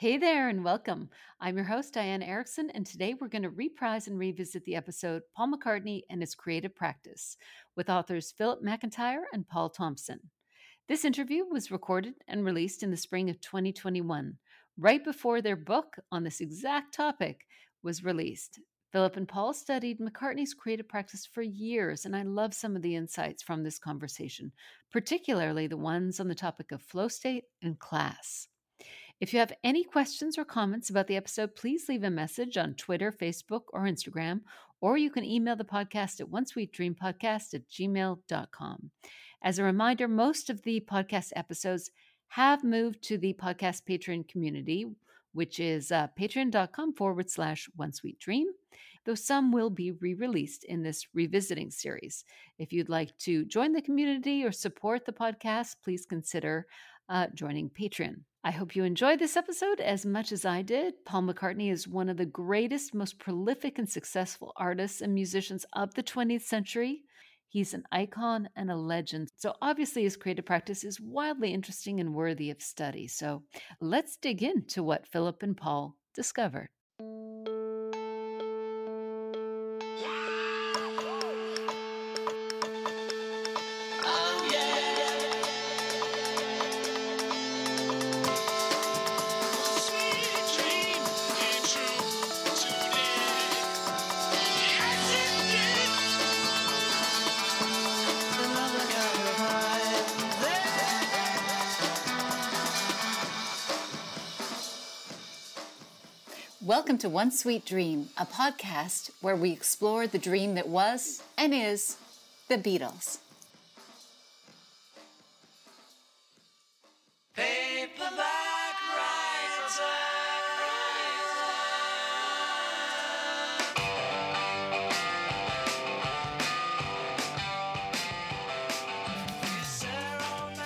Hey there and welcome. I'm your host, Diane Erickson, and today we're going to reprise and revisit the episode Paul McCartney and His Creative Practice with authors Phillip McIntyre and Paul Thompson. This interview was recorded and released in the spring of 2021, right before their book on this exact topic was released. Phillip and Paul studied McCartney's creative practice for years, and I love some of the insights from this conversation, particularly the ones on the topic of flow state and class. If you have any questions or comments about the episode, please leave a message on Twitter, Facebook, or Instagram, or you can email the podcast at onesweetdreampodcast at gmail.com. As a reminder, most of the podcast episodes have moved to the podcast Patreon community, which is uh, patreon.com forward slash one sweet dream though some will be re released in this revisiting series. If you'd like to join the community or support the podcast, please consider uh, joining Patreon. I hope you enjoyed this episode as much as I did. Paul McCartney is one of the greatest, most prolific, and successful artists and musicians of the 20th century. He's an icon and a legend. So, obviously, his creative practice is wildly interesting and worthy of study. So, let's dig into what Phillip and Paul discovered. To One Sweet Dream, a podcast where we explore the dream that was and is the Beatles.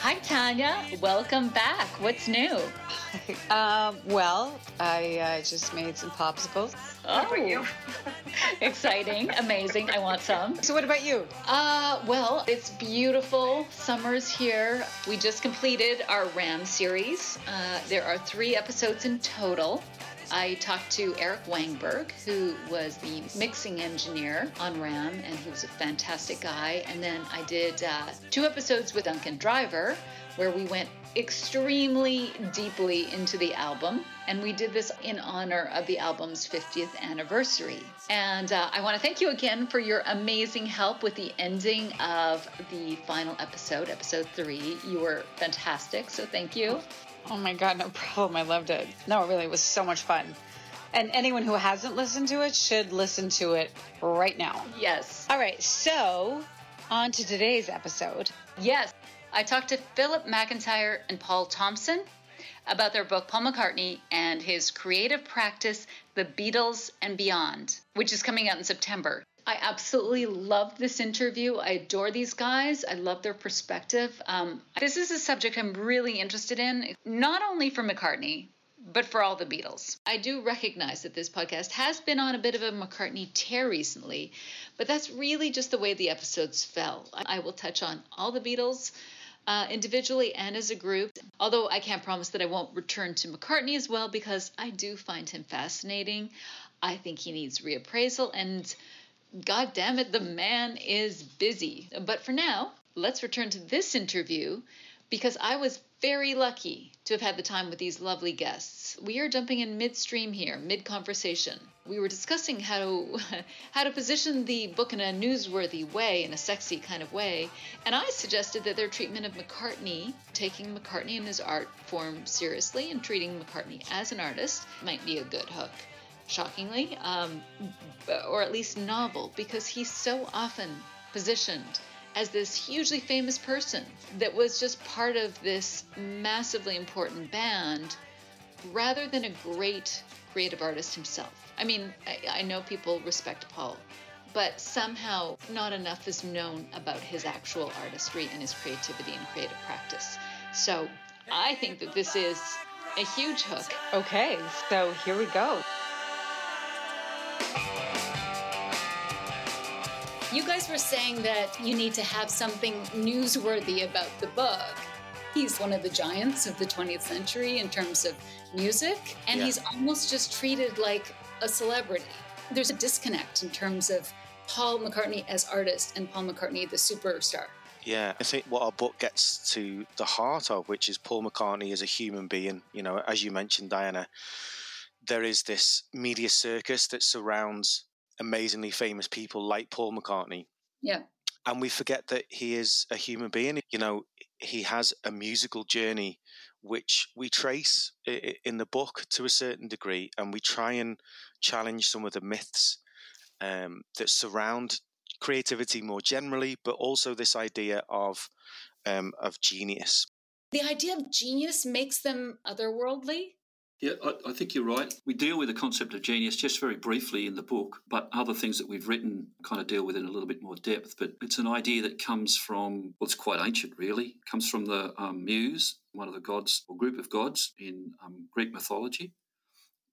Hi, Tanya. Welcome back. What's new? Um, well, I uh, just made some popsicles. Oh, you! exciting, amazing. I want some. So, what about you? Uh, well, it's beautiful. Summer's here. We just completed our RAM series. Uh, there are three episodes in total. I talked to Eirik Wangberg, who was the mixing engineer on RAM, and he was a fantastic guy. And then I did uh, two episodes with Duncan Driver, where we went extremely deeply into the album. And we did this in honor of the album's 50th anniversary. And uh, I want to thank you again for your amazing help with the ending of the final episode, episode three. You were fantastic, so thank you. Oh my God, no problem. I loved it. No, really, it really was so much fun. And anyone who hasn't listened to it should listen to it right now. Yes. All right, so on to today's episode. Yes. I talked to Phillip McIntyre and Paul Thompson about their book, Paul McCartney and his creative practice, The Beatles and Beyond, which is coming out in September. I absolutely love this interview. I adore these guys. I love their perspective. Um, this is a subject I'm really interested in, not only for McCartney, but for all the Beatles. I do recognize that this podcast has been on a bit of a McCartney tear recently, but that's really just the way the episodes fell. I will touch on all the Beatles uh, individually and as a group. Although I can't promise that I won't return to McCartney as well because I do find him fascinating. I think he needs reappraisal, and god damn it, the man is busy. But for now, let's return to this interview because I was very lucky to have had the time with these lovely guests. We are jumping in midstream here, mid conversation. We were discussing how to, how to position the book in a newsworthy way, in a sexy kind of way, and I suggested that their treatment of McCartney, taking McCartney and his art form seriously and treating McCartney as an artist, might be a good hook. Shockingly, um, or at least novel, because he's so often positioned as this hugely famous person that was just part of this massively important band rather than a great creative artist himself. I mean, I, I know people respect Paul, but somehow not enough is known about his actual artistry and his creativity and creative practice. So I think that this is a huge hook. Okay, so here we go. You guys were saying that you need to have something newsworthy about the book. He's one of the giants of the 20th century in terms of music, and yeah. he's almost just treated like a celebrity. There's a disconnect in terms of Paul McCartney as artist and Paul McCartney the superstar. Yeah, I think what our book gets to the heart of, which is Paul McCartney as a human being. You know, as you mentioned, Diana, there is this media circus that surrounds amazingly famous people like Paul McCartney. Yeah. And we forget that he is a human being. You know, he has a musical journey which we trace in the book to a certain degree, and we try and challenge some of the myths um, that surround creativity more generally, but also this idea of um, of genius. The idea of genius makes them otherworldly. Yeah, I, I, think you're right. We deal with the concept of genius just very briefly in the book, but other things that we've written kind of deal with it in a little bit more depth. But it's an idea that comes from, well, it's quite ancient, really. It comes from the um, Muse, one of the gods or group of gods in um, Greek mythology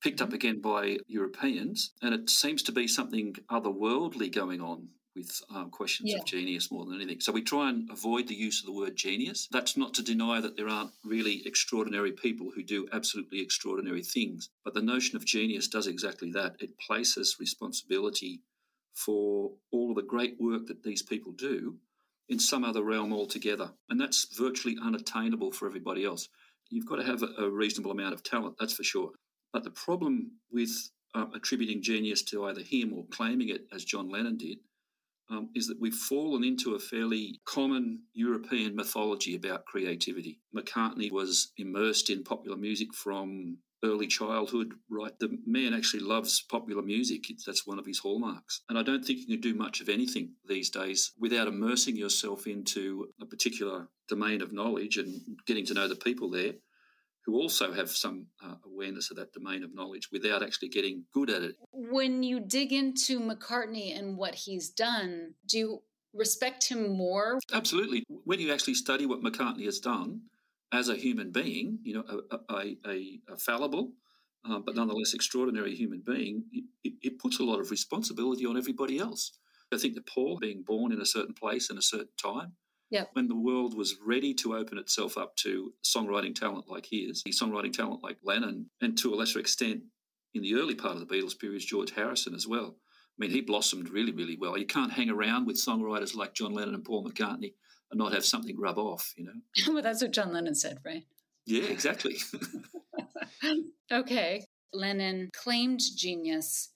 picked up mm-hmm. again by Europeans, and it seems to be something otherworldly going on with um, questions yeah. of genius more than anything. So we try and avoid the use of the word genius. That's not to deny that there aren't really extraordinary people who do absolutely extraordinary things, but the notion of genius does exactly that. It places responsibility for all of the great work that these people do in some other realm altogether. And that's virtually unattainable for everybody else. You've got to have a, reasonable amount of talent, that's for sure. But the problem with um, attributing genius to either him or claiming it, as John Lennon did, um, is that we've fallen into a fairly common European mythology about creativity. McCartney was immersed in popular music from early childhood, right? The man actually loves popular music. That's one of his hallmarks. And I don't think you can do much of anything these days without immersing yourself into a particular domain of knowledge and getting to know the people there who also have some uh, awareness of that domain of knowledge without actually getting good at it. When you dig into McCartney and what he's done, do you respect him more? Absolutely. When you actually study what McCartney has done as a human being, you know, a, a, a, a fallible, uh, but nonetheless extraordinary human being, it, it puts a lot of responsibility on everybody else. I think that Paul, being born in a certain place in a certain time, Yep. When the world was ready to open itself up to songwriting talent like his, songwriting talent like Lennon, and to a lesser extent, in the early part of the Beatles period, George Harrison as well. I mean, he blossomed really, really well. You can't hang around with songwriters like John Lennon and Paul McCartney and not have something rub off, you know? well, that's what John Lennon said, right? Yeah, exactly. okay. Lennon claimed genius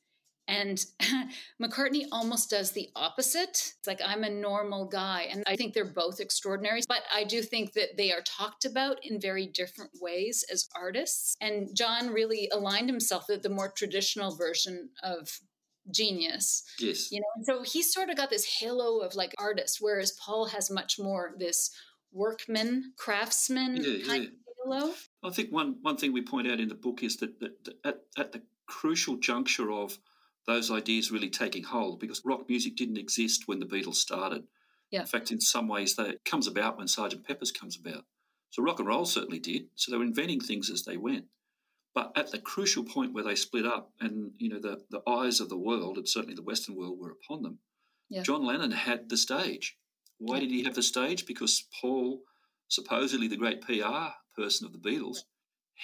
and McCartney almost does the opposite. It's like, I'm a normal guy. And I think they're both extraordinary, but I do think that they are talked about in very different ways as artists. And John really aligned himself with the more traditional version of genius. Yes. You know, and so he sort of got this halo of like artist, whereas Paul has much more this workman, craftsman yeah, kind yeah. of halo. I think one, one thing we point out in the book is that, that, that at, at the crucial juncture of those ideas really taking hold because rock music didn't exist when the Beatles started. Yeah. In fact, in some ways, that comes about when Sergeant Pepper's comes about. So rock and roll certainly did. So they were inventing things as they went. But at the crucial point where they split up, and you know the the eyes of the world, and certainly the Western world, were upon them. Yeah. John Lennon had the stage. Why yeah. did he have the stage? Because Paul, supposedly the great PR person of the Beatles,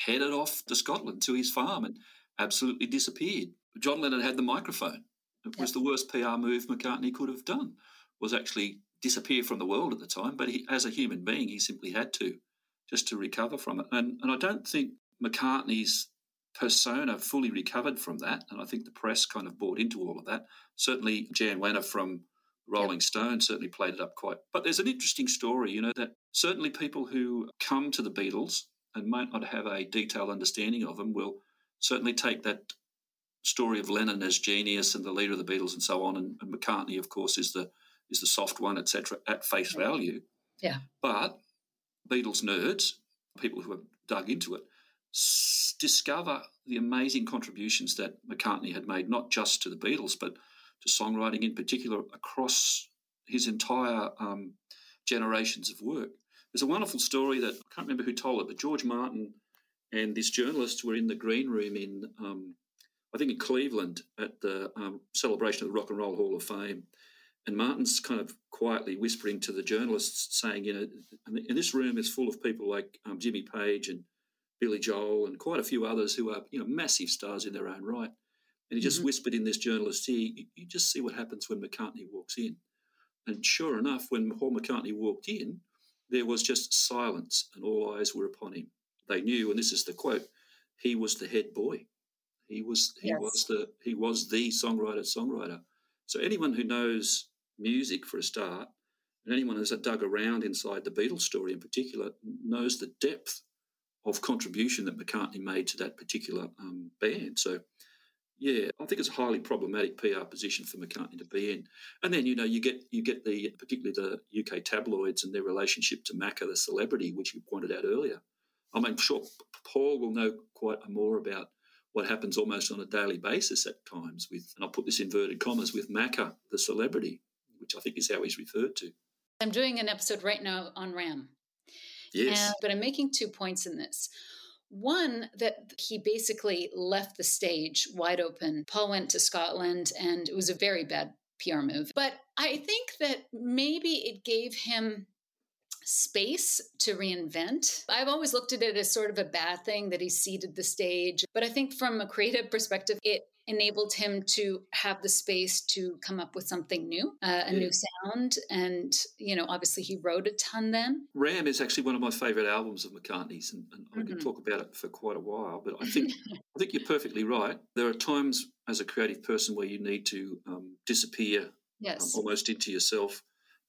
headed off to Scotland to his farm and absolutely disappeared. John Lennon had the microphone. It was the worst PR move McCartney could have done, was actually disappear from the world at the time. But he, as a human being, he simply had to, just to recover from it. And, and I don't think McCartney's persona fully recovered from that. And I think the press kind of bought into all of that. Certainly, Jan Wenner from Rolling yep. Stone certainly played it up quite. But there's an interesting story, you know, that certainly people who come to the Beatles and might not have a detailed understanding of them will certainly take that story of Lennon as genius and the leader of the Beatles and so on, and, and McCartney, of course, is the is the soft one, etc. At face value, yeah. But Beatles nerds, people who have dug into it, s- discover the amazing contributions that McCartney had made, not just to the Beatles, but to songwriting in particular across his entire um, generations of work. There's a wonderful story that I can't remember who told it, but George Martin and this journalist were in the green room in, um, I think, in Cleveland at the um, celebration of the Rock and Roll Hall of Fame. And Martin's kind of quietly whispering to the journalists, saying, you know, and this room is full of people like um, Jimmy Page and Billy Joel and quite a few others who are, you know, massive stars in their own right. And he just mm-hmm. whispered in this journalist's ear, you, you just see what happens when McCartney walks in. And sure enough, when Paul McCartney walked in, there was just silence and all eyes were upon him. They knew, and this is the quote, he was the head boy. He was he yes. was the he was the songwriter songwriter. So anyone who knows music for a start, and anyone who's dug around inside the Beatles story in particular, knows the depth of contribution that McCartney made to that particular um, band. So yeah, I think it's a highly problematic PR position for McCartney to be in. And then you know you get you get the particularly the UK tabloids and their relationship to Macca, the celebrity, which you pointed out earlier. I mean, sure, Paul will know quite more about what happens almost on a daily basis at times with, and I'll put this inverted commas, with Macca, the celebrity, which I think is how he's referred to. I'm doing an episode right now on Ram. Yes. And, but I'm making two points in this. One, that he basically left the stage wide open. Paul went to Scotland and it was a very bad PR move. But I think that maybe it gave him space to reinvent. I've always looked at it as sort of a bad thing that he ceded the stage. But I think from a creative perspective, it enabled him to have the space to come up with something new, uh, a yeah. new sound. And, you know, obviously he wrote a ton then. Ram is actually one of my favourite albums of McCartney's, and, and mm-hmm. I can talk about it for quite a while. But I think I think you're perfectly right. There are times as a creative person where you need to um, disappear um, yes. um, almost into yourself,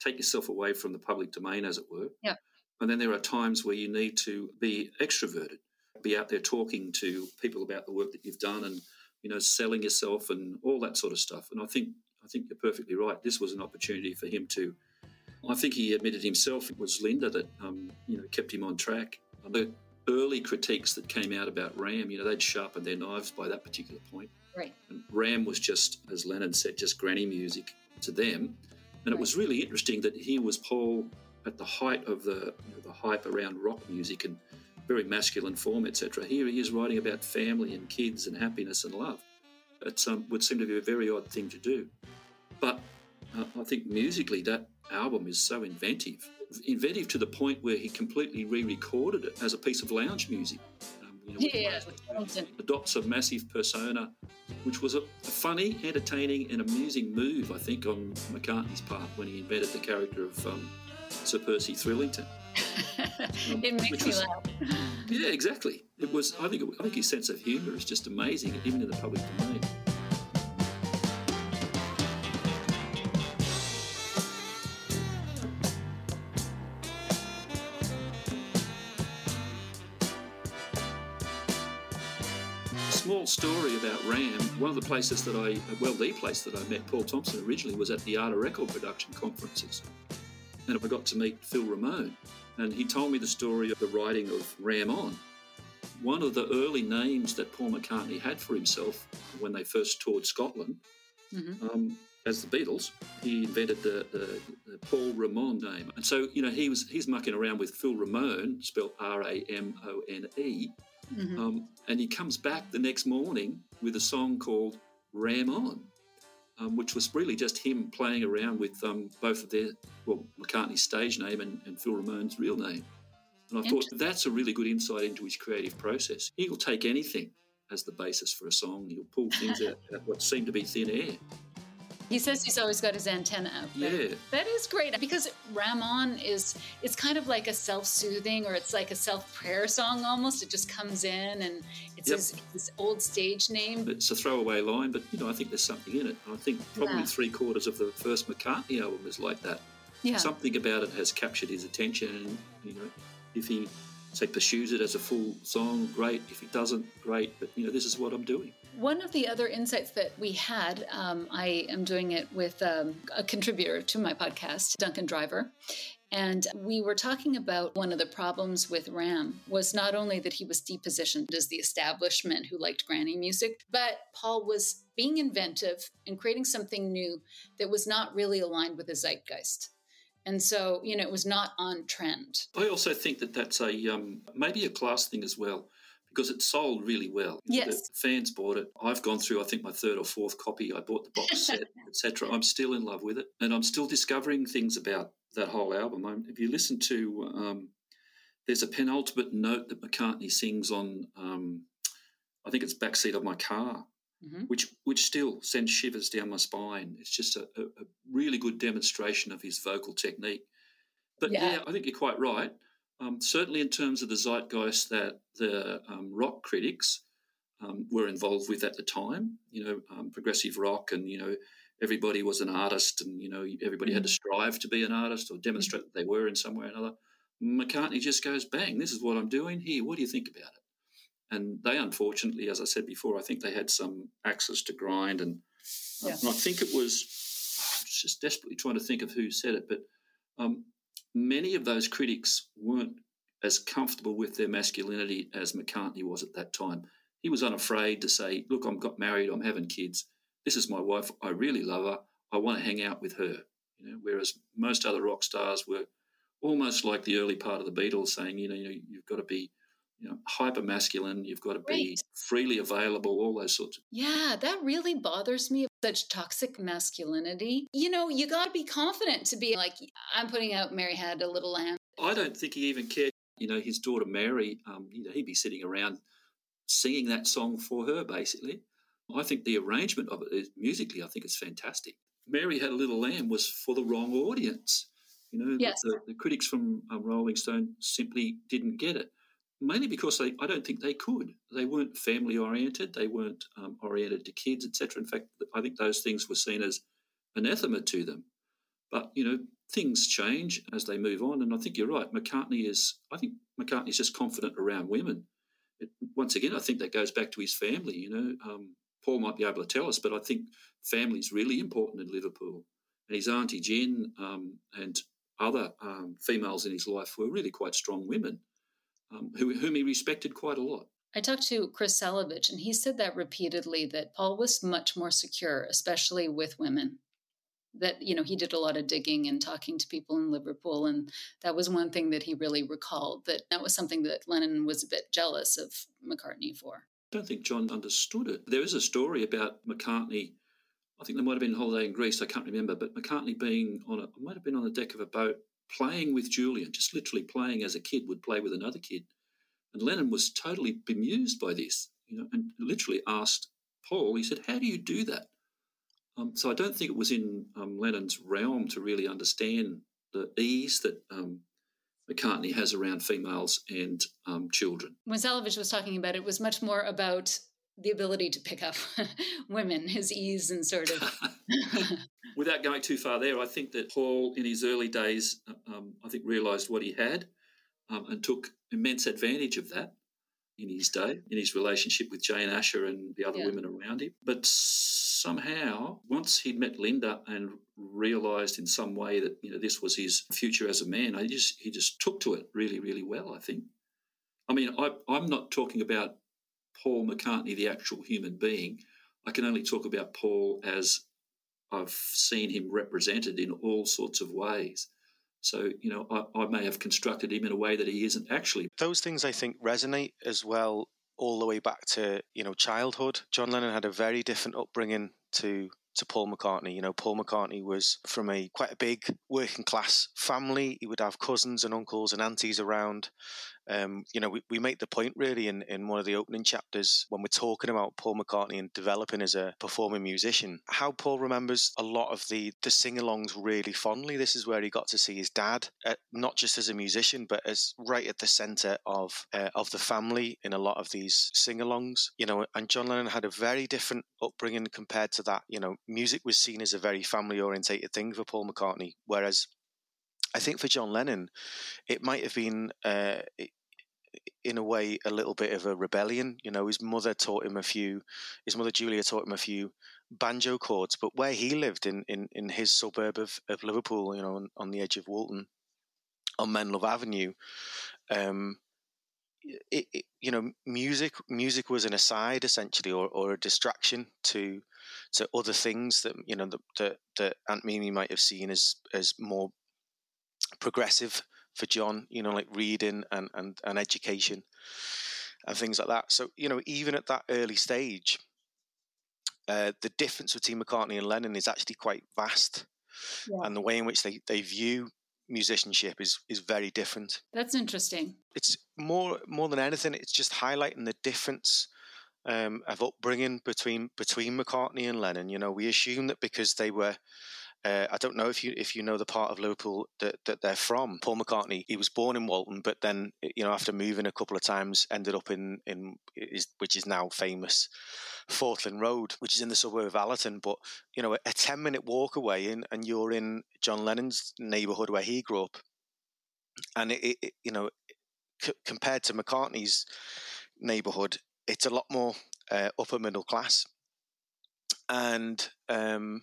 take yourself away from the public domain, as it were. Yeah. And then there are times where you need to be extroverted, be out there talking to people about the work that you've done and you know, selling yourself and all that sort of stuff. And I think I think you're perfectly right. This was an opportunity for him to. I think he admitted himself it was Linda that um, you know kept him on track. The early critiques that came out about Ram, you know, they'd sharpened their knives by that particular point. Right. And Ram was just, as Lennon said, just granny music to them. And right. it was really interesting that he was Paul at the height of the you know, the hype around rock music and very masculine form, etc. Here he is writing about family and kids and happiness and love. It um, would seem to be a very odd thing to do. But uh, I think musically, that album is so inventive. Inventive to the point where he completely re recorded it as a piece of lounge music. Um, you know, yeah, adopts a massive persona, which was a, funny, entertaining, and amusing move, I think, on McCartney's part when he invented the character of um, Sir Percy Thrillington. it makes me laugh. Yeah, exactly. It was. I think. I think his sense of humour is just amazing, even in the public domain. One of the places that I, well, the place that I met Paul Thompson originally was at the Art of Record production conferences. And I got to meet Phil Ramone and he told me the story of the writing of Ram On. One of the early names that Paul McCartney had for himself when they first toured Scotland, mm-hmm. um, as the Beatles, he invented the, the, the, Paul Ramon name. And so, you know, he was he's mucking around with Phil Ramone, spelled R A M O N E, mm-hmm. um, and he comes back the next morning with a song called Ram On um, which was really just him playing around with um, both of their, well, McCartney's stage name and, and Phil Ramone's real name. And I thought that's a really good insight into his creative process. He'll take anything as the basis for a song. He'll pull things out, out what seem to be thin air. He says he's always got his antenna out. Yeah. That is great because Ram On is it's kind of like a self-soothing or it's like a self-prayer song almost. It just comes in and it's yep. his, his, old stage name. It's a throwaway line, but you know, I think there's something in it. I think probably yeah. three quarters of the first McCartney album is like that. Yeah. Something about it has captured his attention and you know, if he say pursues it as a full song, great. If he doesn't, great. But you know, this is what I'm doing. One of the other insights that we had, um, I am doing it with um, a contributor to my podcast, Duncan Driver. And we were talking about one of the problems with Ram was not only that he was depositioned as the establishment who liked granny music, but Paul was being inventive and creating something new that was not really aligned with the zeitgeist. And so, you know, it was not on trend. I also think that that's a um, maybe a class thing as well because it sold really well. Yes, the fans bought it. I've gone through, I think, my third or fourth copy. I bought the box set, etc. I'm still in love with it, and I'm still discovering things about that whole album. I'm, if you listen to, um, there's a penultimate note that McCartney sings on, um, I think it's backseat of my car, mm-hmm. which which still sends shivers down my spine. It's just a, a, a really good demonstration of his vocal technique. But yeah, yeah I think you're quite right. Um, certainly, in terms of the zeitgeist that the um, rock critics um, were involved with at the time, you know, um, progressive rock, and you know, everybody was an artist, and you know, everybody had to mm-hmm. strive to be an artist or demonstrate that they were in some way or another. McCartney just goes, "Bang! This is what I'm doing. Here, what do you think about it?" And they, unfortunately, as I said before, I think they had some axes to grind, and, yeah. and I think it was oh, just desperately trying to think of who said it, but um, many of those critics weren't as comfortable with their masculinity as McCartney was at that time. He was unafraid to say, "Look, I'm got married. I'm having kids. This is my wife. I really love her. I want to hang out with her." You know, whereas most other rock stars were almost like the early part of the Beatles, saying, you know you've got to be." You know, hyper masculine. You've got to be right. freely available, all those sorts of. Yeah, that really bothers me. Such toxic masculinity. You know, you got to be confident to be like, I'm putting out Mary Had a Little Lamb. I don't think he even cared. You know, his daughter Mary, um, you know, he'd be sitting around singing that song for her, basically. I think the arrangement of it is musically, I think it's fantastic. Mary Had a Little Lamb was for the wrong audience. You know, yes. the, the critics from um, Rolling Stone simply didn't get it mainly because they, I don't think they could. They weren't family oriented. They weren't um, oriented to kids, etc. In fact, I think those things were seen as anathema to them. But you know, things change as they move on, and I think you're right. McCartney is. I think McCartney is just confident around women. It, once again, I think that goes back to his family. You know, um, Paul might be able to tell us, but I think family is really important in Liverpool. And his auntie Gin um, and other um, females in his life were really quite strong women um, who, whom he respected quite a lot. I talked to Chris Salewicz, and he said that repeatedly that Paul was much more secure, especially with women. That, you know, he did a lot of digging and talking to people in Liverpool. And that was one thing that he really recalled that that was something that Lennon was a bit jealous of McCartney for. I don't think John understood it. There is a story about McCartney. I think there might have been a holiday in Greece. I can't remember, but McCartney being on a might have been on the deck of a boat playing with Julian, just literally playing as a kid would play with another kid. And Lennon was totally bemused by this, you know, and literally asked Paul, he said, How do you do that? Um, so I don't think it was in um, Lennon's realm to really understand the ease that um, McCartney has around females and um, children. When Salewicz was talking about it, it was much more about the ability to pick up women, his ease and sort of. Without going too far there, I think that Paul, in his early days, um, I think realised what he had um, and took immense advantage of that in his day, in his relationship with Jane Asher and the other yeah. women around him. But somehow, once he'd met Linda and realised in some way that you know this was his future as a man, I just he just took to it really, really well. I think. I mean, I, I'm not talking about Paul McCartney, the actual human being. I can only talk about Paul as I've seen him represented in all sorts of ways. So, you know, I, I, may have constructed him in a way that he isn't actually. Those things I think resonate as well all the way back to, you know, childhood. John Lennon had a very different upbringing to to Paul McCartney. You know, Paul McCartney was from a quite a big working class family. He would have cousins and uncles and aunties around. Um, you know, we, we make the point really in, in one of the opening chapters when we're talking about Paul McCartney and developing as a performing musician, how Paul remembers a lot of the, the sing alongs really fondly. This is where he got to see his dad, uh, not just as a musician, but as right at the center of, uh, of the family in a lot of these sing alongs. You know, and John Lennon had a very different upbringing compared to that. You know, music was seen as a very family orientated thing for Paul McCartney, whereas I think for John Lennon, it might have been, uh, in a way, a little bit of a rebellion. You know, his mother taught him a few, his mother Julia taught him a few banjo chords, but where he lived in, in, in his suburb of, of Liverpool, you know, on, on the edge of Woolton, on Menlove Avenue, um, it, it, you know, music music was an aside essentially, or, or a distraction to to other things that you know that that, that Aunt Mimi might have seen as as more progressive for John. You know, like reading and and, and education and things like that. So you know, even at that early stage, uh, the difference between McCartney and Lennon is actually quite vast, yeah. and the way in which they they view musicianship is is very different. That's interesting. It's more more than anything, it's just highlighting the difference um, of upbringing between between McCartney and Lennon. You know, we assume that because they were uh, I don't know if you if you know the part of Liverpool that, that they're from. Paul McCartney, he was born in Walton, but then you know after moving a couple of times, ended up in in which is now famous Forthlin Road, which is in the suburb of Allerton. But you know, a ten minute walk away, in, and you're in John Lennon's neighbourhood where he grew up, and it, it you know, c- compared to McCartney's neighbourhood, it's a lot more uh, upper middle class, and um,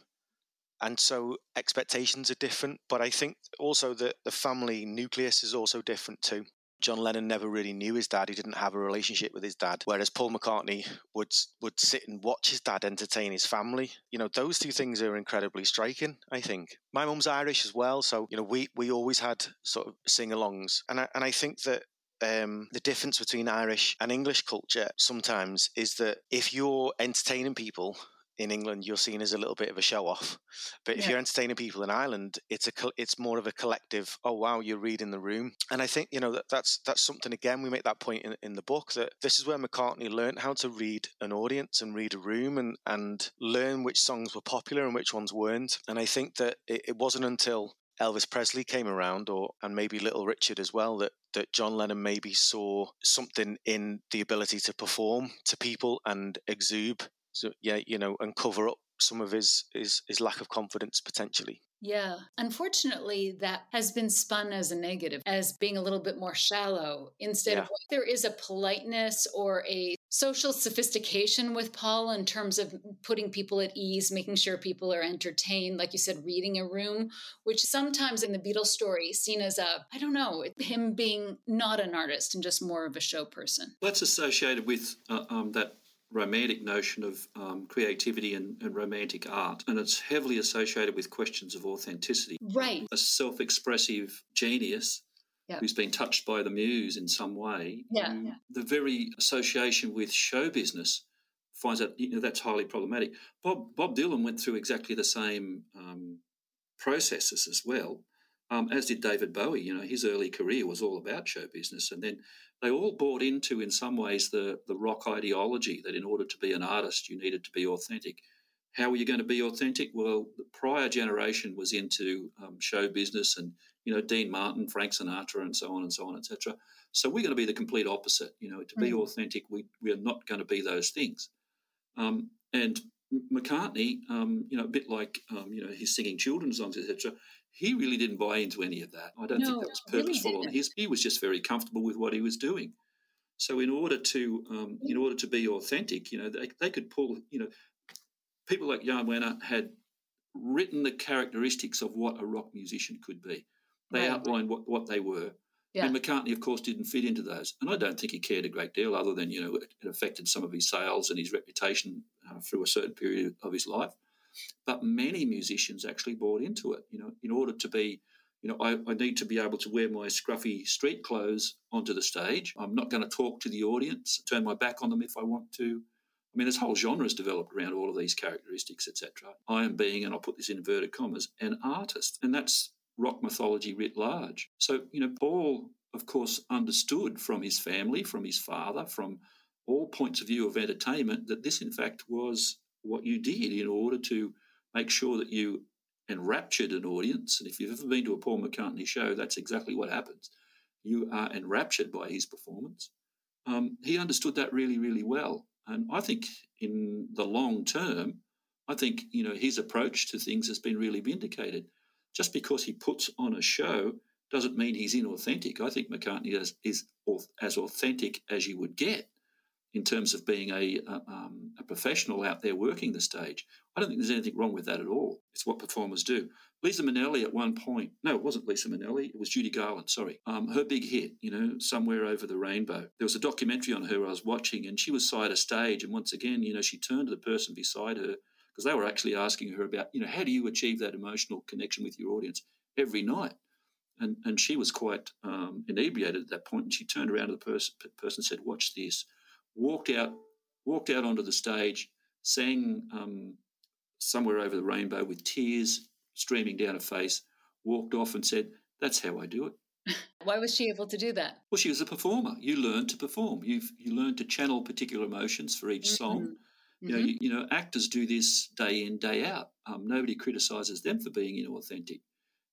and so expectations are different. But I think also that the family nucleus is also different too. John Lennon never really knew his dad. He didn't have a relationship with his dad. Whereas Paul McCartney would would sit and watch his dad entertain his family. You know, those two things are incredibly striking. I think my mum's Irish as well, so you know we we always had sort of sing-alongs, and I, and I think that um, the difference between Irish and English culture sometimes is that if you're entertaining people in England, you're seen as a little bit of a show off. But if yeah. you're entertaining people in Ireland, it's a it's more of a collective. Oh wow, you're reading the room, and I think you know that that's that's something. Again, we make that point in, in the book that this is where McCartney learned how to read an audience and read a room and and learn which songs were popular and which ones weren't. And I think that it, it wasn't until Elvis Presley came around, or and maybe Little Richard as well, that that John Lennon maybe saw something in the ability to perform to people and exude so yeah, you know, and cover up some of his his his lack of confidence potentially. Yeah. Unfortunately, that has been spun as a negative, as being a little bit more shallow instead yeah. of there is a politeness or a social sophistication with Paul in terms of putting people at ease, making sure people are entertained, like you said, reading a room, which sometimes in the Beatles story seen as a, I don't know, him being not an artist and just more of a show person. That's associated with uh, um, that romantic notion of um, creativity and, and, romantic art, and it's heavily associated with questions of authenticity. Right. A self expressive genius. Who's been touched by the muse in some way? Yeah, yeah. The very association with show business finds that you know that's highly problematic. Bob Bob Dylan went through exactly the same um, processes as well, um, as did David Bowie. You know, his early career was all about show business, and then they all bought into, in some ways, the, the rock ideology that in order to be an artist, you needed to be authentic. How were you going to be authentic? Well, the prior generation was into um, show business and, you know, Dean Martin, Frank Sinatra, and so on and so on, etc. So we're going to be the complete opposite. You know, to be mm. authentic, we, we are not going to be those things. Um, and McCartney, um, you know, a bit like, um, you know, he's singing children's songs, etc he really didn't buy into any of that. I don't no, think that was purposeful really on his. He was just very comfortable with what he was doing. So in order to um, in order to be authentic, you know, they, they could pull, you know, people like Jan Wenner had written the characteristics of what a rock musician could be. They right. outlined what, what they were. Yeah. And McCartney, of course, didn't fit into those. And I don't think he cared a great deal, other than, you know, it, affected some of his sales and his reputation uh, through a certain period of his life. But many musicians actually bought into it. You know, in order to be, you know, I, I need to be able to wear my scruffy street clothes onto the stage. I'm not going to talk to the audience, turn my back on them if I want to. I mean, this whole genres developed around all of these characteristics, etc. I am being, and I'll put this in inverted commas, an artist, and that's rock mythology writ large. So, you know, Paul, of course, understood from his family, from his father, from all points of view of entertainment that this, in fact, was what you did in order to make sure that you enraptured an audience. And if you've ever been to a Paul McCartney show, that's exactly what happens. You are enraptured by his performance. Um, he understood that really, really well. And I think in the long term, I think you know his approach to things has been really vindicated. Just because he puts on a show doesn't mean he's inauthentic. I think McCartney is, is as authentic as you would get. In terms of being a, a, um, a, professional out there working the stage. I don't think there's anything wrong with that at all. It's what performers do. Liza Minnelli at one point, no, it wasn't Liza Minnelli, it was Judy Garland, sorry. Um, her big hit, you know, Somewhere Over the Rainbow. There was a documentary on her I was watching, and she was side a stage. And once again, you know, she turned to the person beside her because they were actually asking her about, you know, how do you achieve that emotional connection with your audience every night? And, and she was quite um, inebriated at that point, and she turned around to the person, person said, "Watch this." Walked out, walked out onto the stage, sang um, "Somewhere Over the Rainbow" with tears streaming down her face. Walked off and said, "That's how I do it." Why was she able to do that? Well, she was a performer. You learn to perform. You you learn to channel particular emotions for each mm-hmm. song. You know, mm-hmm. you, you, know, actors do this day in, day out. Um, nobody criticizes them for being inauthentic.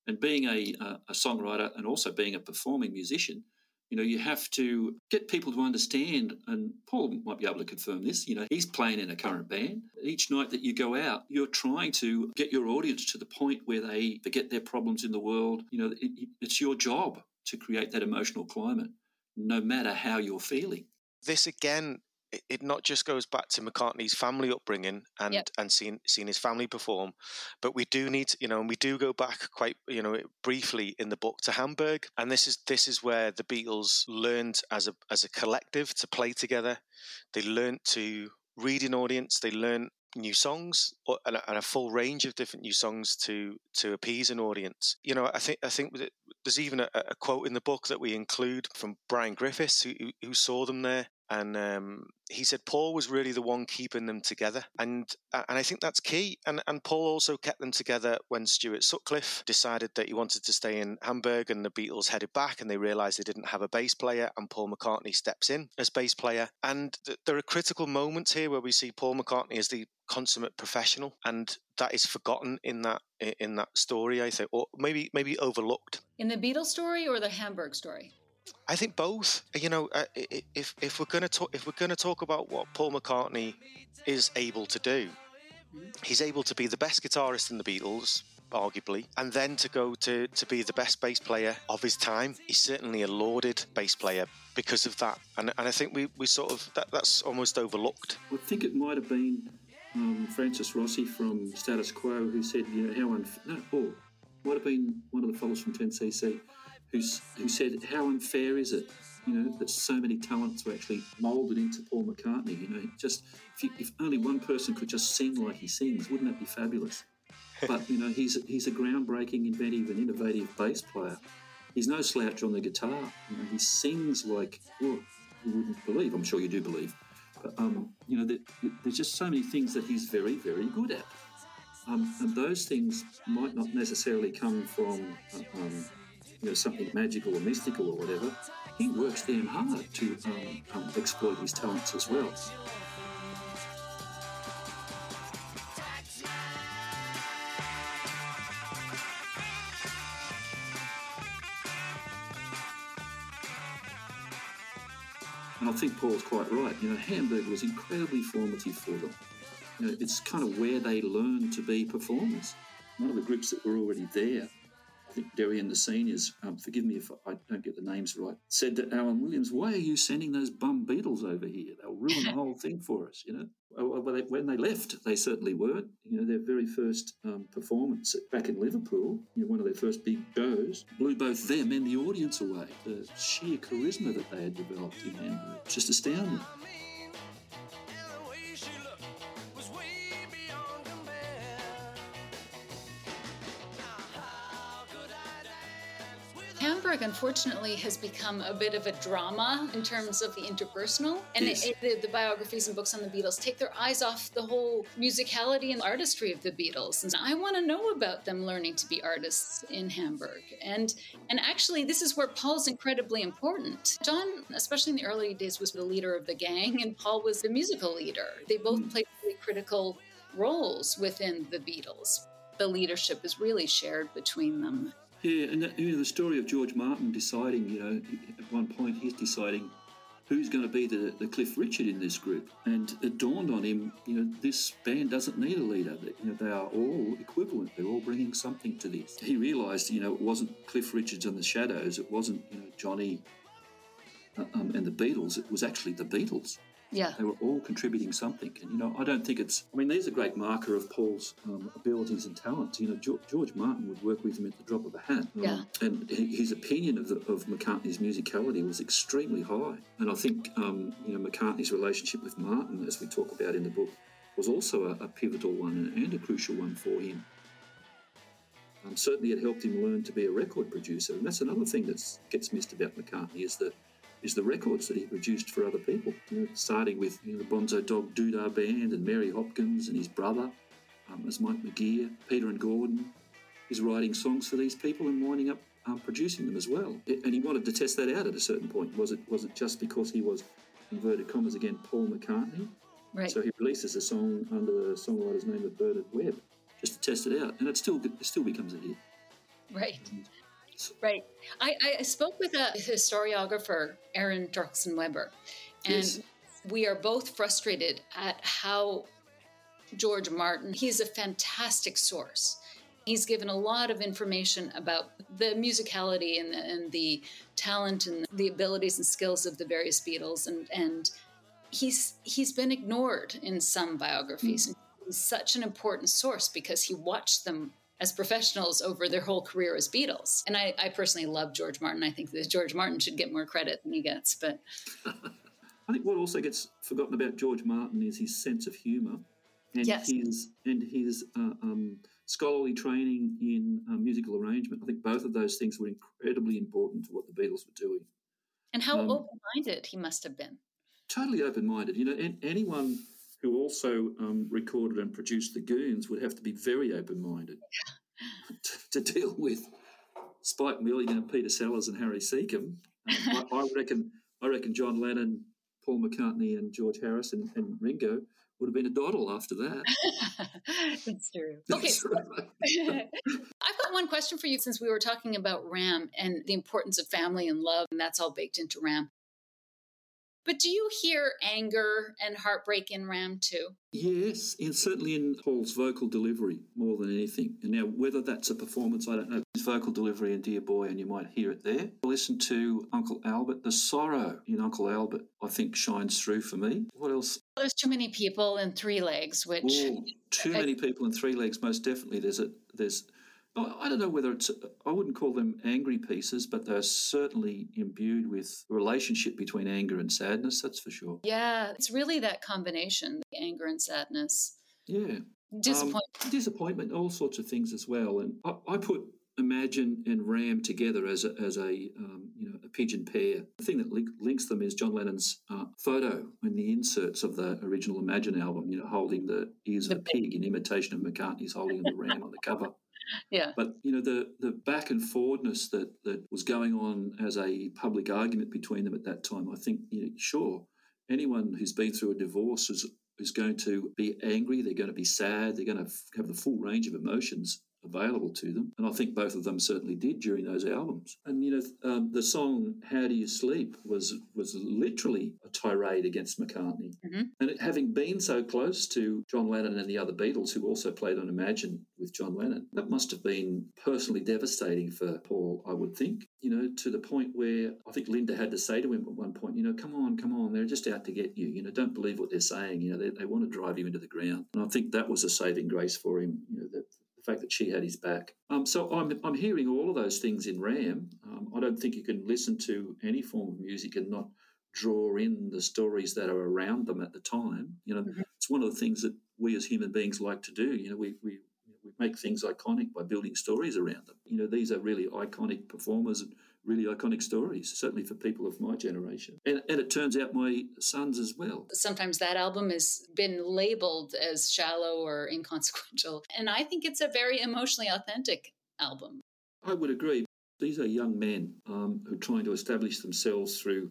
And being a, a, a songwriter and also being a performing musician, you know, you have to get people to understand, and Paul might be able to confirm this. You know, he's playing in a current band. Each night that you go out, you're trying to get your audience to the point where they forget their problems in the world. You know, it, it's your job to create that emotional climate, no matter how you're feeling. This again it, it not just goes back to McCartney's family upbringing and yep. and seeing seeing his family perform, but we do need you know and we do go back quite you know briefly in the book to Hamburg, and this is this is where the Beatles learned as a as a collective to play together. They learned to read an audience. They learned new songs and a, and a, full range of different new songs to to appease an audience. You know, I think I think there's even a, a quote in the book that we include from Brian Griffiths, who, who saw them there, and um, he said Paul was really the one keeping them together, and and I think that's key. And and Paul also kept them together when Stuart Sutcliffe decided that he wanted to stay in Hamburg, and the Beatles headed back, and they realised they didn't have a bass player, and Paul McCartney steps in as bass player. And th- there are critical moments here where we see Paul McCartney as the consummate professional, and that is forgotten in that in that story. I think, or maybe maybe overlooked in the Beatles story or the Hamburg story. I think both. You know, uh, if if we're gonna talk if we're gonna talk about what Paul McCartney is able to do, he's able to be the best guitarist in the Beatles, arguably, and then to go to to be the best bass player of his time. He's certainly a lauded bass player because of that, and and I think we, we sort of that that's almost overlooked. I think it might have been um, Francis Rossi from Status Quo who said, you know, how unf- no, or might have been one of the fellows from 10cc who's, who said, How unfair is it, you know, that so many talents were actually moulded into Paul McCartney? You know, just if, you, if only one person could just sing like he sings, wouldn't that be fabulous? But, you know, he's, he's a groundbreaking, inventive, and innovative bass player. He's no slouch on the guitar. You know, he sings like, well, you wouldn't believe. I'm sure you do believe. But, um, you know, there's just so many things that he's very, very good at. Um, and those things might not necessarily come from uh, um, you know, something magical or mystical or whatever, he works damn hard to um, um, exploit his talents as well. And I think Paul's quite right. You know, Hamburg was incredibly formative for them. You know, it's kind of where they learned to be performers. One of the groups that were already there think Derry and the seniors, um, forgive me if I don't get the names right, said to Alan Williams, "Why are you sending those bum Beatles over here? They'll ruin the whole thing for us." You know, well, when they left, they certainly weren't. You know, their very first um, performance back in Liverpool, you know, one of their first big shows, blew both them and the audience away. The sheer charisma that they had developed in Hamburg, just astounding. Unfortunately, has become a bit of a drama in terms of the interpersonal. And yes. it, it, the, the, biographies and books on the Beatles take their eyes off the whole musicality and artistry of the Beatles. And I want to know about them learning to be artists in Hamburg. And and actually, this is where Paul's incredibly important. John, especially in the early days, was the leader of the gang, and Paul was the musical leader. They both mm. played really critical roles within the Beatles. The leadership is really shared between them. Yeah, and that, you know, the story of George Martin deciding, you know, at one point he's deciding who's going to be the, the Cliff Richard in this group. And it dawned on him, you know, this band doesn't need a leader. You know, they are all equivalent. They're all bringing something to this. He realised, you know, it wasn't Cliff Richards and the Shadows. It wasn't, you know, Johnny uh, um, and the Beatles. It was actually the Beatles. Yeah. They were all contributing something. And, you know, I don't think it's, I mean, there's a great marker of Paul's um, abilities and talents. You know, George, George, Martin would work with him at the drop of a hat. Yeah. Um, and his opinion of, the, of McCartney's musicality was extremely high. And I think, um, you know, McCartney's relationship with Martin, as we talk about in the book, was also a, a pivotal one and a crucial one for him. Um, certainly, it helped him learn to be a record producer, and that's another thing that gets missed about McCartney is the is the records that he produced for other people. Know, starting with you know, the Bonzo Dog Doodah Band and Mary Hopkins and his brother, um, as Mike McGear, Peter and Gordon. He's writing songs for these people and winding up um, producing them as well. And he wanted to test that out at a certain point. Was it was it just because he was inverted commas again Paul McCartney? Right. So he releases a song under the songwriter's name of Bernard Webb just to test it out, and it still it still becomes a hit. Right. Right. I, I spoke with a historiographer, Erin Torkelson Weber, and Yes. we are both frustrated at how George Martin, he's a fantastic source. He's given a lot of information about the musicality and the, and the talent and the abilities and skills of the various Beatles, and, and he's he's been ignored in some biographies. Mm. He's such an important source because he watched them as professionals over their whole career as Beatles. And I, I personally love George Martin. I think that George Martin should get more credit than he gets. But I think what also gets forgotten about George Martin is his sense of humour and Yes. his and his uh, um, scholarly training in uh, musical arrangement. I think both of those things were incredibly important to what the Beatles were doing. and how Um, open-minded he must have been. Totally open-minded. You know, an- anyone who also um, recorded and produced the Goons would have to be very open-minded to, to deal with Spike Milligan, Peter Sellers, and Harry Secombe. Um, I, I reckon. I reckon John Lennon, Paul McCartney, and George Harrison and Ringo would have been a doddle after that. That's true. Okay, so I've got one question for you since we were talking about RAM and the importance of family and love, and that's all baked into RAM. But do you hear anger and heartbreak in RAM too? Yes, and certainly in Paul's vocal delivery more than anything. And now, whether that's a performance, I don't know. His vocal delivery in Dear Boy, and you might hear it there. Listen to Uncle Albert. The sorrow in Uncle Albert, I think, shines through for me. What else? There's too many people in three legs, which Oh, too many people in three legs. Most definitely, there's a there's. I don't know whether it's. I wouldn't call them angry pieces, but they're certainly imbued with relationship between anger and sadness. That's for sure. yeah, it's really that combination, the anger and sadness. Yeah. Disappointment. Um, disappointment, all sorts of things as well. And I, I put Imagine and Ram together as a, as a um, you know a pigeon pair. The thing that link, links them is John Lennon's uh, photo in the inserts of the original Imagine album. You know, holding the ears of a pig in imitation of McCartney's holding the ram on the cover. Yeah. But you know the the back and forwardness that that was going on as a public argument between them at that time. I think you know, sure anyone who's been through a divorce is is going to be angry. They're going to be sad. They're going to have the full range of emotions available to them. And I think both of them certainly did during those albums. And you know um, the song "How Do You Sleep" was was literally a tirade against McCartney. Mhm. And it, having been so close to John Lennon and the other Beatles, who also played on Imagine with John Lennon, that must have been personally devastating for Paul, I would think. You know, to the point where I think Linda had to say to him at one point, you know, come on, come on, they're just out to get you. You know, don't believe what they're saying. You know, they, they want to drive you into the ground. And I think that was a saving grace for him, you know, that fact that she had his back. Um, so I'm, I'm hearing all of those things in Ram. Um, I don't think you can listen to any form of music and not draw in the stories that are around them at the time. You know, Mhm. it's one of the things that we as human beings like to do. You know, we, we we make things iconic by building stories around them. You know, these are really iconic performers and really iconic stories, certainly for people of my generation. And, and it turns out my sons as well. Sometimes that album has been labeled as shallow or inconsequential. And I think it's a very emotionally authentic album. I would agree. These are young men um, who are trying to establish themselves through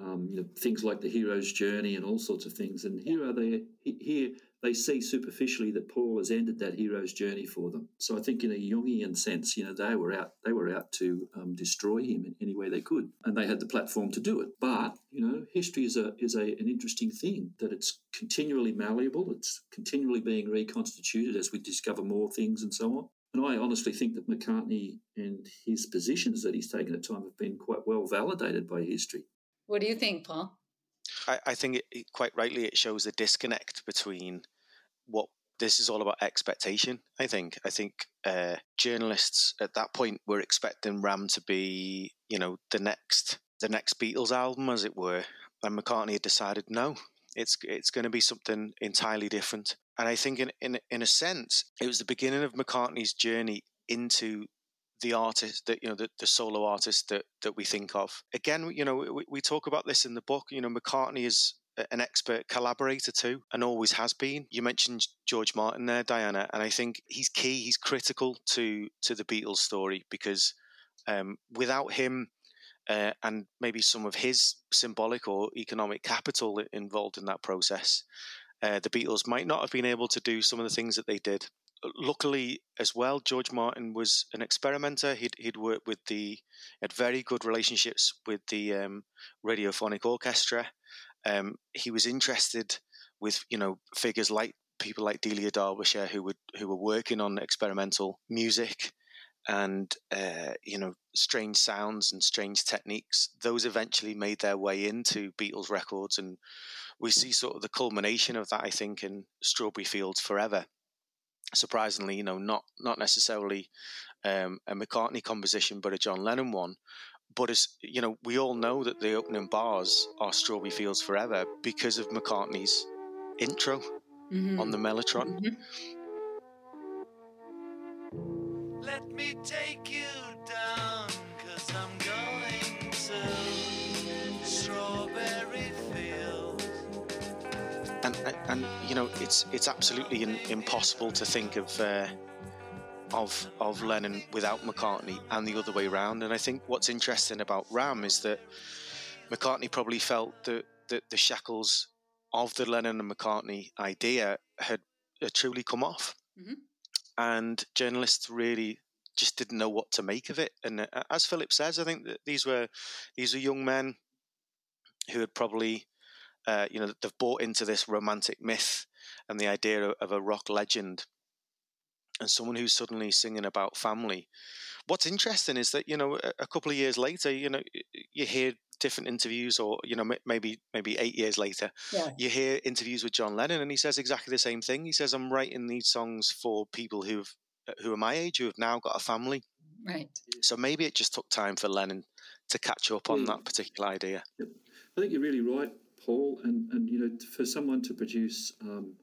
um, you know, things like the hero's journey and all sorts of things. And here are they. Here they see superficially that Paul has ended that hero's journey for them. So I think, in a Jungian sense, you know, they were out. They were out to um, destroy him in any way they could, and they had the platform to do it. But you know, history is a is a, an interesting thing that it's continually malleable. It's continually being reconstituted as we discover more things and so on. And I honestly think that McCartney and his positions that he's taken at time have been quite well validated by history. What do you think, Paul? I, I think it, it, quite rightly it shows a disconnect between what this is all about expectation. I think. I think uh, journalists at that point were expecting Ram to be, you know, the next the next Beatles album, as it were, and McCartney had decided no, it's it's going to be something entirely different. And I think, in in in a sense, it was the beginning of McCartney's journey into the artist that you know the, the solo artist that that we think of again you know we, we talk about this in the book you know mccartney is an expert collaborator too and always has been you mentioned george martin there diana and i think he's key he's critical to to the beatles story because um, without him uh, and maybe some of his symbolic or economic capital involved in that process uh, the beatles might not have been able to do some of the things that they did luckily as well, George Martin was an experimenter. He'd he'd worked with the had very good relationships with the um, radiophonic orchestra. Um, he was interested with you know figures like people like Delia Derbyshire who would who were working on experimental music and uh, you know strange sounds and strange techniques. Those eventually made their way into Beatles records, and we see sort of the culmination of that. I think in Strawberry Fields Forever surprisingly, you know, not not necessarily um, a McCartney composition, but a John Lennon one. But as you know, we all know that the opening bars are "Strawberry Fields Forever" because of McCartney's intro mm-hmm. on the Mellotron. Mm-hmm. Let me take you down, cause I'm going to Strawberry and and you know it's it's absolutely in, impossible to think of uh, of of Lennon without McCartney and the other way around. And I think what's interesting about Ram is that McCartney probably felt that, that the shackles of the Lennon and McCartney idea had, had truly come off, mm-hmm. and journalists really just didn't know what to make of it. And uh, as Phillip says, I think that these were these were young men who had probably uh, you know, they've bought into this romantic myth and the idea of, of a rock legend and someone who's suddenly singing about family. What's interesting is that you know a, a couple of years later, you know, you hear different interviews, or you know, maybe maybe eight years later, yeah. you hear interviews with John Lennon, and he says exactly the same thing. He says, "I'm writing these songs for people who've who are my age, who have now got a family." Right. So maybe it just took time for Lennon to catch up on that particular idea. I think you're really right. Paul, and and you know, for someone to produce um,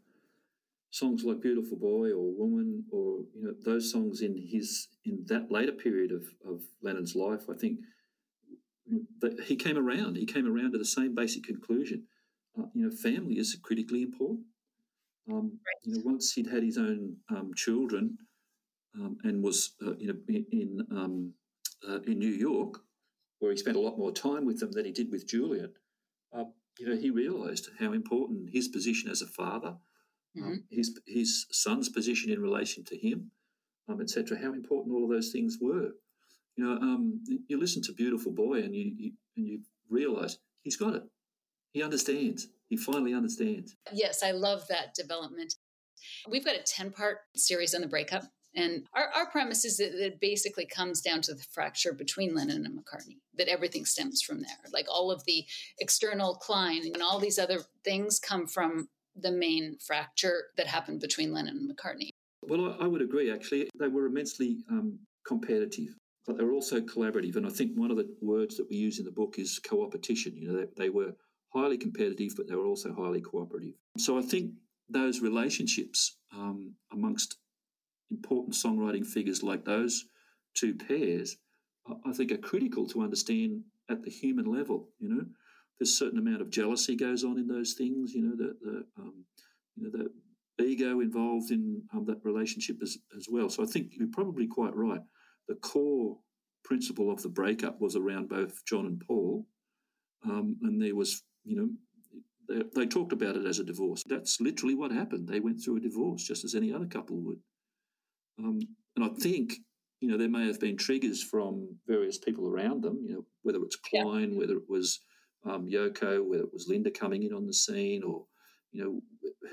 songs like "Beautiful Boy" or "Woman" or you know those songs in his in that later period of of Lennon's life, I think that he came around. He came around to the same basic conclusion. Uh, you know, family is critically important. Um, you know, once he'd had his own um, children um, and was uh, you know in um, uh, in New York, where he spent a lot more time with them than he did with Julian. Uh, you know, he realised how important his position as a father, um, mm-hmm. um, his his son's position in relation to him, um, etc. How important all of those things were. You know, um, you listen to "Beautiful Boy" and you, you and you realise he's got it. He understands. He finally understands. Yes, I love that development. We've got a ten part series on the breakup. And our, our premise is that it basically comes down to the fracture between Lennon and McCartney, that everything stems from there. Like all of the external Klein and all these other things come from the main fracture that happened between Lennon and McCartney. Well, I, I would agree, actually. They were immensely um, competitive, but they were also collaborative. And I think one of the words that we use in the book is coopetition. You know, they, they were highly competitive, but they were also highly cooperative. So I think those relationships um, amongst important songwriting figures like those two pairs, I think are critical to understand at the human level. You know, a certain amount of jealousy goes on in those things. You know, the, the um, you know the ego involved in um, that relationship as, as well. So I think you're probably quite right. The core principle of the breakup was around both John and Paul, um, and there was, you know, they, they, talked about it as a divorce. That's literally what happened. They went through a divorce just as any other couple would. Um, and I think, you know, there may have been triggers from various people around them, you know, whether it's Klein, yeah. whether it was um, Yoko, whether it was Linda coming in on the scene, or, you know,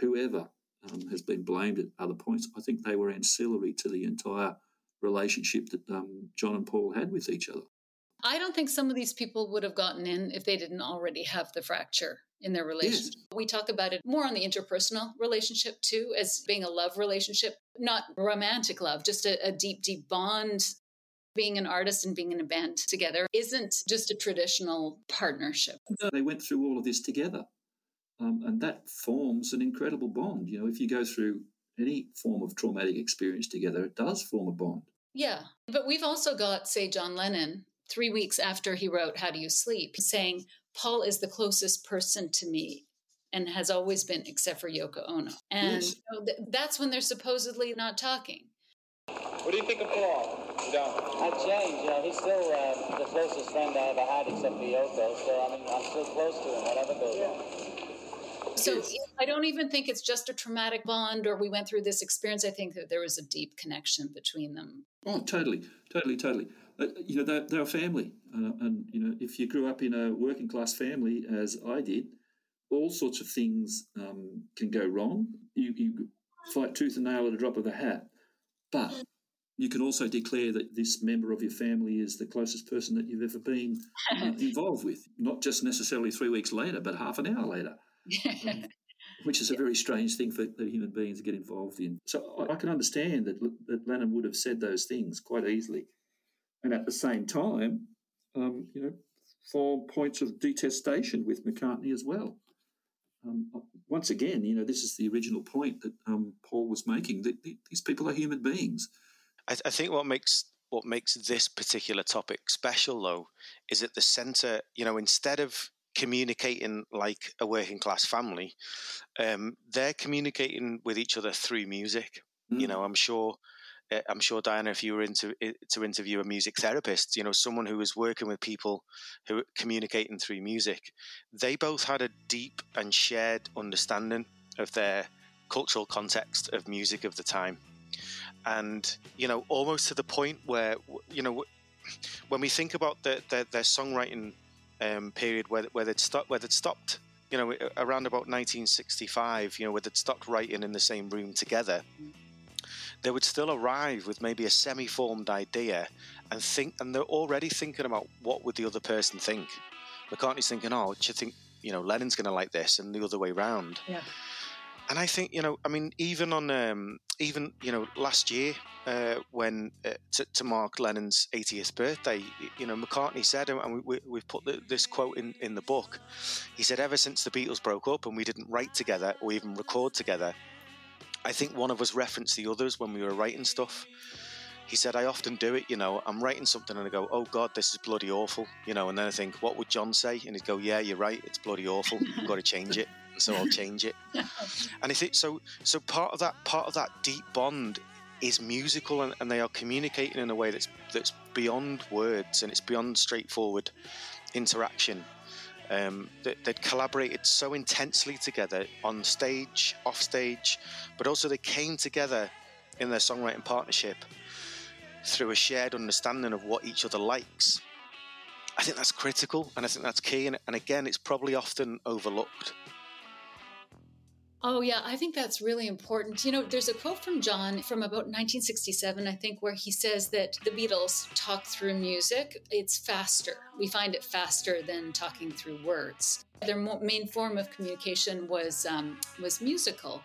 whoever um, has been blamed at other points. I think they were ancillary to the entire relationship that um, John and Paul had with each other. I don't think some of these people would have gotten in if they didn't already have the fracture in their relationship. Yes. We talk about it more on the interpersonal relationship too, as being a love relationship, not romantic love, just a, a deep, deep bond. Being an artist and being in a band together isn't just a traditional partnership. No, they went through all of this together. Um, and that forms an incredible bond. You know, if you go through any form of traumatic experience together, it does form a bond. Yeah. But we've also got, say, John Lennon, three weeks after he wrote How Do You Sleep, saying, Paul is the closest person to me and has always been, except for Yoko Ono. And yes. you know, th- that's when they're supposedly not talking. What do you think of Paul? John? Uh, James, you know, he's still uh, the closest friend I ever had except for Yoko, so I mean, I'm still close to him, whatever goes yeah. on. So I don't even think it's just a traumatic bond or we went through this experience. I think that there was a deep connection between them. Oh, totally, totally, totally. Uh, you know, they're, they're a family. Uh, and, you know, if you grew up in a working class family, as I did, all sorts of things um, can go wrong. You, you fight tooth and nail at a drop of a hat. But you can also declare that this member of your family is the closest person that you've ever been uh, involved with, not just necessarily three weeks later, but half an hour later. Um, which is a very strange thing for, for human beings to get involved in. So I, I can understand that, that Lennon would have said those things quite easily and at the same time, um, you know, form points of detestation with McCartney as well. Um, once again, you know, this is the original point that um, Paul was making that these people are human beings. I, I, think what makes what makes this particular topic special, though, is at the centre. You know, instead of communicating like a working class family, um, they're communicating with each other through music. Mm. You know, I'm sure uh, I'm sure Diana, if you were into to interview a music therapist, you know, someone who was working with people who communicating through music, they both had a deep and shared understanding of their cultural context of music of the time, and you know, almost to the point where you know, when we think about the, the, their songwriting um, period where where they'd stopped where they'd stopped you know, around about 1965, you know, where they'd stopped writing in the same room together they would still arrive with maybe a semi-formed idea and think, and they're already thinking about what would the other person think. McCartney's thinking, oh, do you think you know Lennon's going to like this, and the other way round. Yeah. And I think you know, I mean, even on um, even you know last year uh, when uh, to, to, mark Lennon's 80th birthday, you know, McCartney said, and we, we, have put the, this quote in in the book. He said, ever since the Beatles broke up and we didn't write together or even record together, I think one of us referenced the others when we were writing stuff. He said, I often do it, you know, I'm writing something and I go, oh God, this is bloody awful, you know, and then I think, what would John say? And he'd go, yeah, you're right, it's bloody awful, I've got to change it. So I'll change it. and I think so, so part of that, part of that deep bond is musical and, and they are communicating in a way that's, that's beyond words and it's beyond straightforward interaction um, that they'd collaborated so intensely together on stage, off stage, but also they came together in their songwriting partnership through a shared understanding of what each other likes. I think that's critical and I think that's key. And, and again, it's probably often overlooked. Oh, yeah, I think that's really important. You know, there's a quote from John from about 1967, I think, where he says that the Beatles talk through music. It's faster. We find it faster than talking through words. Their main form of communication was um, was musical,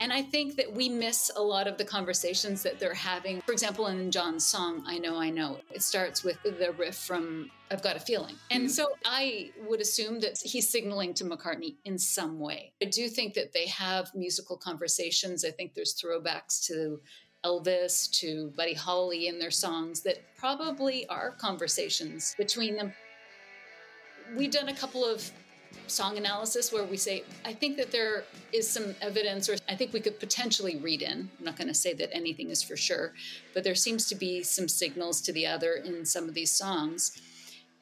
and I think that we miss a lot of the conversations that they're having. For example, in John's song, I Know, I Know, it starts with the riff from I've Got a Feeling. And mm-hmm. so I would assume that he's signaling to McCartney in some way. I do think that they have musical conversations. I think there's throwbacks to Elvis, to Buddy Holly in their songs that probably are conversations between them. We've done a couple of song analysis where we say, I think that there is some evidence, or I think we could potentially read in. I'm not going to say that anything is for sure, but there seems to be some signals to the other in some of these songs.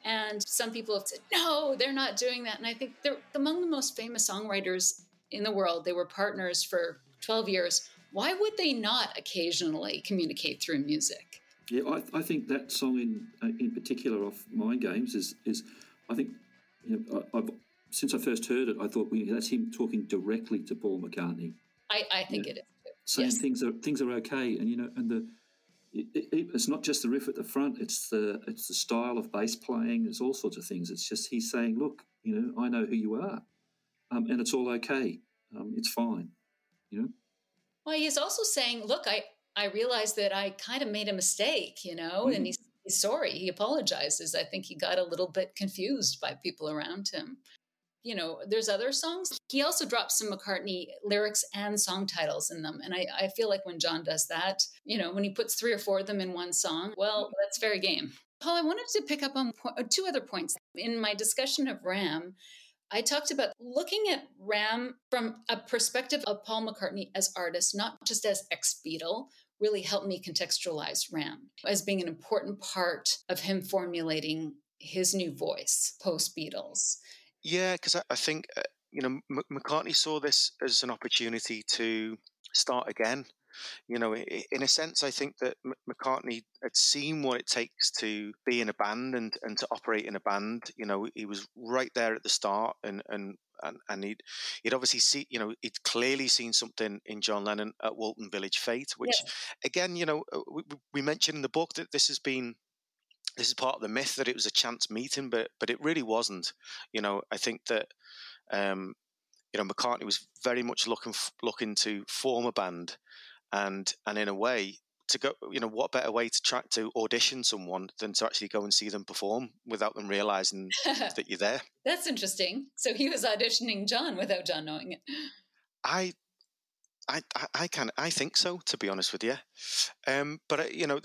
And some people have said, no, they're not doing that. And I think they're among the most famous songwriters in the world. They were partners for 12 years. Why would they not occasionally communicate through music? Yeah, I, I think that song in uh, in particular off Mind Games is is I think you know, I, I've since I first heard it, I thought well, that's him talking directly to Paul McCartney. I, I think it is. Saying yes. things are things are okay, and you know, and the it's not just the riff at the front; it's the it's the style of bass playing. There's all sorts of things. It's just he's saying, "Look, you know, I know who you are, um, and it's all okay. Um, it's fine." You know. Well, he's also saying, "Look, I I realized that I kind of made a mistake, you know, mm-hmm. and he's, he's sorry. He apologizes. I think he got a little bit confused by people around him you know, there's other songs. He also drops some McCartney lyrics and song titles in them. And I, I feel like when John does that, you know, when he puts three or four of them in one song, well, that's very game. Paul, I wanted to pick up on uh, two other points. In my discussion of Ram, I talked about looking at Ram from a perspective of Paul McCartney as artist, not just as ex Beatle, really helped me contextualize Ram as being an important part of him formulating his new voice post Beatles. Yeah, because I, I, think uh, you know M- McCartney saw this as an opportunity to start again. You know, in a sense, I think that M- McCartney had seen what it takes to be in a band and, and to operate in a band. You know, he was right there at the start, and and and, and he'd he'd obviously see you know he'd clearly seen something in John Lennon at Woolton Village Fete, which yeah. again, you know, uh, we, we mentioned in the book that this has been this is part of the myth that it was a chance meeting, but but it really wasn't. You know, I think that um, you know McCartney was very much looking looking to form a band, and and in a way to go. You know, what better way to try to audition someone than to actually go and see them perform without them realizing that you're there. That's interesting. So he was auditioning John without John knowing it. I I, I, can I think so to be honest with you, um, but uh, you know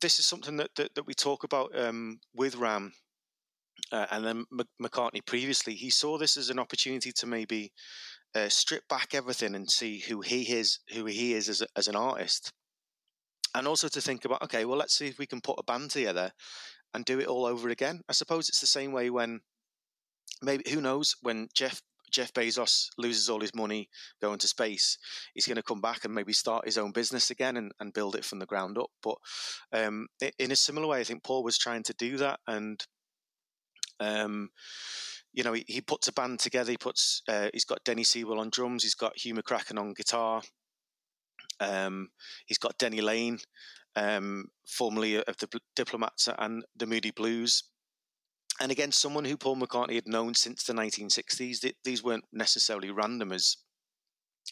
this is something that, that, that we talk about um, with Ram, uh, and then McCartney previously. He saw this as an opportunity to maybe uh, strip back everything and see who he is, who he is as, a, as an artist, and also to think about okay, well let's see if we can put a band together and do it all over again. I suppose it's the same way when maybe who knows when Jeff Jeff Bezos loses all his money going to space, he's going to come back and maybe start his own business again and, and build it from the ground up. But um, in a similar way, I think Paul was trying to do that. And, um, you know, he, he, puts a band together. He puts, uh, he's got Denny Seiwell on drums. He's got Hugh McCracken on guitar. Um, he's got Denny Laine, um, formerly of the Diplomats and the Moody Blues and again, someone who Paul McCartney had known since the 1960s. These weren't necessarily randomers.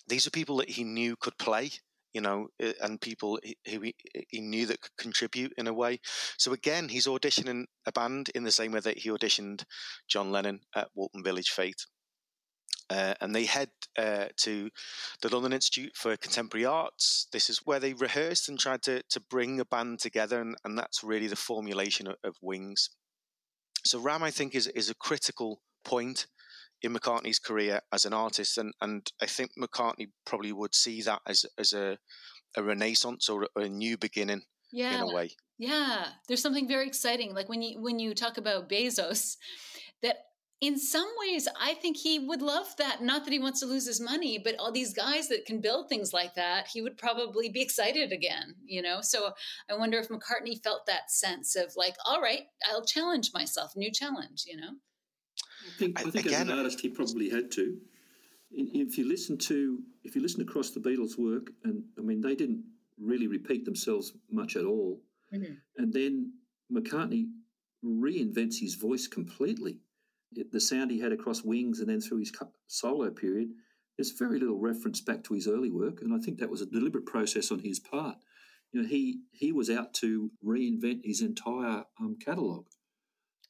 these are people that he knew could play, you know, and people who he, he knew that could contribute in a way. So again, he's auditioning a band in the same way that he auditioned John Lennon at Woolton Village Fete. Uh, and they head uh, to the London Institute for Contemporary Arts. This is where they rehearsed and tried to, to bring a band together, and, and that's really the formulation of, of Wings. So Ram, I think, is is a critical point in McCartney's career as an artist, and and I think McCartney probably would see that as as a a renaissance or a new beginning yeah. in a way. Yeah, there's something very exciting. Like when you when you talk about Bezos, that in some ways, I think he would love that. Not that he wants to lose his money, but all these guys that can build things like that, he would probably be excited again, you know? So I wonder if McCartney felt that sense of like, all right, I'll challenge myself, new challenge, you know? I think, I think Again, as an artist, he probably had to. If you listen to, if you listen across the Beatles' work, and I mean, they didn't really repeat themselves much at all. Mm-hmm. And then McCartney reinvents his voice completely the sound he had across Wings and then through his solo period, there's very little reference back to his early work, and I think that was a deliberate process on his part. You know, he he was out to reinvent his entire um, catalogue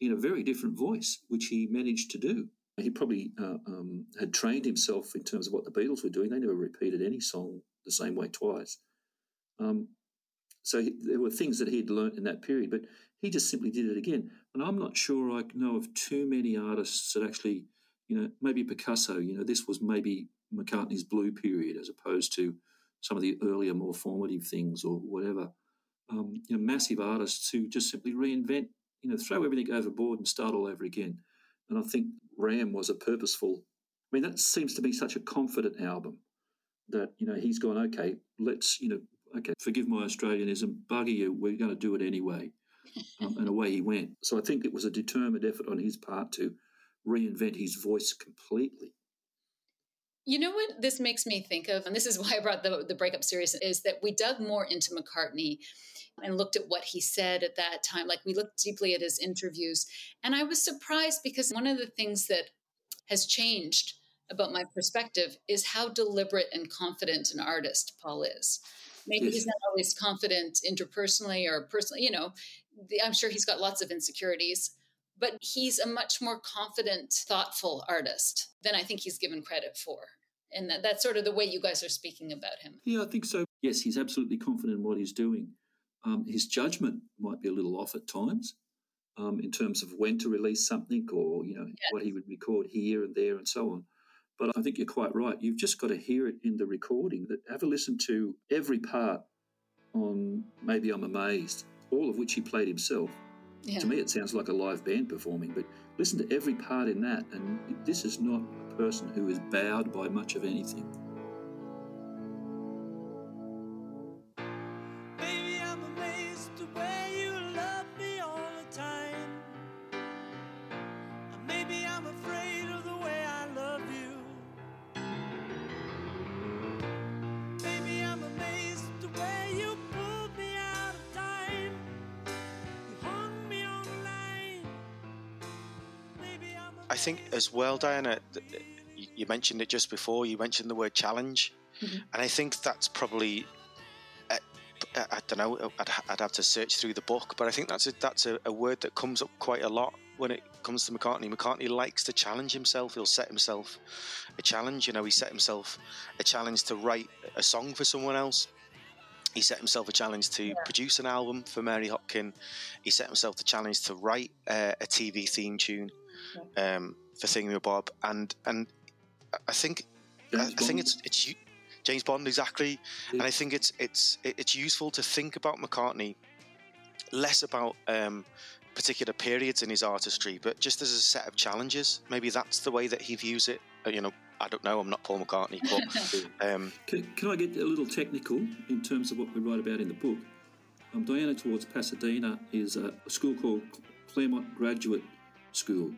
in a very different voice, which he managed to do. He probably uh, um, had trained himself in terms of what the Beatles were doing. They never repeated any song the same way twice. Um, so he, there were things that he had learnt in that period, but he just simply did it again. And I'm not sure I know of too many artists that actually, you know, maybe Picasso, you know, this was maybe McCartney's blue period as opposed to some of the earlier, more formative things or whatever. Um, you know, massive artists who just simply reinvent, you know, throw everything overboard and start all over again. And I think Ram was a purposeful. I mean, that seems to be such a confident album that you know he's gone. Okay, let's you know, okay, forgive my Australianism, bugger you. We're going to do it anyway Um, and away he went. So I think it was a determined effort on his part to reinvent his voice completely. You know what this makes me think of, and this is why I brought the, the breakup series, is that we dug more into McCartney and looked at what he said at that time. Like we looked deeply at his interviews. And I was surprised because one of the things that has changed about my perspective is how deliberate and confident an artist Paul is. Maybe yes. he's not always confident interpersonally or personally, you know, I'm sure he's got lots of insecurities, but he's a much more confident, thoughtful artist than I think he's given credit for. And that, that's sort of the way you guys are speaking about him. Yeah, I think so. Yes, he's absolutely confident in what he's doing. Um, his judgment might be a little off at times um, in terms of when to release something or, you know, yes. what he would record here and there and so on. But I think you're quite right. You've just got to hear it in the recording. That have a listen to every part on Maybe I'm Amazed, all of which he played himself. Yeah. To me, it sounds like a live band performing, but listen to every part in that. And this is not a person who is bowed by much of anything. As well, Diana, you mentioned it just before. You mentioned the word challenge, mm-hmm. and I think that's probably. Uh, I don't know. I'd, I'd, have to search through the book, but I think that's a, that's a, a word that comes up quite a lot when it comes to McCartney. McCartney likes to challenge himself. He'll set himself a challenge. You know, he set himself a challenge to write a song for someone else. He set himself a challenge to yeah. produce an album for Mary Hopkin. He set himself the challenge to write uh, a TV theme tune um, for Thingumybob, and and I think I, I, think it's it's James Bond exactly, yeah. and I think it's it's it's useful to think about McCartney less about um, particular periods in his artistry, but just as a set of challenges. Maybe that's the way that he views it. Uh, you know, I don't know. I'm not Paul McCartney, but um, can, can, I get a little technical in terms of what we write about in the book? Um, Diana towards Pasadena is a school called Claremont Graduate School,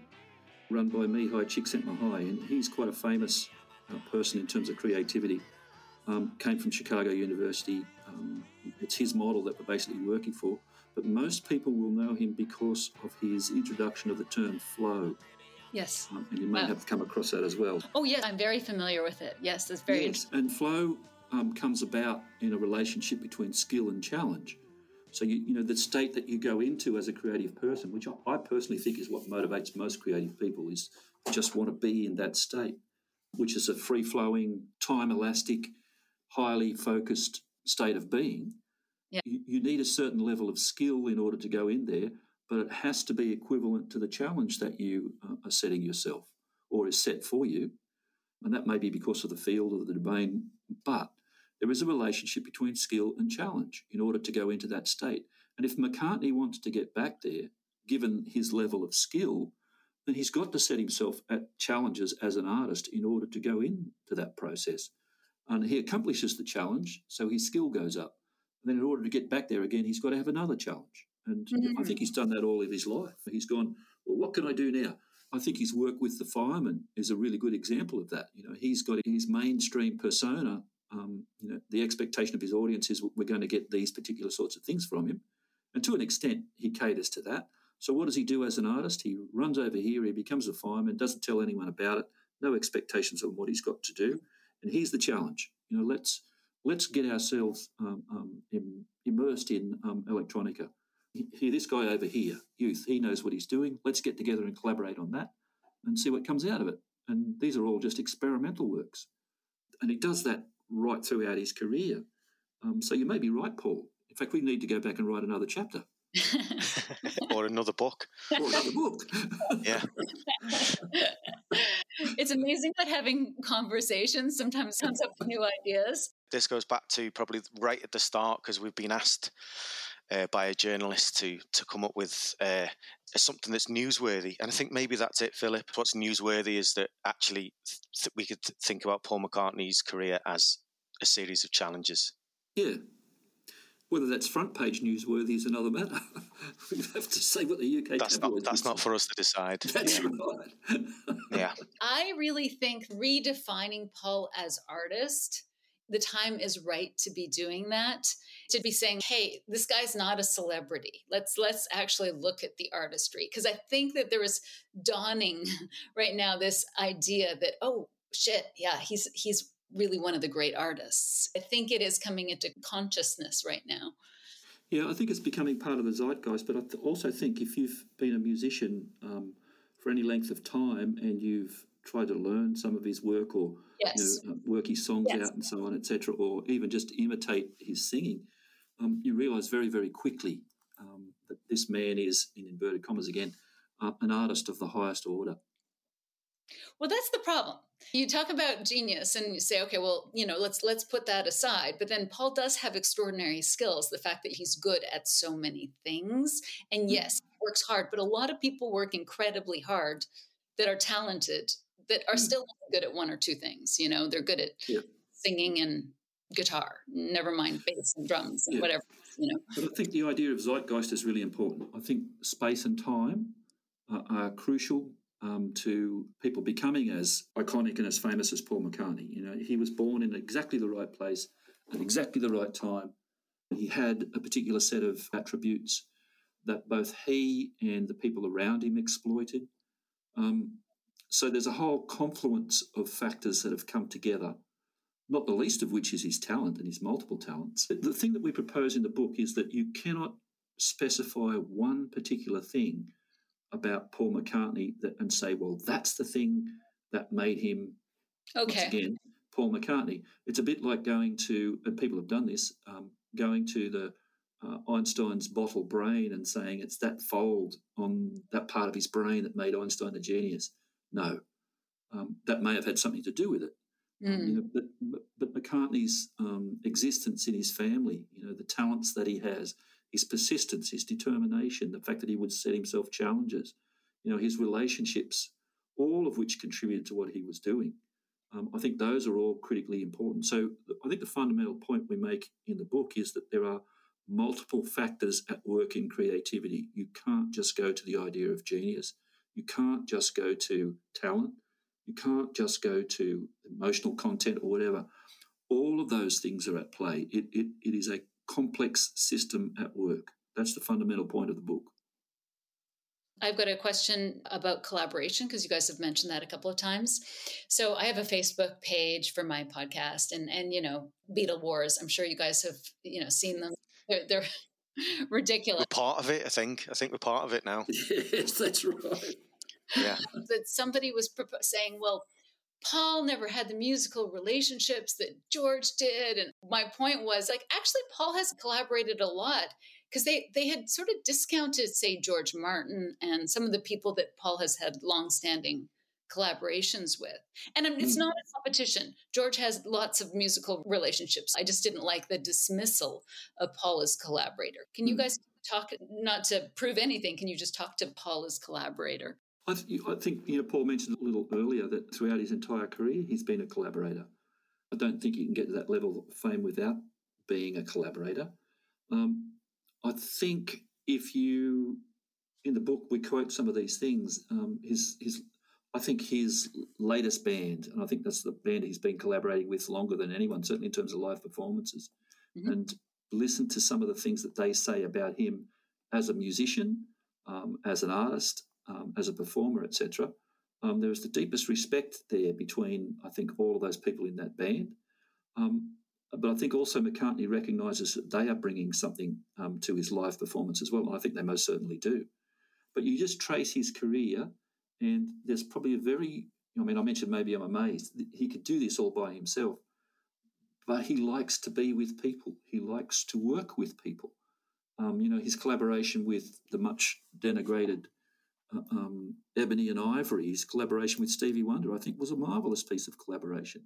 run by Mihaly Csikszentmihalyi, and he's quite a famous uh, person in terms of creativity. Um, came from Chicago University. Um, it's his model that we're basically working for. But most people will know him because of his introduction of the term flow. Yes. Um, and you may wow. have come across that as well. Oh, yes, I'm very familiar with it. Yes, that's very yes, And flow um, comes about in a relationship between skill and challenge. So you, you know the state that you go into as a creative person, which I personally think is what motivates most creative people, is just want to be in that state, which is a free flowing, time elastic, highly focused state of being. Yeah. You, you need a certain level of skill in order to go in there, but it has to be equivalent to the challenge that you uh, are setting yourself or is set for you. And that may be because of the field or the domain, but there is a relationship between skill and challenge in order to go into that state. And if McCartney wants to get back there, given his level of skill, then he's got to set himself at challenges as an artist in order to go into that process. And he accomplishes the challenge, so his skill goes up. And then, in order to get back there again, he's got to have another challenge. And mm-hmm. I think he's done that all of his life. He's gone, well, what can I do now? I think his work with the firemen is a really good example of that. You know, he's got his mainstream persona um, you know, the expectation of his audience is we're going to get these particular sorts of things from him. And to an extent, he caters to that. So what does he do as an artist? He runs over here, he becomes a fireman, doesn't tell anyone about it, no expectations on what he's got to do. And here's the challenge. You know, let's let's get ourselves um, um, Im- immersed in um, electronica. Here, this guy over here, youth, he knows what he's doing. Let's get together and collaborate on that and see what comes out of it. And these are all just experimental works. And he does that right throughout his career. Um, so you may be right, Paul. In fact, we need to go back and write another chapter. or another book. Or another book. yeah. it's amazing that having conversations sometimes comes up with new ideas. This goes back to probably right at the start because we've been asked uh, by a journalist to to come up with uh, something that's newsworthy. And I think maybe that's it, Phillip. What's newsworthy is that actually th- we could think about Paul McCartney's career as a series of challenges. Yeah. Whether that's front page newsworthy is another matter. we have to say what the UK. That's not. That's not for us to decide. That's yeah. right. yeah. I really think redefining Paul as artist the time is right to be doing that to be saying hey this guy's not a celebrity. Let's let's actually look at the artistry. Because i think that there is dawning right now this idea that oh shit yeah he's he's really one of the great artists. I think it is coming into consciousness right now. Yeah i think it's becoming part of the zeitgeist but i th- also think if you've been a musician um, for any length of time and you've tried to learn some of his work or yes. you know, uh, work his songs yes. out and so on, etc., or even just imitate his singing, um, you realise very, very quickly um, that this man is, in inverted commas again, uh, an artist of the highest order. Well, that's the problem. You talk about genius and you say, okay, well, you know, let's let's put that aside. But then Paul does have extraordinary skills. The fact that he's good at so many things, and mm-hmm. yes, he works hard. But a lot of people work incredibly hard that are talented that are mm. still good at one or two things. You know, they're good at yeah. singing and guitar, never mind bass and drums and yeah. whatever. You know, but I think the idea of zeitgeist is really important. I think space and time are, are crucial um, to people becoming as iconic and as famous as Paul McCartney. You know, he was born in exactly the right place at exactly the right time. He had a particular set of attributes that both he and the people around him exploited. Um, so there's a whole confluence of factors that have come together, not the least of which is his talent and his multiple talents. The thing that we propose in the book is that you cannot specify one particular thing about Paul McCartney that, and say, well, that's the thing that made him, okay. once again, Paul McCartney. It's a bit like going to, and people have done this, um, going to the uh, Einstein's bottle brain and saying it's that fold on that part of his brain that made Einstein a genius. No, um, that may have had something to do with it. Mm. Um, you know, but, but, but McCartney's um, existence in his family, you know, the talents that he has, his persistence, his determination, the fact that he would set himself challenges, you know, his relationships, all of which contributed to what he was doing. Um, I think those are all critically important. So I think the fundamental point we make in the book is that there are multiple factors at work in creativity. You can't just go to the idea of genius. You can't just go to talent. You can't just go to emotional content or whatever. All of those things are at play. It, it, it is a complex system at work. That's the fundamental point of the book. I've got a question about collaboration because you guys have mentioned that a couple of times. So I have a Facebook page for my podcast and and you know Beatle Wars. I'm sure you guys have you know seen them. They're, they're ridiculous. We're part of it, I think. I think we're part of it now. yes, that's right. Yeah. that somebody was saying, well, Paul never had the musical relationships that George did. And my point was like, actually, Paul has collaborated a lot because they, they had sort of discounted, say, George Martin and some of the people that Paul has had longstanding collaborations with. And it's mm. not a competition. George has lots of musical relationships. I just didn't like the dismissal of Paul as collaborator. Can you mm. guys talk, not to prove anything, can you just talk to Paul as collaborator? I, th- I think you know Paul mentioned a little earlier that throughout his entire career he's been a collaborator. I don't think you can get to that level of fame without being a collaborator. Um, I think if you in the book we quote some of these things. Um, his his I think his latest band, and I think that's the band he's been collaborating with longer than anyone, certainly in terms of live performances, mm-hmm. and listen to some of the things that they say about him as a musician, um, as an artist, um, as a performer, etc. Um, there is the deepest respect there between, I think, all of those people in that band. Um, but I think also McCartney recognises that they are bringing something um, to his live performance as well, and I think they most certainly do. But you just trace his career and there's probably a very, I mean, I mentioned maybe I'm amazed. He could do this all by himself, but he likes to be with people. He likes to work with people. Um, you know, his collaboration with the much denigrated uh, um, Ebony and Ivory, his collaboration with Stevie Wonder, I think was a marvelous piece of collaboration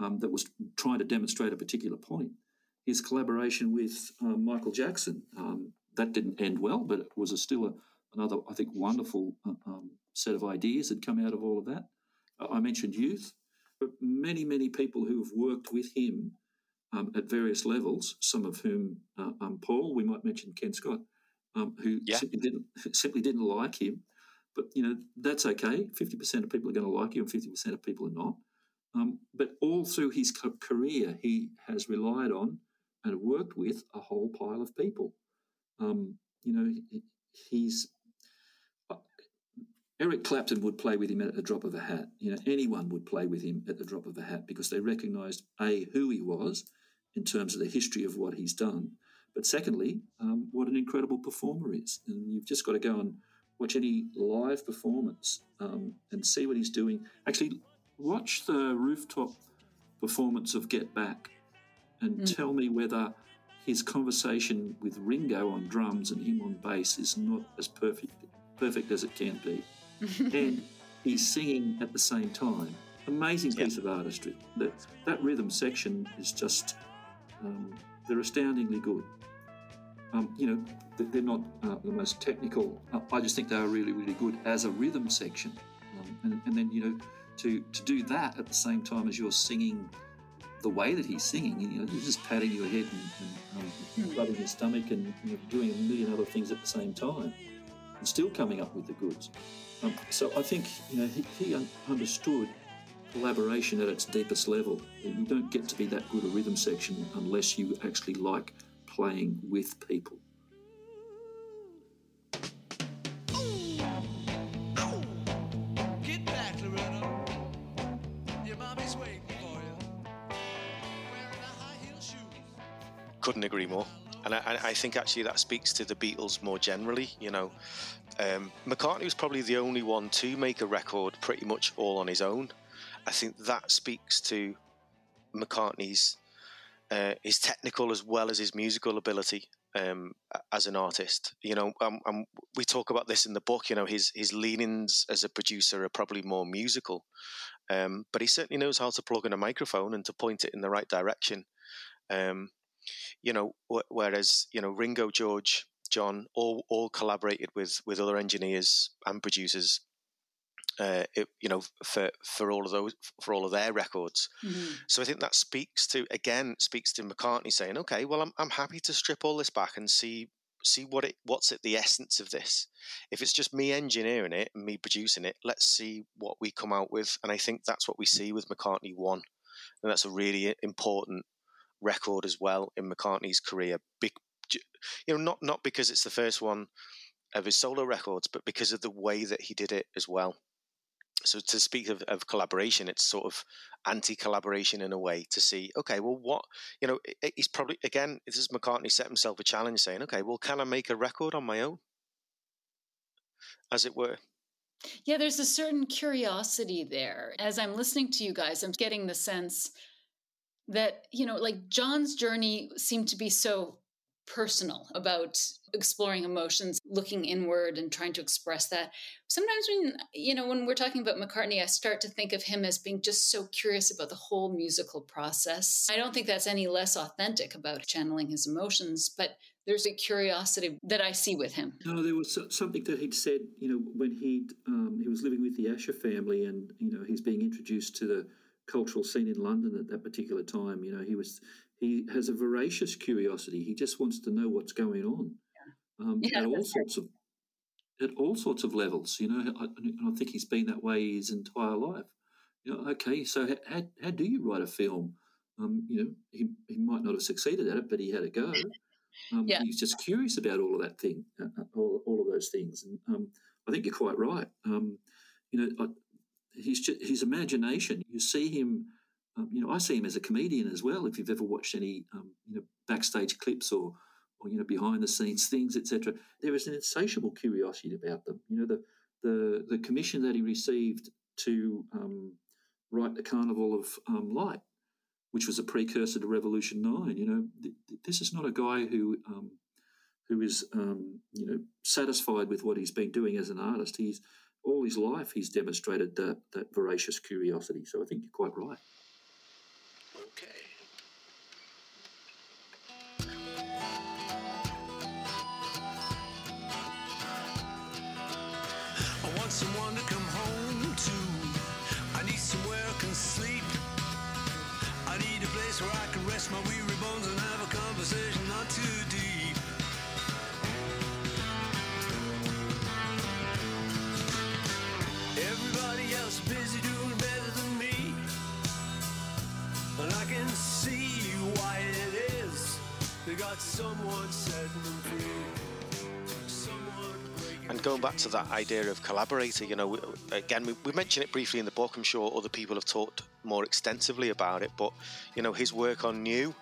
um, that was trying to demonstrate a particular point. His collaboration with uh, Michael Jackson, um, that didn't end well, but it was a still a, another, I think, wonderful uh, um, set of ideas that come out of all of that. I mentioned youth, but many, many people who have worked with him um, at various levels, some of whom, uh, um, Paul, we might mention Ken Scott, um, who yeah. simply, didn't, simply didn't like him. But, you know, that's okay. 50% of people are going to like you and 50% of people are not. Um, but all through his career, he has relied on and worked with a whole pile of people. Um, you know, he's Eric Clapton would play with him at the drop of a hat. You know, anyone would play with him at the drop of a hat because they recognised a who he was in terms of the history of what he's done, but secondly, um, what an incredible performer is. And you've just got to go and watch any live performance um, and see what he's doing. Actually, watch the rooftop performance of Get Back and mm. tell me whether his conversation with Ringo on drums and him on bass is not as perfect perfect as it can be. and he's singing at the same time. Amazing piece yep. of artistry. That that rhythm section is just um, they're astoundingly good. Um, you know, they're not uh, the most technical. Uh, I just think they are really, really good as a rhythm section. Um, and, and, then, you know, to, to do that at the same time as you're singing the way that he's singing, you know, you're just patting your head and, and um, hmm. rubbing your stomach and you know, doing a million other things at the same time and still coming up with the goods. Um, so I think, you know, he, he understood collaboration at its deepest level. You don't get to be that good a rhythm section unless you actually like playing with people. Couldn't agree more. And I, I, think actually that speaks to the Beatles more generally. You know, um, McCartney was probably the only one to make a record pretty much all on his own. I think that speaks to McCartney's uh, his technical as well as his musical ability um, as an artist. You know, um, um, we talk about this in the book. You know, his his leanings as a producer are probably more musical, um, but he certainly knows how to plug in a microphone and to point it in the right direction. Um, you know, wh- whereas you know Ringo, George, John all all collaborated with with other engineers and producers uh, it, you know, for for all of those for all of their records. Mm-hmm. So I think that speaks to again speaks to McCartney saying, okay, well, I'm I'm happy to strip all this back and see see what it what's at the essence of this. If it's just me engineering it and me producing it, let's see what we come out with. And I think that's what we see with McCartney One, and that's a really important record as well in McCartney's career. Big, you know, not not because it's the first one of his solo records, but because of the way that he did it as well. So to speak of, of collaboration it's sort of anti-collaboration in a way to see okay well what you know he's probably again this is mccartney set himself a challenge saying okay well can i make a record on my own? As it were. Yeah there's a certain curiosity there. As i'm listening to you guys i'm getting the sense that you know like john's journey seemed to be so personal about exploring emotions, looking inward and trying to express that. Sometimes when you know when we're talking about McCartney, I start to think of him as being just so curious about the whole musical process. I don't think that's any less authentic about channeling his emotions, but there's a curiosity that I see with him. No, there was something that he'd said, you know, when he um, he was living with the Asher family, and you know he's being introduced to the cultural scene in London at that particular time. You know, he was he has a voracious curiosity. He just wants to know what's going on um, yeah, at all sorts right. of at all sorts of levels. You know, I, I, think he's been that way his entire life. You know, okay, so how, how do you write a film? Um, you know, he, he might not have succeeded at it, but he had a go. Um, yeah. He's just curious about all of that thing, uh, uh all, all of those things. And um, I think you're quite right. Um, you know, I, his, his imagination, you see him um, you know, I see him as a comedian as well. If you've ever watched any, um, you know, backstage clips or, or you know, behind the scenes things, etc., there is an insatiable curiosity about them. You know, the the the commission that he received to um, write the Carnival of um, Light, which was a precursor to Revolution Nine. You know, th- this is not a guy who um, who is um, you know satisfied with what he's been doing as an artist. He's all his life he's demonstrated that that voracious curiosity. So I think you're quite right. someone got someone setting them free. Someone And going back to that idea of collaborator, you know, we- again, we, we mentioned it briefly in the book. I'm sure other people have talked more extensively about it, but you know, his work on New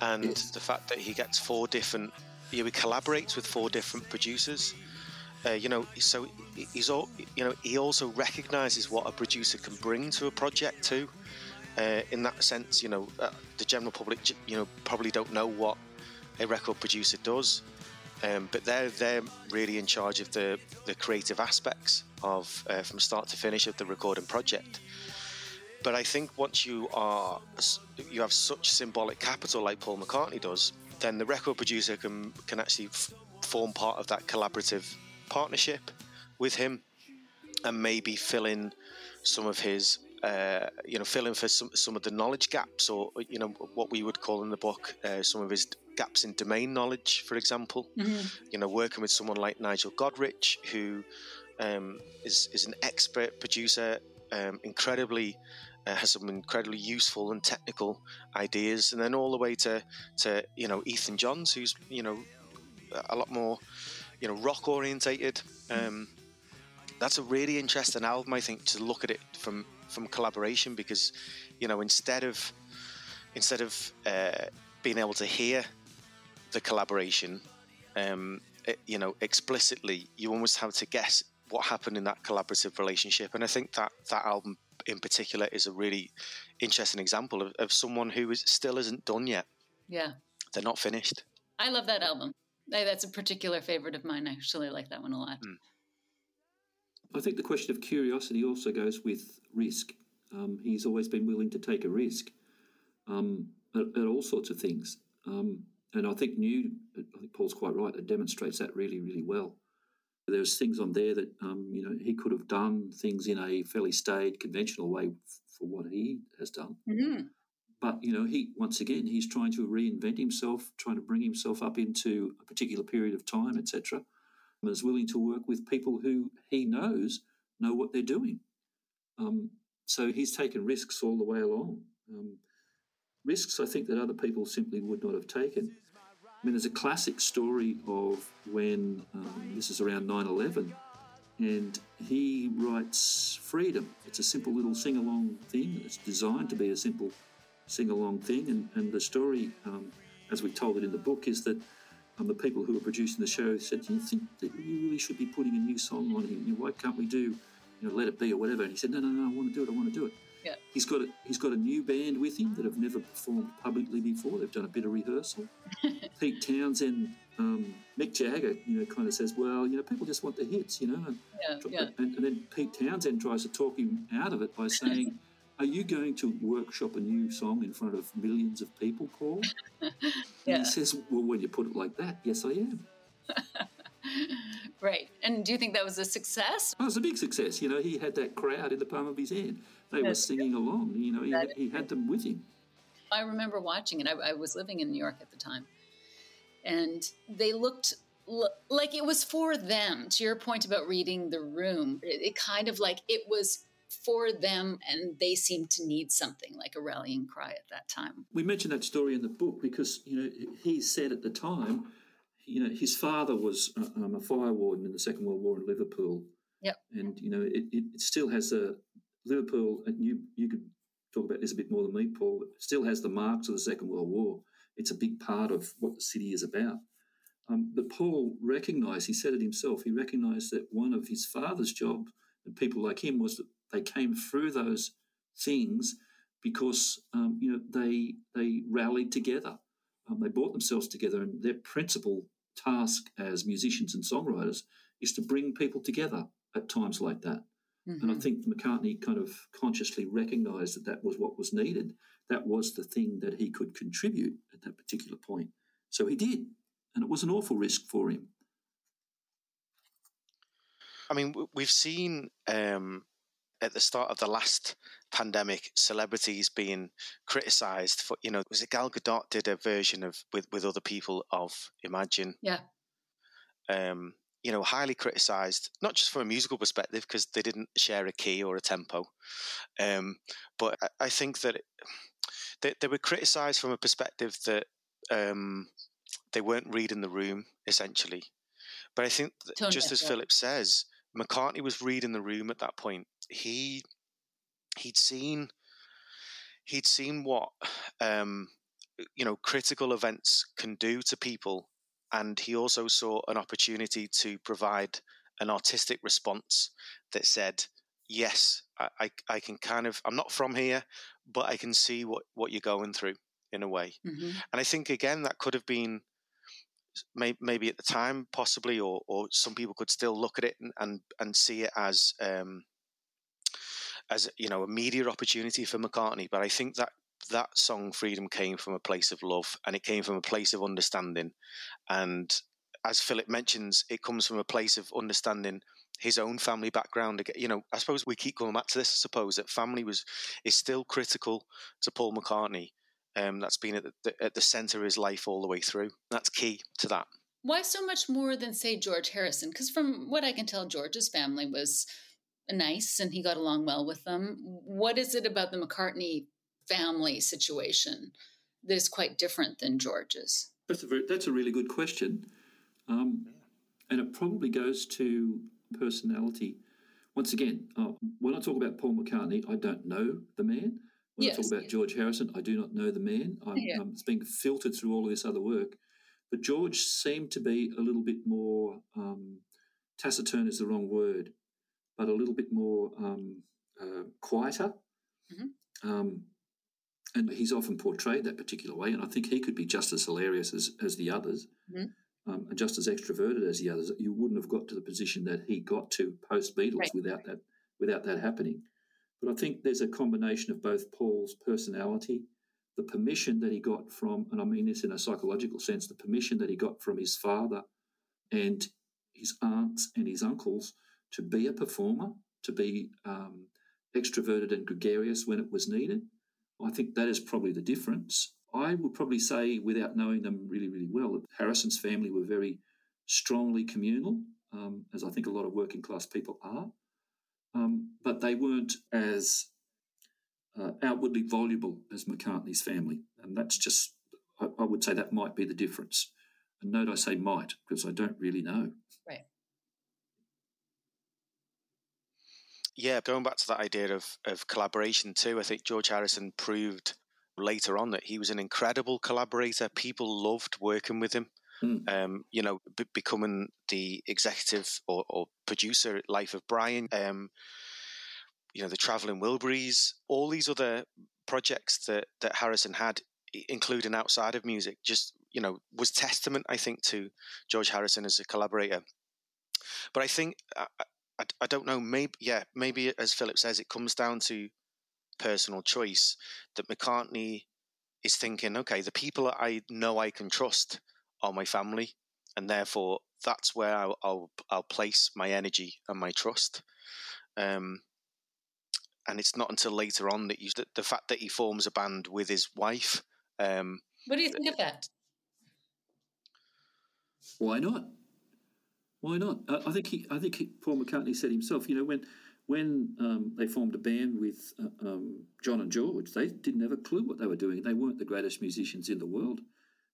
and Yes. the fact that he gets four different, you know, he collaborates with four different producers. Uh, you know, so he- he's all, you know, he also recognizes what a producer can bring to a project too. Uh, in that sense, you know, uh, the general public, you know, probably don't know what a record producer does, um, but they're they're really in charge of the the creative aspects of uh, from start to finish of the recording project. But I think once you are you have such symbolic capital like Paul McCartney does, then the record producer can can actually f- form part of that collaborative partnership with him, and maybe fill in some of his. Uh, you know, fill in for some, some of the knowledge gaps, or you know, what we would call in the book uh, some of his gaps in domain knowledge, for example. You know, working with someone like Nigel Godrich, who um, is is an expert producer, um, incredibly uh, has some incredibly useful and technical ideas, and then all the way to to you know Ethan Johns, who's you know a lot more you know rock orientated. Um, that's a really interesting album, I think, to look at it from from collaboration because you know instead of instead of uh, being able to hear the collaboration um, it- you know, explicitly, you almost have to guess what happened in that collaborative relationship. And I think that that album in particular is a really interesting example of, of someone who is still isn't done yet. Yeah. They're not finished. I love that album. Eh, That's a particular favorite of mine. I actually like that one a lot. I think the question of curiosity also goes with risk. Um, he's always been willing to take a risk um, at, at all sorts of things. Um, and I think new, I think Paul's quite right, it demonstrates that really, really well. There's things on there that, um, you know, he could have done things in a fairly staid, conventional way f- for what he has done. hmm But, you know, he, once again, he's trying to reinvent himself, trying to bring himself up into a particular period of time, etc and is willing to work with people who he knows know what they're doing. Um, so he's taken risks all the way along. Um, risks I think that other people simply would not have taken. I mean, there's a classic story of when um, this is around 9 11, and he writes Freedom. It's a simple little sing along thing. It's designed to be a simple sing along thing. And, and the story, um, as we told it in the book, is that um, the people who were producing the show said, "Do you think that you really should be putting a new song on here? Why can't we do, you know, Let It Be or whatever?" And he said, "No, no, no, I want to do it. I want to do it." Yeah. He's got a, he's got a new band with him that have never performed publicly before. They've done a bit of rehearsal. Pete Townshend, um, Mick Jagger, you know, kind of says, "Well, you know, people just want the hits, you know." And, Yeah, yeah. and, and then Pete Townshend tries to talk him out of it by saying. Are you going to workshop a new song in front of millions of people, Paul? And Yeah. he says, Well, when you put it like that, yes, I am. Right. And do you think that was a success? Oh, it was a big success. You know, he had that crowd in the palm of his hand. They were singing along. You know, he, he had them with him. I remember watching it. I, I was living in New York at the time, and they looked l- like it was for them. To your point about reading the room, it, it kind of like it was for them, and they seemed to need something like a rallying cry at that time. We mentioned that story in the book because, you know, he said at the time, you know, his father was uh, um, a fire warden in the Second World War in Liverpool. Yep. And, you know, it, it, it still has a Liverpool, and you, you could talk about this a bit more than me, Paul, still has the marks of the Second World War. It's a big part of what the city is about. Um, but Paul recognised, he said it himself, he recognised that one of his father's job and people like him was that they came through those things because um, you know they they rallied together. Um, they brought themselves together, and their principal task as musicians and songwriters is to bring people together at times like that. And I think McCartney kind of consciously recognised that that was what was needed. That was the thing that he could contribute at that particular point. So he did, and it was an awful risk for him. I mean, we've seen um, at the start of the last pandemic celebrities being criticised for, you know, was it Gal Gadot did a version of with with other people of Imagine, Yeah. um, you know, highly criticised, not just from a musical perspective because they didn't share a key or a tempo, um, but I, I think that it, they, they were criticised from a perspective that. Um, they weren't reading the room essentially. But I think Tone just as. Phillip says, McCartney was reading the room at that point. He he'd seen he'd seen what um, you know critical events can do to people, and he also saw an opportunity to provide an artistic response that said, "Yes, I, I, I can kind of I'm not from here, but I can see what what you're going through in a way." Mhm. And I think again that could have been may, maybe at the time possibly, or or some people could still look at it and and, and see it as um, as you know a media opportunity for McCartney. But I think that that song "Freedom" came from a place of love, and it came from a place of understanding. And as Phillip mentions, it comes from a place of understanding his own family background. You know, I suppose we keep going back to this. I suppose that family was is still critical to Paul McCartney. Um, that's been at the, at the center of his life all the way through. That's key to that. Why so much more than, say, George Harrison? Because from what I can tell, George's family was nice and he got along well with them. What is it about the McCartney family situation that is quite different than George's? That's a very, that's a really good question, um, and it probably goes to personality. Once again, uh, when I talk about Paul McCartney, I don't know the man. When I talk about yes. George Harrison, I do not know the man. I'm, Yeah. um, it's being filtered through all of this other work. But George seemed to be a little bit more um, taciturn is the wrong word, but a little bit more um, uh, quieter. Mhm. Um, and he's often portrayed that particular way. And I think he could be just as hilarious as, as the others, Mhm. um, and just as extroverted as the others. You wouldn't have got to the position that he got to post Beatles Right. without that without that happening. But I think there's a combination of both Paul's personality, the permission that he got from, and I mean this in a psychological sense, the permission that he got from his father and his aunts and his uncles to be a performer, to be um, extroverted and gregarious when it was needed. I think that is probably the difference. I would probably say, without knowing them really, really well, that Harrison's family were very strongly communal, um, as I think a lot of working class people are. Um, but they weren't as uh, outwardly voluble as McCartney's family. And that's just, I, I would say that might be the difference. And note I say might, because I don't really know. Right. Yeah, going back to that idea of, of collaboration too, I think George Harrison proved later on that he was an incredible collaborator. People loved working with him. Mm. Um, you know, b- becoming the executive or, or producer at Life of Brian, um, you know, the Traveling Wilburys, all these other projects that, that Harrison had, including outside of music, just, you know, was testament, I think, to George Harrison as a collaborator. But I think, I, I, I don't know, maybe, yeah, maybe as Phillip says, it comes down to personal choice that McCartney is thinking, okay, the people that I know I can trust are my family, and therefore that's where I'll I'll, I'll place my energy and my trust. Um, and it's not until later on that you the, the fact that he forms a band with his wife. Um, What do you think of that? Why not? Why not? I, think he, I think he, Paul McCartney said himself. You know, when when um, they formed a band with uh, um, John and George, they didn't have a clue what they were doing. They weren't the greatest musicians in the world.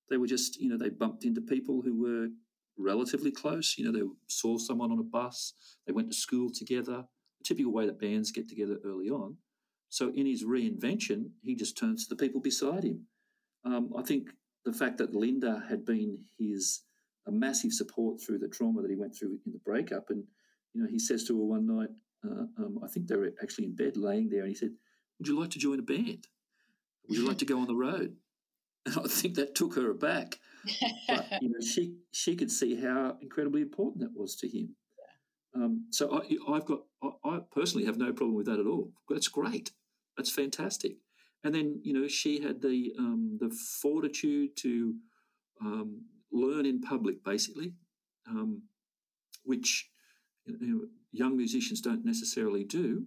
They were just, you know, they bumped into people who were relatively close. You know, they saw someone on a bus. They went to school together. Typical way that bands get together early on. So in his reinvention, he just turns to the people beside him. Um, I think the fact that Linda had been his a massive support through the trauma that he went through in the breakup, and you know, he says to her one night, uh, um, I think they were actually in bed, laying there, and he said, "Would you like to join a band? Would you like to go on the road?" And I think that took her aback. But you know, she she could see how incredibly important that was to him. Um, so I, I've got I, I personally have no problem with that at all. That's great. That's fantastic. And then you know she had the um, the fortitude to um, learn in public, basically, um, which you know, young musicians don't necessarily do.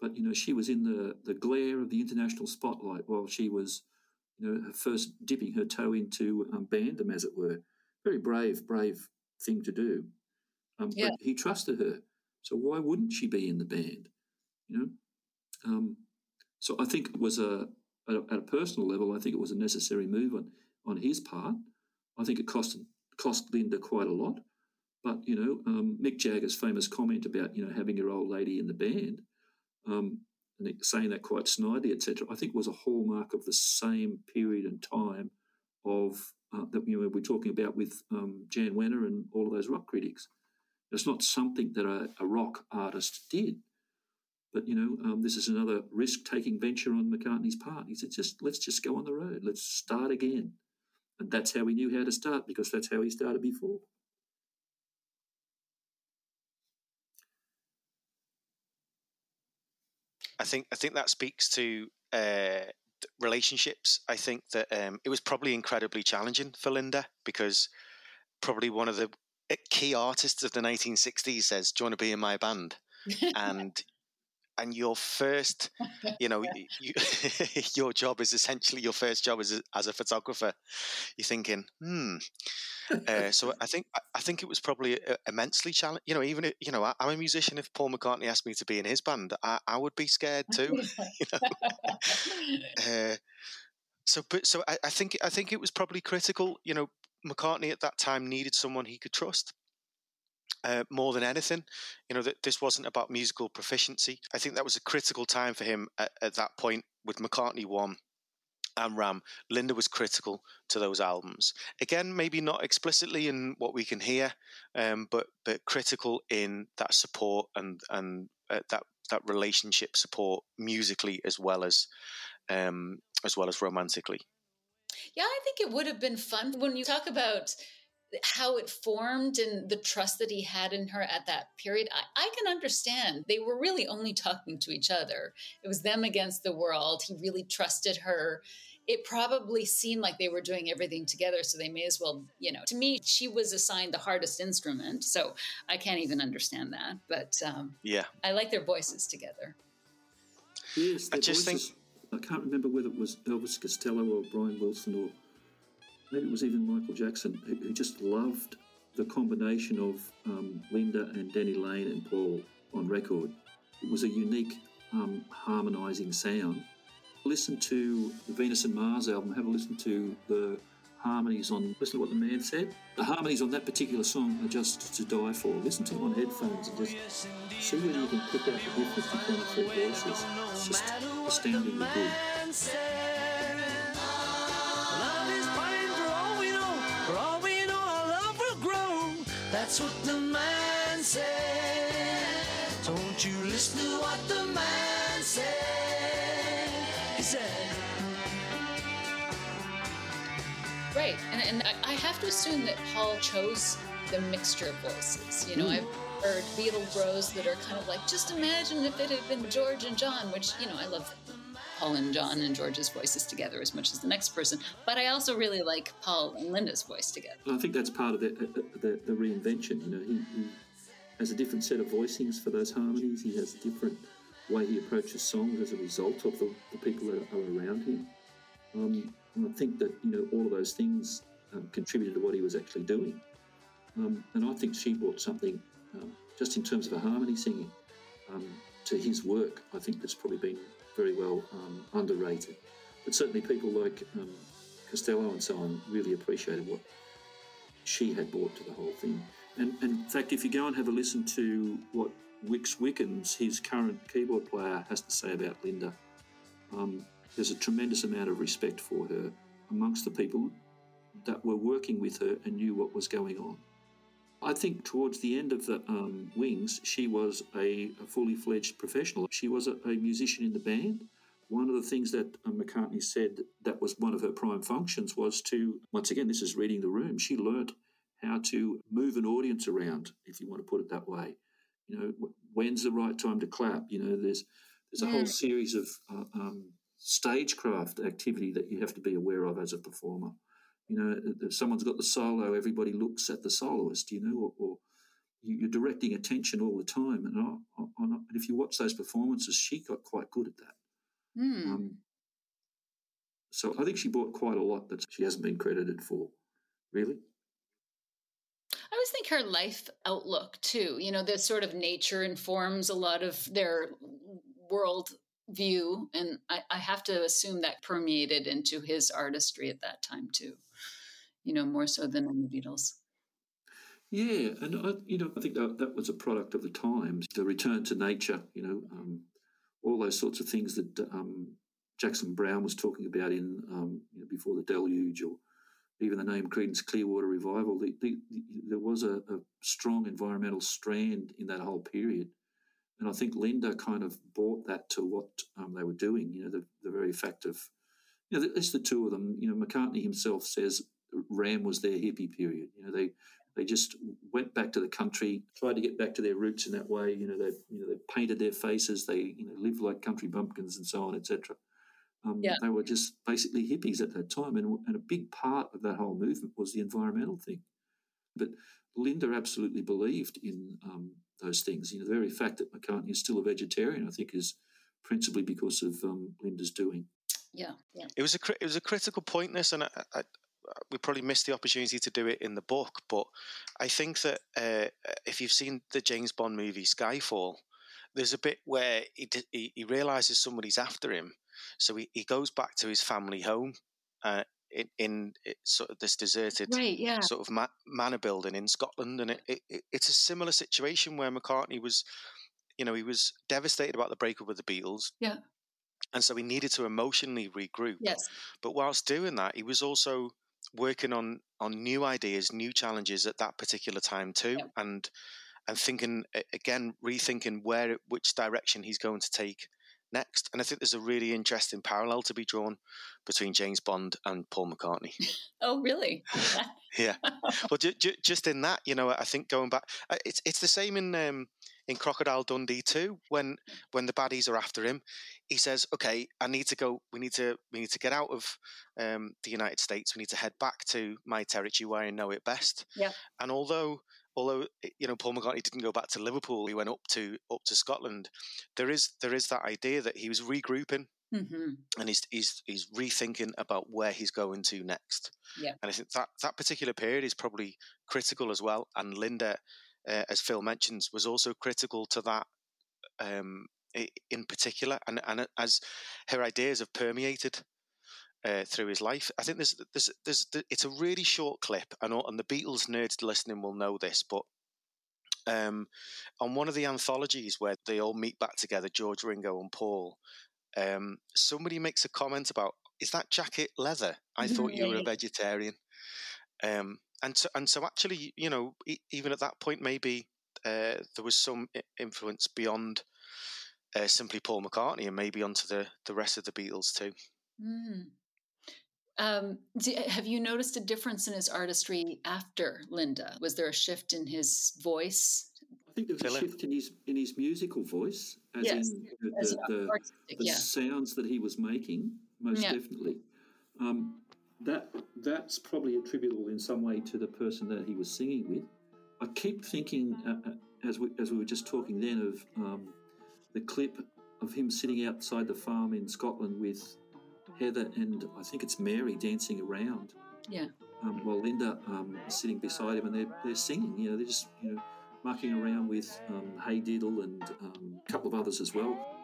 But you know she was in the the glare of the international spotlight while she was you know first dipping her toe into um, bandom, as it were. Very brave, brave thing to do. Um, Yeah. But he trusted her, so why wouldn't she be in the band? You know. Um, so I think it was a at, a at a personal level. I think it was a necessary move on on his part. I think it cost cost Linda quite a lot. But you know, um, Mick Jagger's famous comment about you know having your old lady in the band, um, and saying that quite snidely, etc. I think was a hallmark of the same period and time of uh, that you know, we're talking about with um, Jann Wenner and all of those rock critics. It's not something that a, a rock artist did. But you know, um, this is another risk-taking venture on McCartney's part. He said, "Just let's just go on the road. Let's start again." And that's how he knew how to start because that's how he started before. I think I think that speaks to uh, relationships. I think that um, it was probably incredibly challenging for Linda because probably one of the uh, key artists of the 1960s says, "Do you want to be in my band?" and and your first, you know, you, your job is essentially your first job as a, as a photographer. You're thinking, hmm. Uh, so I think I think it was probably uh, immensely challenging. You know, even if, you know, I, am a musician. If Paul McCartney asked me to be in his band, I, I would be scared too. you know? uh, so, but so I, I think I think it was probably critical. You know, McCartney at that time needed someone he could trust uh, more than anything. You know, that this wasn't about musical proficiency. I think that was a critical time for him at, at that point with McCartney 1 and Ram. Linda was critical to those albums. Again, maybe not explicitly in what we can hear, um, but but critical in that support and and uh, that that relationship support musically as well as um, as well as romantically. Yeah, I think it would have been fun when you talk about how it formed and the trust that he had in her at that period, I, I, can understand. They were really only talking to each other. It was them against the world. He really trusted her. It probably seemed like they were doing everything together, so they may as well, you know. To me, she was assigned the hardest instrument, so I can't even understand that. But um, yeah, I like their voices together. Yes, I just voices, think I can't remember whether it was Elvis Costello or Brian Wilson or maybe it was even Michael Jackson, who, who just loved the combination of um, Linda and Denny Laine and Paul on record. It was a unique um, harmonising sound. Listen to the Venus and Mars album, have a listen to the harmonies on, listen to what the man said. The harmonies on that particular song are just to die for. Listen to them on headphones and just see whether you can pick out the difference between the three voices. It's just astoundingly good. That's what the man said. Don't you listen to what the man said? He said. Right, and, and I have to assume that Paul chose the mixture of voices. You know, mm. I've heard Beatle bros that are kind of like, just imagine if it had been George and John, which, you know, I love Paul and John and George's voices together as much as the next person. But I also really like Paul and Linda's voice together. I think that's part of the, the, the reinvention. You know, he, he, has a different set of voicings for those harmonies. He has a different way he approaches songs as a result of the, the people that are around him. Um, and I think that you know all of those things um, contributed to what he was actually doing. Um, and I think she brought something, um, just in terms of a harmony singing, um, to his work. I think that's probably been very well um, underrated. But certainly people like um, Costello and so on really appreciated what she had brought to the whole thing. And, and, in fact, if you go and have a listen to what Wix Wickens, his current keyboard player, has to say about Linda, um, there's a tremendous amount of respect for her amongst the people that were working with her and knew what was going on. I think towards the end of the um, Wings, she was a, a, fully fledged professional. She was a, a, musician in the band. One of the things that uh, McCartney said that was one of her prime functions was to, once again, this is reading the room. She learnt how to move an audience around, if you want to put it that way. You know, when's the right time to clap? You know, there's there's a whole series of uh, um, stagecraft activity that you have to be aware of as a performer. You know, if someone's got the solo, everybody looks at the soloist, you know, or, or you're directing attention all the time. And, I, I, and if you watch those performances, she got quite good at that. Mm. Um, so I think she brought quite a lot that she hasn't been credited for. Really? I always think her life outlook, too. You know, this sort of nature informs a lot of their world view. And I, I have to assume that permeated into his artistry at that time, too you know, more so than in the Beatles. Yeah, and I, you know, I think that, that was a product of the times. The return to nature, you know, um, all those sorts of things that um, Jackson Browne was talking about in um, you know, before the deluge, or even the name Creedence Clearwater Revival. The, the, the, there was a, a, strong environmental strand in that whole period, and I think Linda kind of brought that to what um, they were doing. You know, the, the very fact of you know, it's the two of them. You know, McCartney himself says Ram was their hippie period. You know, they they just went back to the country, tried to get back to their roots in that way. You know, they you know they painted their faces, they you know lived like country bumpkins and so on, etc. Um, yeah. They were just basically hippies at that time, and, and a big part of that whole movement was the environmental thing. But Linda absolutely believed in um, those things. You know, the very fact that McCartney is still a vegetarian, I think, is principally because of um, Linda's doing. Yeah, yeah. It was a it was a critical point. This, and I, I, we probably missed the opportunity to do it in the book, but I think that uh, if you've seen the James Bond movie Skyfall, there's a bit where he, he, he realizes somebody's after him, so he, he goes back to his family home. Uh, in, in sort of this deserted right, yeah. sort of ma- manor building in Scotland, and it, it, it's a similar situation where McCartney was, you know, he was devastated about the breakup with the Beatles. Yeah, and so he needed to emotionally regroup. Yes, but whilst doing that, he was also working on on new ideas, new challenges at that particular time too, yeah. and and thinking again, rethinking where which direction he's going to take next. And I think there's a really interesting parallel to be drawn between James Bond and Paul McCartney. oh, really? yeah. well, ju- ju- just in that, you know, I think going back, uh, it's it's the same in um, in Crocodile Dundee too. When when the baddies are after him, he says, "Okay, I need to go. We need to we need to get out of um, the United States. We need to head back to my territory where I know it best." Yeah. And although although you know Paul McCartney didn't go back to Liverpool, he went up to up to Scotland. There is there is that idea that he was regrouping. Mm-hmm. And he's, he's he's rethinking about where he's going to next. Yeah. And I think that that particular period is probably critical as well. And Linda, uh, as Phil mentions, was also critical to that um, in particular, and and as her ideas have permeated uh, through his life. I think there's there's there's it's a really short clip, and and the Beatles nerds listening will know this, but. Um, on one of the anthologies where they all meet back together, George, Ringo, and Paul, um, somebody makes a comment about, "Is that jacket leather? I thought you were a vegetarian." Um, and so, and so, actually, you know, even at that point, maybe uh, there was some influence beyond uh, simply Paul McCartney, and maybe onto the the rest of the Beatles too. Mm. Um, do, have you noticed a difference in his artistry after Linda? Was there a shift in his voice? I think there was a shift in his in his musical voice, as yes. in the, the, the, the yeah. sounds that he was making. Most yeah. definitely, um, that that's probably attributable in some way to the person that he was singing with. I keep thinking, uh, uh as we as we were just talking then, of um, the clip of him sitting outside the farm in Scotland with Heather and I think it's Mary dancing around. Yeah. Um, while Linda um, is sitting beside him and they're, they're singing, you know, they're just, you know, mucking around with um, Hey Diddle and um, a couple of others as well.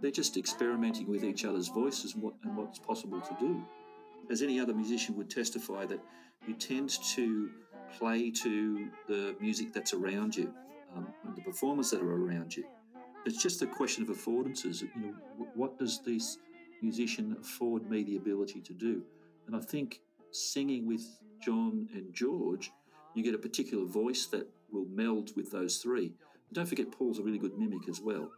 They're just experimenting with each other's voices and, what, and what's possible to do. As any other musician would testify, that you tend to play to the music that's around you um, and the performers that are around you. It's just a question of affordances. You know, what does this musician afford me the ability to do? And I think singing with John and George, you get a particular voice that will meld with those three. But don't forget, Paul's a really good mimic as well.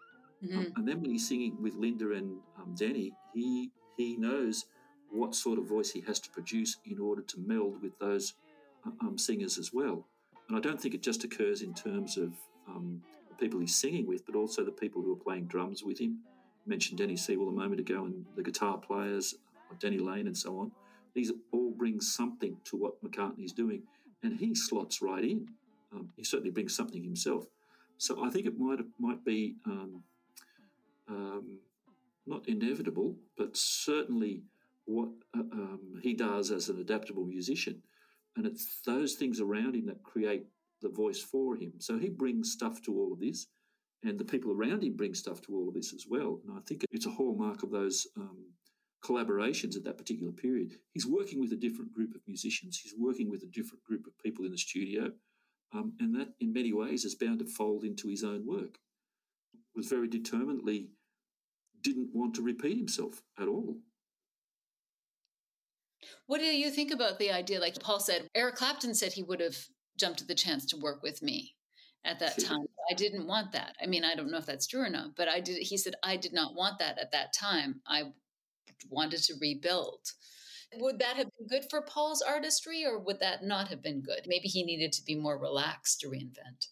Mm-hmm. Um, and then when he's singing with Linda and um, Danny, he he knows what sort of voice he has to produce in order to meld with those uh, um, singers as well. And I don't think it just occurs in terms of um, the people he's singing with, but also the people who are playing drums with him. I mentioned Denny Seiwell a moment ago, and the guitar players, Denny Laine, and so on. These all bring something to what McCartney's doing, and he slots right in. Um, he certainly brings something himself. So I think it might might be um, not inevitable, but certainly what uh, um, he does as an adaptable musician. And it's those things around him that create the voice for him. So he brings stuff to all of this, and the people around him bring stuff to all of this as well. And I think it's a hallmark of those um, collaborations at that particular period. He's working with a different group of musicians. He's working with a different group of people in the studio, um, and that, in many ways, is bound to fold into his own work. Was very determinedly didn't want to repeat himself at all. What do you think about the idea? Like Paul said, Eric Clapton said he would have jumped at the chance to work with me at that time. I didn't want that. I mean, I don't know if that's true or not, but I did. He said I did not want that at that time. I wanted to rebuild. Would that have been good for Paul's artistry, or would that not have been good? Maybe he needed to be more relaxed to reinvent.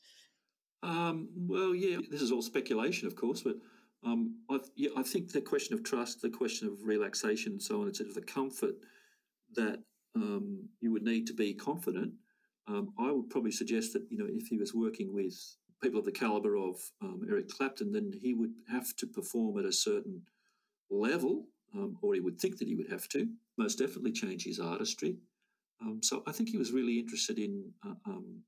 Um, well, yeah, this is all speculation, of course, but um, I, yeah, I think the question of trust, the question of relaxation, and so on, etc., the comfort that um, you would need to be confident. Um, I would probably suggest that you know if he was working with people of the caliber of um, Eric Clapton, then he would have to perform at a certain level, um, or he would think that he would have to. Most definitely change his artistry. Um, so I think he was really interested in uh,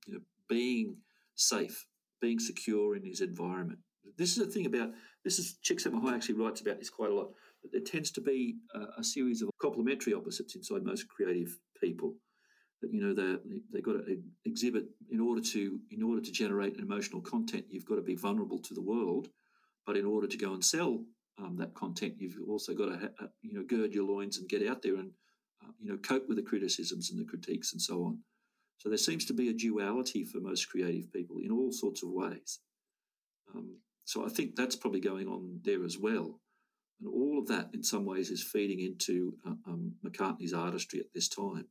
you know being safe, being secure in his environment. This is the thing about this is Csikszentmihalyi actually writes about this quite a lot there tends to be a, a series of complementary opposites inside most creative people. That you know they they've got to exhibit in order to in order to generate emotional content. You've got to be vulnerable to the world, but in order to go and sell um, that content, you've also got to ha- you know gird your loins and get out there and uh, you know cope with the criticisms and the critiques and so on. So there seems to be a duality for most creative people in all sorts of ways. Um, so I think that's probably going on there as well. And all of that, in some ways, is feeding into uh, um, McCartney's artistry at this time.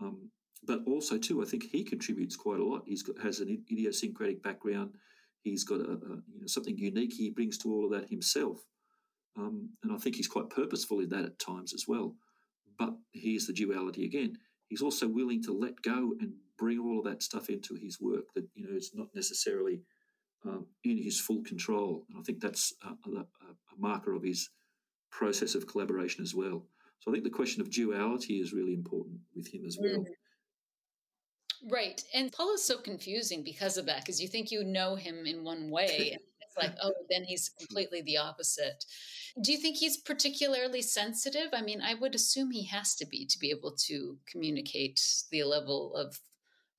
Um, but also, too, I think he contributes quite a lot. He's got, has an idiosyncratic background. He's got a, a, you know something unique he brings to all of that himself, um, and I think he's quite purposeful in that at times as well. But here's the duality again. He's also willing to let go and bring all of that stuff into his work that you know is not necessarily um, in his full control. And I think that's a, a, a, marker of his process of collaboration as well. So I think the question of duality is really important with him as well. Mm. Right. And Paul is so confusing because of that, because you think you know him in one way, and it's like, oh, then he's completely the opposite. Do you think he's particularly sensitive? I mean, I would assume he has to be to be able to communicate the level of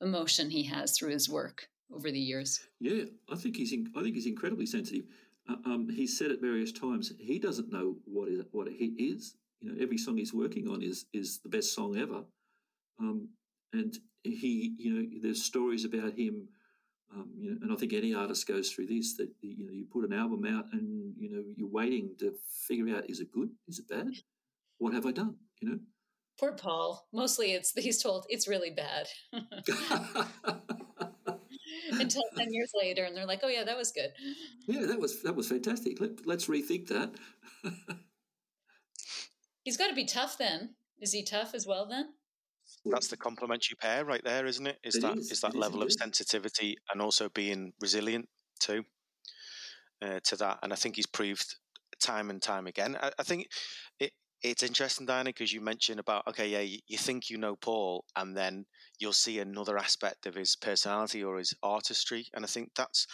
emotion he has through his work over the years. Yeah, I think he's in, I think he's incredibly sensitive. Uh, um, he's said at various times he doesn't know what is what a hit is. You know, every song he's working on is is the best song ever, um, and he, you know, there's stories about him. Um, you know, and I think any artist goes through this that you know you put an album out and you know you're waiting to figure out is it good, is it bad, what have I done, you know. Poor Paul. Mostly, it's he's told it's really bad. until 10 years later and they're like oh yeah that was good. Yeah that was that was fantastic. Let, let's rethink that. He's got to be tough then. Is he tough as well then? That's the complementary pair right there isn't it? Is it that is, is that it level is, of sensitivity and also being resilient too uh, to that and i think he's proved time and time again. I, I think it it's interesting, Diana, because you mentioned about okay, yeah, you, think you know Paul, and then you'll see another aspect of his personality or his artistry, and I think that's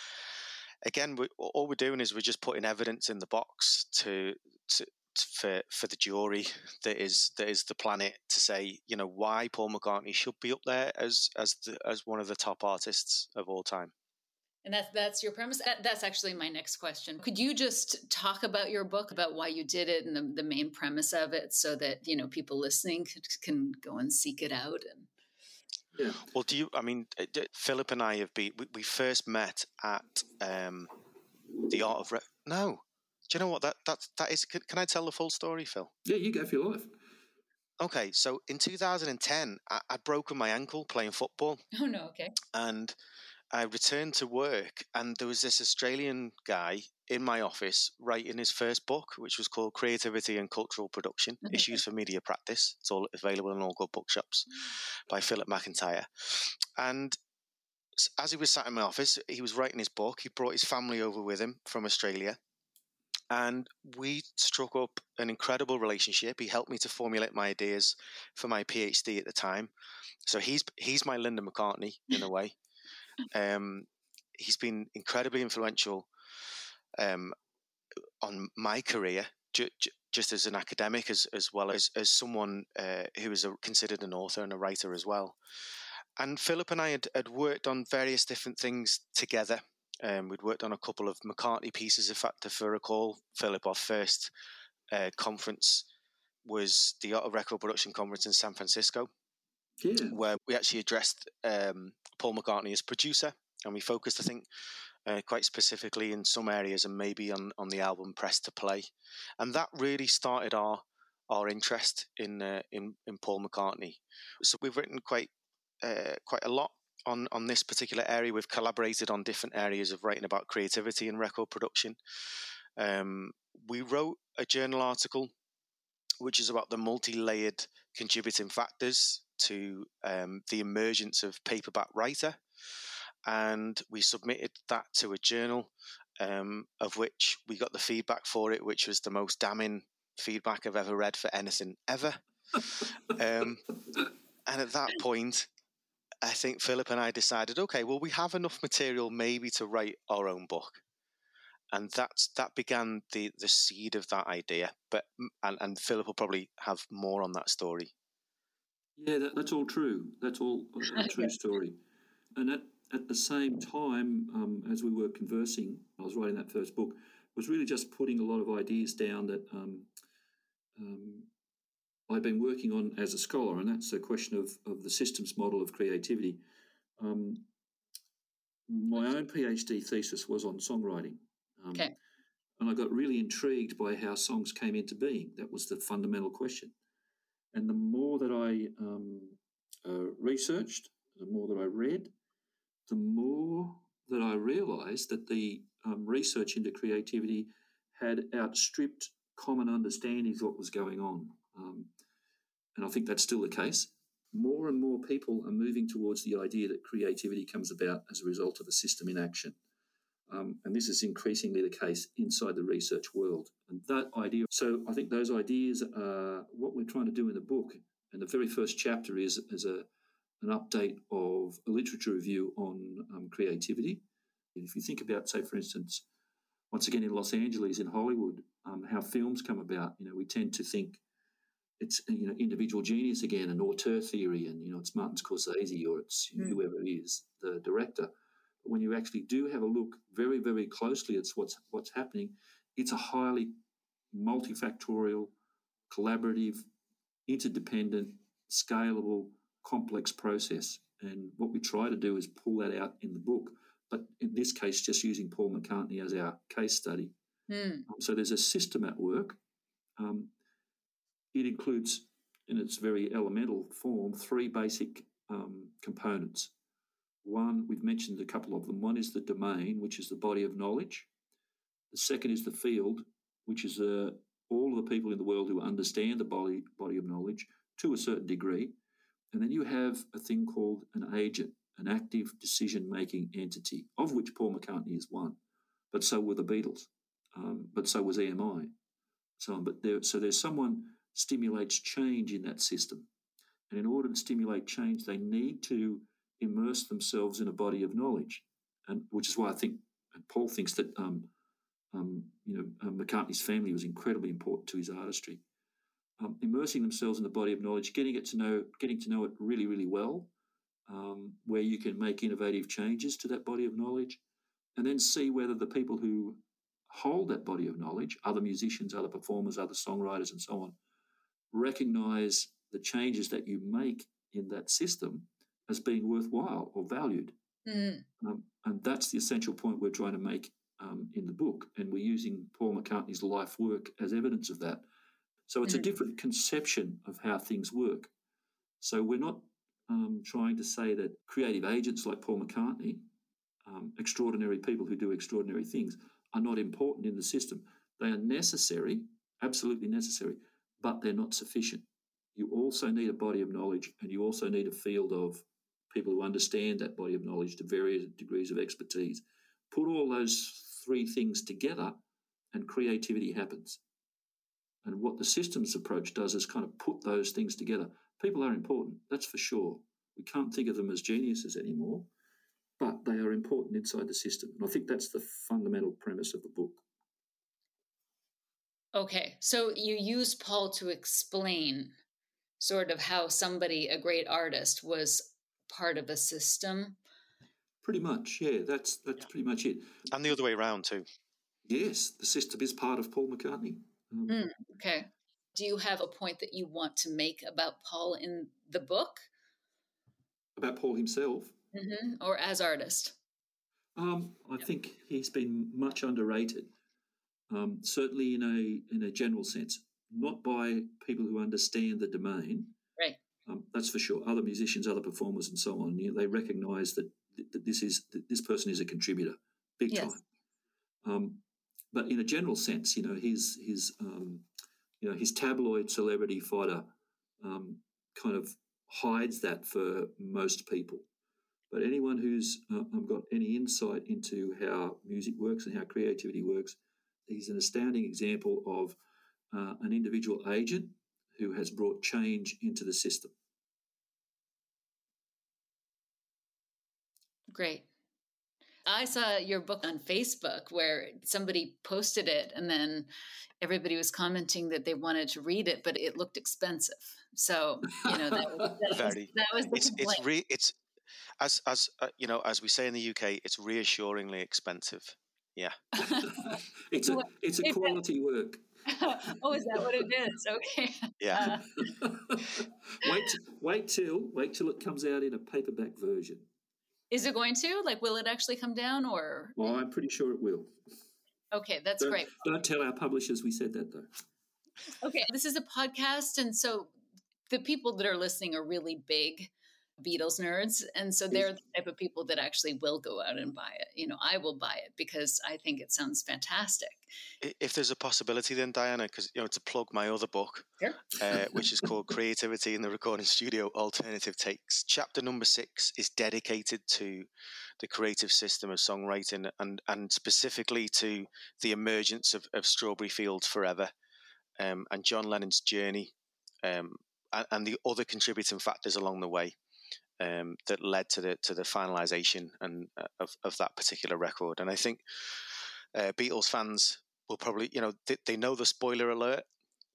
again, we, all we're doing is we're just putting evidence in the box to, to for for the jury that is that is the planet to say, you know, why Paul McCartney should be up there as as the, as one of the top artists of all time. And that's that's your premise. That's actually my next question. Could you just talk about your book, about why you did it, and the, the main premise of it, so that you know people listening can, can go and seek it out and. Yeah. Well, do you? I mean, uh, Phillip and I have been. We, we first met at um, the Art of. Re- no, do you know what that that that is? Can, can I tell the full story, Phil? Yeah, you go for your life. Okay, so in 2010, I, I'd broken my ankle playing football. Oh no, okay. And I returned to work, and there was this Australian guy in my office writing his first book, which was called Creativity and Cultural Production mm-hmm. Issues for Media Practice. It's all available in all good bookshops mm. by Phillip McIntyre. And as he was sat in my office, he was writing his book. He brought his family over with him from Australia. And we struck up an incredible relationship. He helped me to formulate my ideas for my PhD at the time. So he's he's my Linda McCartney in a way. Um, he's been incredibly influential um, on my career ju- ju- just as an academic, as as well as as someone uh, who is a, considered an author and a writer as well. And Phillip and I had, had worked on various different things together. Um, we'd worked on a couple of McCartney pieces. If I recall, Phillip, our first uh, conference was the Art of Record Production Conference in San Francisco, Yeah. where we actually addressed um, Paul McCartney as producer, and we focused, I think, uh, quite specifically in some areas and maybe on, on the album Press to Play, and that really started our our interest in uh, in in Paul McCartney. So we've written quite uh, quite a lot on on this particular area. We've collaborated on different areas of writing about creativity and record production. Um, we wrote a journal article which is about the multi-layered contributing factors to um, the emergence of paperback writer and we submitted that to a journal um, of which we got the feedback for it which was the most damning feedback i've ever read for anything ever. Um, and at that point i think Phillip and i decided okay well we have enough material maybe to write our own book. And that's that began the the seed of that idea but and, and Phillip will probably have more on that story Yeah, that, that's all true. That's all a true story. And at, at the same time, um, as we were conversing, I was writing that first book, was really just putting a lot of ideas down that um, um, I've been working on as a scholar, and that's the question of, of the systems model of creativity. Um, my own PhD thesis was on songwriting. Um, Okay. And I got really intrigued by how songs came into being. That was the fundamental question. And the more that I um, uh, researched, the more that I read, the more that I realized that the um, research into creativity had outstripped common understandings of what was going on. Um, and I think that's still the case. More and more people are moving towards the idea that creativity comes about as a result of a system in action. Um, and this is increasingly the case inside the research world. And that idea, so I think those ideas are what we're trying to do in the book. And the very first chapter is, is a, an update of a literature review on um, creativity. If you think about, say, for instance, once again in Los Angeles, in Hollywood, um, how films come about, you know, we tend to think it's you know individual genius again, an auteur theory, and you know it's Martin Scorsese or it's Mm. whoever it is, the director. When you actually do have a look very, very closely at what's what's happening, it's a highly multifactorial, collaborative, interdependent, scalable, complex process. And what we try to do is pull that out in the book. But in this case, just using Paul McCartney as our case study. Um, So there's a system at work. Um, it includes, in its very elemental form, three basic um, components. One, we've mentioned a couple of them. One is the domain, which is the body of knowledge. The second is the field, which is uh, all of the people in the world who understand the body, body of knowledge to a certain degree. And then you have a thing called an agent, an active decision making entity, of which Paul McCartney is one. But so were the Beatles, um, but so was EMI. So, on. but there, so there's someone stimulates change in that system. And in order to stimulate change, they need to immerse themselves in a body of knowledge, and which is why I think Paul thinks that um, um, you know uh, McCartney's family was incredibly important to his artistry. Um, immersing themselves in the body of knowledge, getting it to know, getting to know it really, really well, um, where you can make innovative changes to that body of knowledge, and then see whether the people who hold that body of knowledge, other musicians, other performers, other songwriters, and so on, recognize the changes that you make in that system as being worthwhile or valued. Hmm. Um, and that's the essential point we're trying to make um, in the book. And we're using Paul McCartney's life work as evidence of that. So it's a Mhm. different conception of how things work. So we're not um, trying to say that creative agents like Paul McCartney, um, extraordinary people who do extraordinary things, are not important in the system. They are necessary, absolutely necessary, but they're not sufficient. You also need a body of knowledge and you also need a field of people who understand that body of knowledge to various degrees of expertise. Put all those three things together and creativity happens. And what the systems approach does is kind of put those things together. People are important, that's for sure. We can't think of them as geniuses anymore, but they are important inside the system. And I think that's the fundamental premise of the book. Okay, so you use Paul to explain sort of how somebody, a great artist, was part of a system. Pretty much, yeah. That's that's pretty much it. And the other way around too. Yes, the system is part of Paul McCartney. Um, Mm, okay. Do you have a point that you want to make about Paul in the book About Paul himself, hmm or as artist? um, I think he's been much underrated. Um, certainly, in a in a general sense, not by people who understand the domain. Um, that's for sure. Other musicians, other performers, and so on. You know, they recognise that, that this is that this person is a contributor, big Yes. time. Um, but in a general sense, you know, his his um, you know his tabloid celebrity fighter um, kind of hides that for most people. But anyone who's uh, um, got any insight into how music works and how creativity works, he's an astounding example of uh, an individual agent who has brought change into the system. Great. I saw your book on Facebook where somebody posted it and then everybody was commenting that they wanted to read it, but it looked expensive. So, you know, that was, that was, Very. that was the It's complaint. it's re, it's as as uh, you know as we say in the UK, it's reassuringly expensive. Yeah. it's a it's a quality work. oh, is that what it is? Okay. Yeah. Uh, wait wait till wait till it comes out in a paperback version. is it going to? Like, will it actually come down or? Well, I'm pretty sure it will. Okay, that's Don't, great. don't tell our publishers we said that though. Okay, this is a podcast, and so the people that are listening are really big Beatles nerds, and so they're the type of people that actually will go out and buy it. You know, I will buy it because I think it sounds fantastic. If there's a possibility, then Diana, because you know to plug my other book, Sure. uh, which is called Creativity in the Recording Studio Alternative Takes. Chapter number six is dedicated to the creative system of songwriting and, and specifically to the emergence of, of Strawberry Fields Forever um, and John Lennon's journey um, and, and the other contributing factors along the way. Um, that led to the to the finalization and uh, of of that particular record, and I think uh, Beatles fans will probably, you know, they, they know the spoiler alert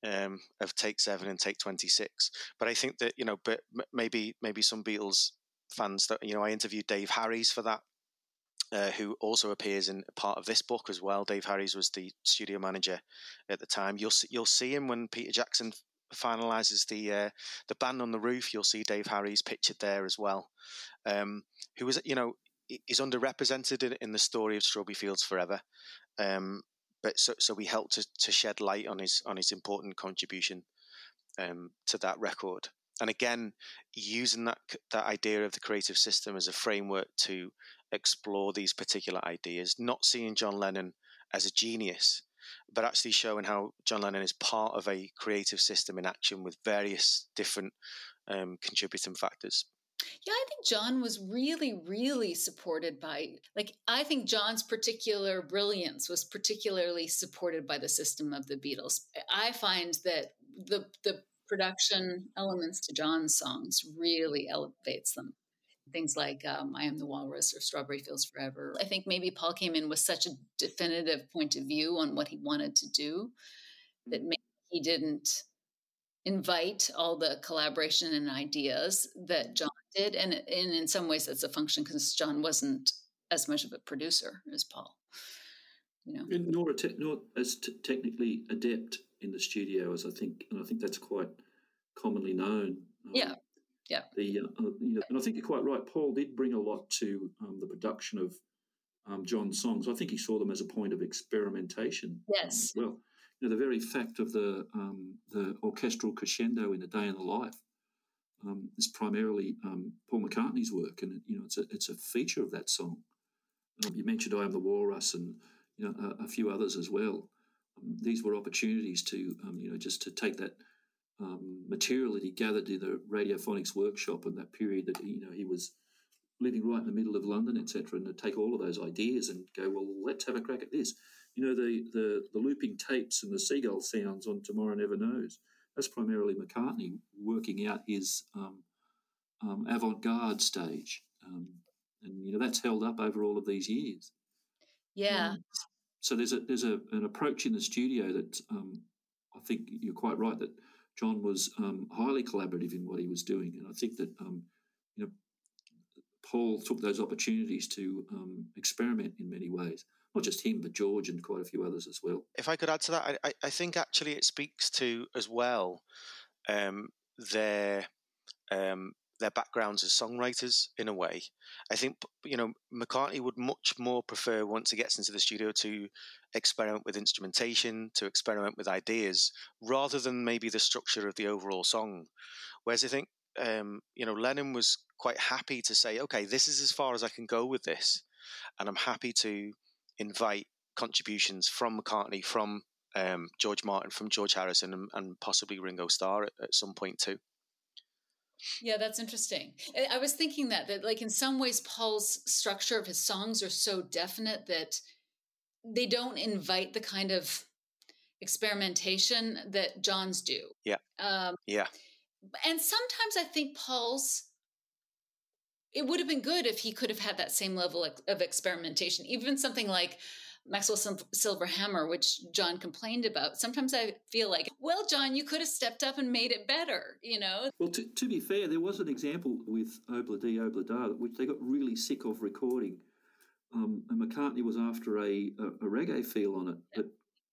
um, of Take Seven and Take Twenty Six, but I think that you know, but maybe maybe some Beatles fans that you know, I interviewed Dave Harries for that, uh, who also appears in part of this book as well. Dave Harries was the studio manager at the time. You'll you'll see him when Peter Jackson finalizes the uh, the band on the roof. You'll see Dave Harries pictured there as well, um, who was you know is underrepresented in, in the story of Strawberry Fields Forever. Um, but so so we helped to, to shed light on his on his important contribution um, to that record. And again, using that that idea of the creative system as a framework to explore these particular ideas, not seeing John Lennon as a genius, but actually showing how John Lennon is part of a creative system in action with various different um, contributing factors. Yeah, I think John was really, really supported by, like, I think John's particular brilliance was particularly supported by the system of the Beatles. I find that the the production elements to John's songs really elevates them. Things like um, "I Am the Walrus" or "Strawberry Fields Forever." I think maybe Paul came in with such a definitive point of view on what he wanted to do that maybe he didn't invite all the collaboration and ideas that John did, and, and in some ways that's a function because John wasn't as much of a producer as Paul. You know, And nor, te- nor as t- technically adept in the studio as I think, and I think that's quite commonly known. Um, Yeah, yeah. The uh, uh, you know, and I think you're quite right. Paul did bring a lot to um, the production of um, John's songs. I think he saw them as a point of experimentation. um, Yes. as well, you know, the very fact of the um, the orchestral crescendo in a day in the life um, is primarily um, Paul McCartney's work, and you know, it's a it's a feature of that song. Um, you mentioned "I Am the Walrus" and you know a, a few others as well. Um, these were opportunities to um, you know just to take that um, material that he gathered in the radiophonics workshop in that period that he, you know he was living right in the middle of London, etc., and to take all of those ideas and go, well, let's have a crack at this. You know, the the, the looping tapes and the seagull sounds on Tomorrow Never Knows. That's primarily McCartney working out his um, um, avant-garde stage, um, and you know that's held up over all of these years. yeah. so there's a there's a, an approach in the studio that um, I think you're quite right that John was um, highly collaborative in what he was doing, and I think that um, you know Paul took those opportunities to um, experiment in many ways. Not just him, but George and quite a few others as well. If I could add to that, I, I think actually it speaks to as well um, their um, their backgrounds as songwriters in a way. I think you know McCartney would much more prefer once he gets into the studio to experiment with instrumentation, to experiment with ideas, rather than maybe the structure of the overall song. Whereas I think um, you know Lennon was quite happy to say, okay, this is as far as I can go with this, and I'm happy to invite contributions from McCartney, from um, George Martin, from George Harrison, and, and possibly Ringo Starr at, at some point too. Yeah, that's interesting. I was thinking that that like in some ways Paul's structure of his songs are so definite that they don't invite the kind of experimentation that John's do. Yeah. Um, yeah. And sometimes I think Paul's it would have been good if he could have had that same level of experimentation. Even something like Maxwell Silver Hammer, which John complained about. Sometimes I feel like, well, John, you could have stepped up and made it better, you know? Well, to, to be fair, there was an example with Ob La Di, Obla Da, which they got really sick of recording. Um, and McCartney was after a, a, a reggae feel on it. But,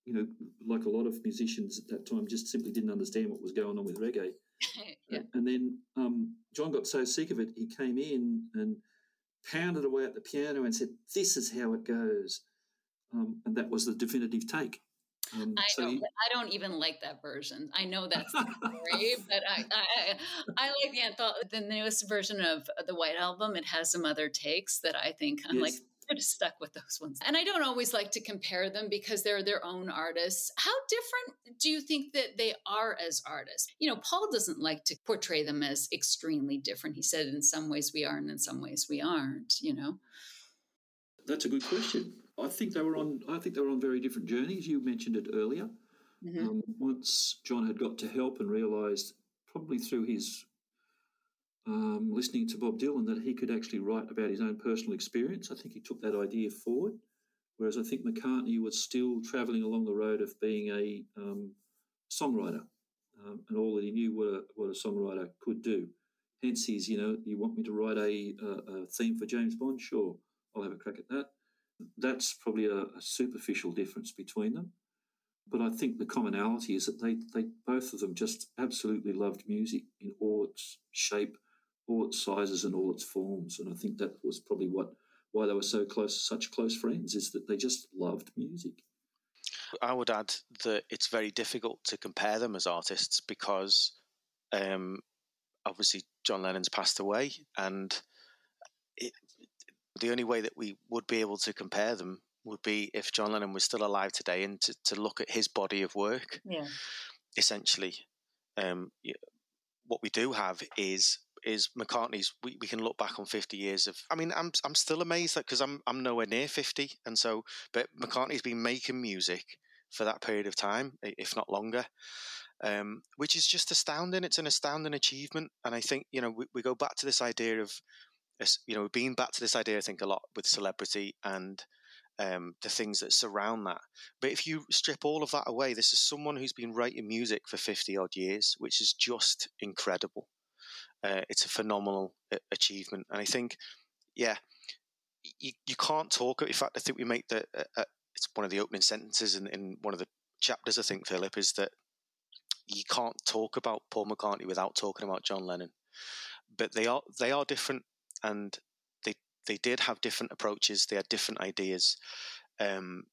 you know, like a lot of musicians at that time, just simply didn't understand what was going on with reggae. yeah. And then um, John got so sick of it, he came in and pounded away at the piano and said, This is how it goes um, and that was the definitive take. Um, I so don't. He, I don't even like that version. I know that's story, but I, I, I like the antholo- the newest version of the White Album. It has some other takes that I think I'm yes. like could have stuck with those ones. And I don't always like to compare them because they're their own artists. How different do you think that they are as artists? You know, Paul doesn't like to portray them as extremely different. He said in some ways we are, and in some ways we aren't. You know. That's a good question. I think they were on. I think they were on very different journeys. You mentioned it earlier. Mm-hmm. Um, once John had got to help and realised, probably through his um, listening to Bob Dylan, that he could actually write about his own personal experience. I think he took that idea forward. Whereas I think McCartney was still travelling along the road of being a um, songwriter, um, and all that he knew what a, what a songwriter could do. Hence, he's you know, you want me to write a, a, a theme for James Bond? Sure, I'll have a crack at that that's probably a, a, superficial difference between them. But I think the commonality is that they, they both of them just absolutely loved music in all its shape, all its sizes, and all its forms. And I think that was probably what why they were so close, such close friends, is that they just loved music. I would add that it's very difficult to compare them as artists because um, obviously John Lennon's passed away, and it, the only way that we would be able to compare them would be if John Lennon was still alive today and to, to look at his body of work. Yeah. Essentially, um, what we do have is is McCartney's. We, we can look back on fifty years of. I mean, I'm I'm still amazed that because I'm I'm nowhere near fifty, and so but McCartney's been making music for that period of time, if not longer. Um, which is just astounding. It's an astounding achievement, and I think you know we, we go back to this idea of you know, being back to this idea, I think a lot with celebrity and um, the things that surround that. But if you strip all of that away, this is someone who's been writing music for 50 odd years, which is just incredible. Uh, it's a phenomenal uh, achievement. And I think, yeah, you, you can't talk. In fact, I think we make the, uh, uh, it's one of the opening sentences in, in one of the chapters, I think, Phillip, is that you can't talk about Paul McCartney without talking about John Lennon. But they are they are different and they they did have different approaches. They had different ideas. Um,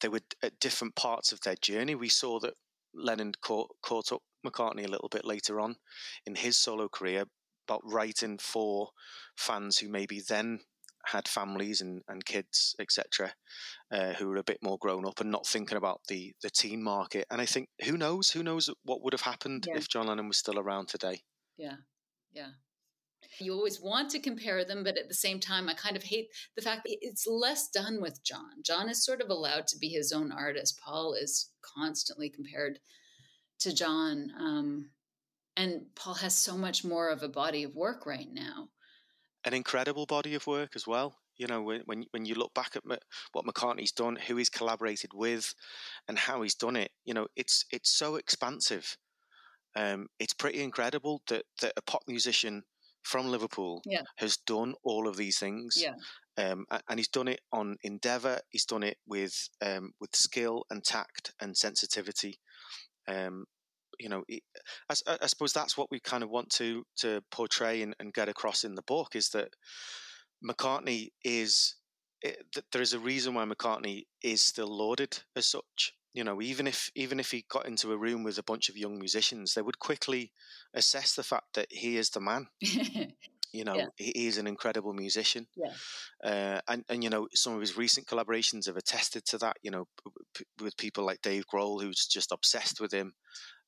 they were at different parts of their journey. We saw that Lennon caught, caught up McCartney a little bit later on in his solo career about writing for fans who maybe then had families and, and kids, etc., uh, who were a bit more grown up and not thinking about the the teen market. And I think who knows, who knows what would have happened yeah. if John Lennon was still around today. Yeah, yeah. You always want to compare them, but at the same time, I kind of hate the fact that it's less done with John. John is sort of allowed to be his own artist. Paul is constantly compared to John. Um, and Paul has so much more of a body of work right now. An incredible body of work as well. You know, when when you look back at what McCartney's done, who he's collaborated with, and how he's done it, you know, it's it's so expansive. Um, it's pretty incredible that that a pop musician from Liverpool yeah. has done all of these things. Yeah. Um, and he's done it on endeavor. He's done it with um, with skill and tact and sensitivity. Um, you know, I, I, suppose that's what we kind of want to to portray and, and get across in the book is that McCartney is it, there is a reason why McCartney is still lauded as such. You know, even if even if he got into a room with a bunch of young musicians, they would quickly assess the fact that he is the man. You know, yeah. he is an incredible musician. Yeah. Uh, and, and, you know, some of his recent collaborations have attested to that, you know, p- with people like Dave Grohl, who's just obsessed with him,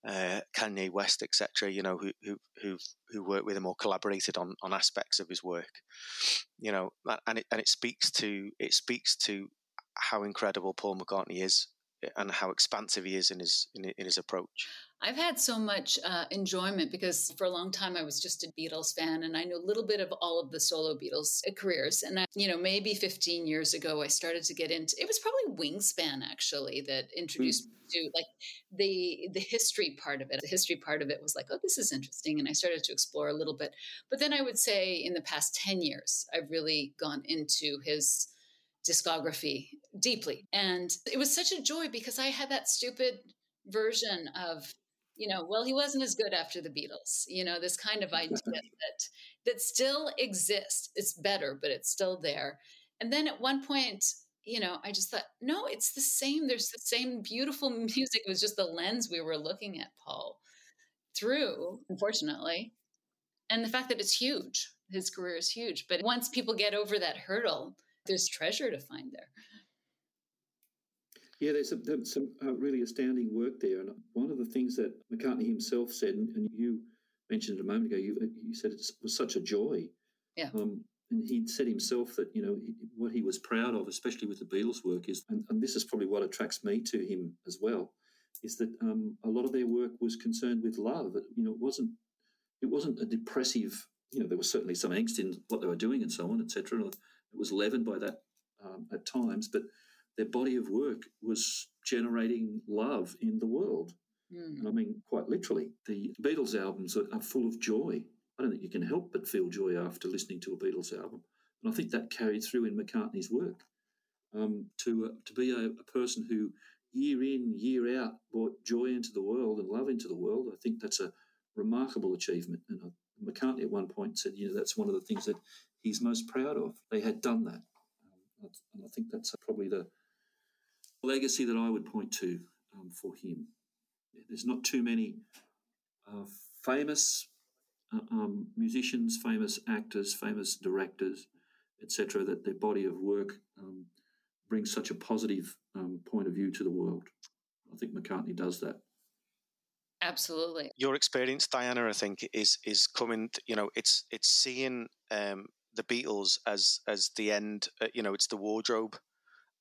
uh, Kanye West, etc., you know, who, who, who, who worked with him or collaborated on, on aspects of his work, you know, and it, and it speaks to, it speaks to how incredible Paul McCartney is and how expansive he is in his, in, in his approach. I've had so much uh, enjoyment because for a long time I was just a Beatles fan and I knew a little bit of all of the solo Beatles uh, careers. And, I, you know, maybe 15 years ago, I started to get into it was probably Wingspan actually that introduced mm. me to like the the history part of it. The history part of it was like, oh, this is interesting. And I started to explore a little bit. But then I would say in the past 10 years, I've really gone into his discography deeply. And it was such a joy because I had that stupid version of you know, well, he wasn't as good after the Beatles. You know, this kind of idea that that still exists. It's better, but it's still there. And then at one point, you know, I just thought, no, it's the same. There's the same beautiful music. It was just the lens we were looking at Paul through, unfortunately. And the fact that it's huge, his career is huge. But once people get over that hurdle, there's treasure to find there. Yeah, there's some, there's some uh, really astounding work there. And one of the things that McCartney himself said, and, and you mentioned it a moment ago, you, you said it was such a joy. Yeah. Um, and he'd said himself that, you know, what he was proud of, especially with the Beatles' work, is, and, and this is probably what attracts me to him as well, is that um, a lot of their work was concerned with love. It, you know, it wasn't, it wasn't a depressive, you know, there was certainly some angst in what they were doing and so on, etc. It was leavened by that um, at times, but their body of work was generating love in the world. Mm. I mean, quite literally. The Beatles albums are, are, full of joy. I don't think you can help but feel joy after listening to a Beatles album. And I think that carried through in McCartney's work. Um, to, uh, to be a, a, person who year in, year out brought joy into the world and love into the world, I think that's a remarkable achievement. And uh, McCartney at one point said, you know, that's one of the things that he's most proud of. They had done that. Um, and I think that's probably the, legacy that I would point to um, for him. There's not too many uh, famous uh, um, musicians, famous actors, famous directors, etc., that their body of work um, brings such a positive um, point of view to the world. I think McCartney does that. Absolutely. Your experience, Diana, I think is is coming. You know, it's it's seeing um, the Beatles as as the end. Uh, you know, it's the wardrobe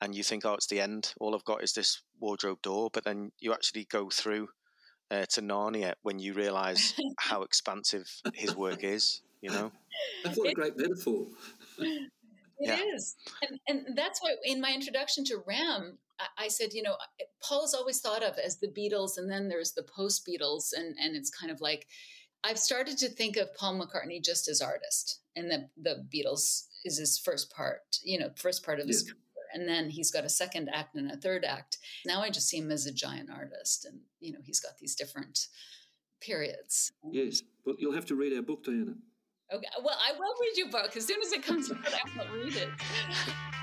and you think, oh, it's the end. All I've got is this wardrobe door. But then you actually go through uh, to Narnia when you realize how expansive his work is, you know? That's what a great metaphor. It yeah. is, And, and that's why in my introduction to Ram, I, I said, you know, Paul's always thought of as the Beatles, and then there's the post Beatles. And, and it's kind of like, I've started to think of Paul McCartney just as artist, and the, the Beatles is his first part, you know, first part of his yeah. and then he's got a second act and a third act. Now i just see him as a giant artist and you know he's got these different periods. Yes but you'll have to read our book diana. Okay well i will read your book. As soon as it comes out i will read it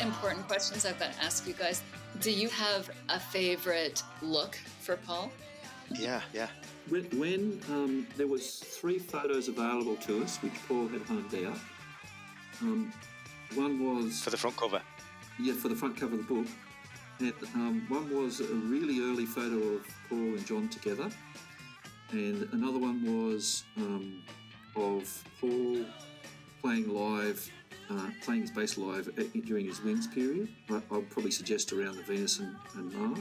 important questions I've got to ask you guys. Do you have a favorite look for Paul? Yeah, yeah. When, when um, there was three photos available to us, which Paul had honed out. Um, one was for the front cover. Yeah, for the front cover of the book. And um, one was a really early photo of Paul and John together, and another one was um, of Paul playing live, uh, playing his bass live during his Wings period. I, I'll probably suggest around the Venus and, and Mars.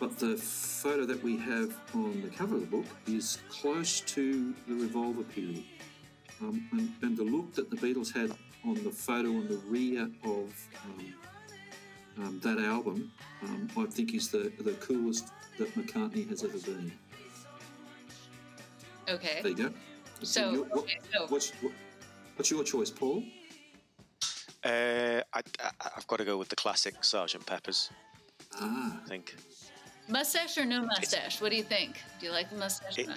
But the photo that we have on the cover of the book is close to the Revolver period. Um, and, and, the look that the Beatles had on the photo on the rear of um, um, that album, um, I think is the, the coolest that McCartney has ever been. Okay. There you go. So, what, okay, so what's, what, what's your choice, Paul? Uh, I, have got to go with the classic Sergeant Pepper's. Ah. I think. Mustache or no mustache? What do you think? Do you like the mustache it,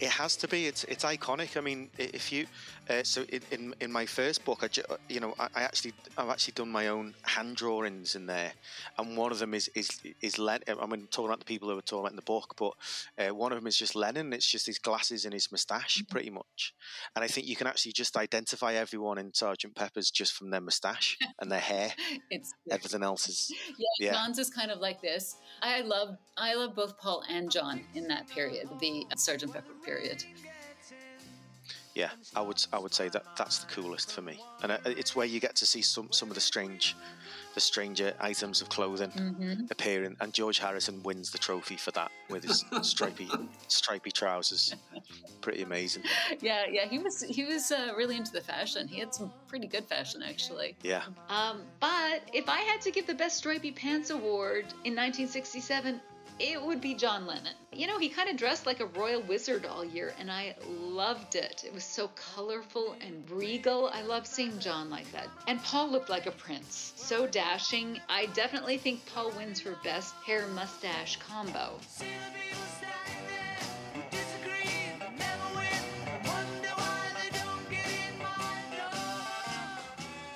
it has to be. It's it's iconic. I mean, if you uh, so in, in, my first book, I you know I, I, actually I've actually done my own hand drawings in there, and one of them is is is Len. I mean, talking about the people who were talking about in the book, but uh, one of them is just Lennon. It's just his glasses and his moustache, mm-hmm. pretty much. And I think you can actually just identify everyone in Sergeant Pepper's just from their moustache and their hair. it's everything else is yeah, yeah. John's is kind of like this. I love I love both Paul and John in that period, the Sergeant Pepper period. Yeah, I would I would say that that's the coolest for me, and uh, it's where you get to see some some of the strange, the stranger items of clothing mm-hmm. appearing, and George Harrison wins the trophy for that with his stripy stripy trousers. Pretty amazing. Yeah, yeah, he was he was uh, really into the fashion. He had some pretty good fashion actually. Yeah. Um, but if I had to give the best stripy pants award in 1967, it would be John Lennon. You know, he kind of dressed like a royal wizard all year, and I loved it. It was so colorful and regal. I love seeing John like that. And Paul looked like a prince, so dashing. I definitely think Paul wins for best hair mustache combo.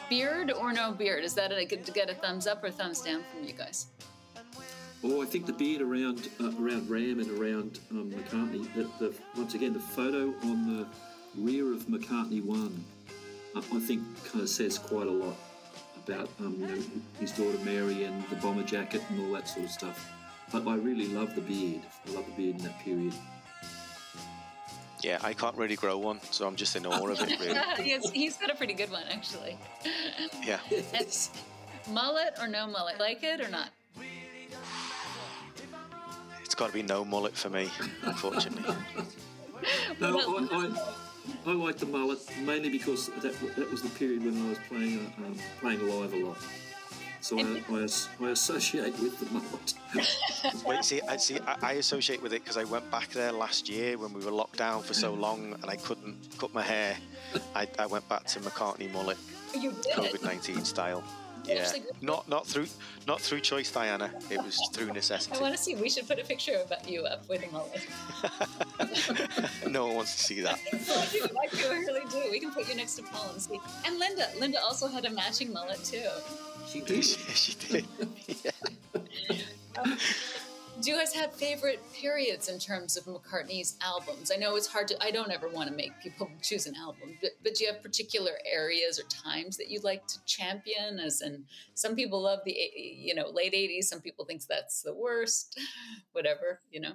Beard or no beard? Is that a, to get a thumbs up or thumbs down from you guys? Oh, I think the beard around uh, around Ram and around um, McCartney. The, the, once again, the photo on the rear of McCartney One, uh, I think, kind of says quite a lot about um, you know his daughter Mary and the bomber jacket and all that sort of stuff. But I really love the beard. I love the beard in that period. Yeah, I can't really grow one, so I'm just in awe of it. Really. yes, he's got a pretty good one actually. Yeah. mullet or no mullet? Like it or not? It's got to be no mullet for me, unfortunately. no, I, I, I, like the mullet mainly because that, that was the period when I was playing um, playing live a lot. So I, I, I, associate with the mullet. Wait, see, I, see, I, I associate with it because I went back there last year when we were locked down for so long and I couldn't cut my hair. I, I went back to McCartney mullet, COVID nineteen style. Yeah, not not through not through choice, Diana. It was through necessity. I want to see. We should put a picture of you up with a mullet. no one wants to see that. I do. I do. I really do. We can put you next to Paul and see. And Linda. Linda also had a matching mullet too. She did. she did. yeah. Um, do you guys have favorite periods in terms of McCartney's albums? I know it's hard to, I don't ever want to make people choose an album, but, but do you have particular areas or times that you'd like to champion? As in, some people love the, you know, late 80s, some people think that's the worst, whatever, you know?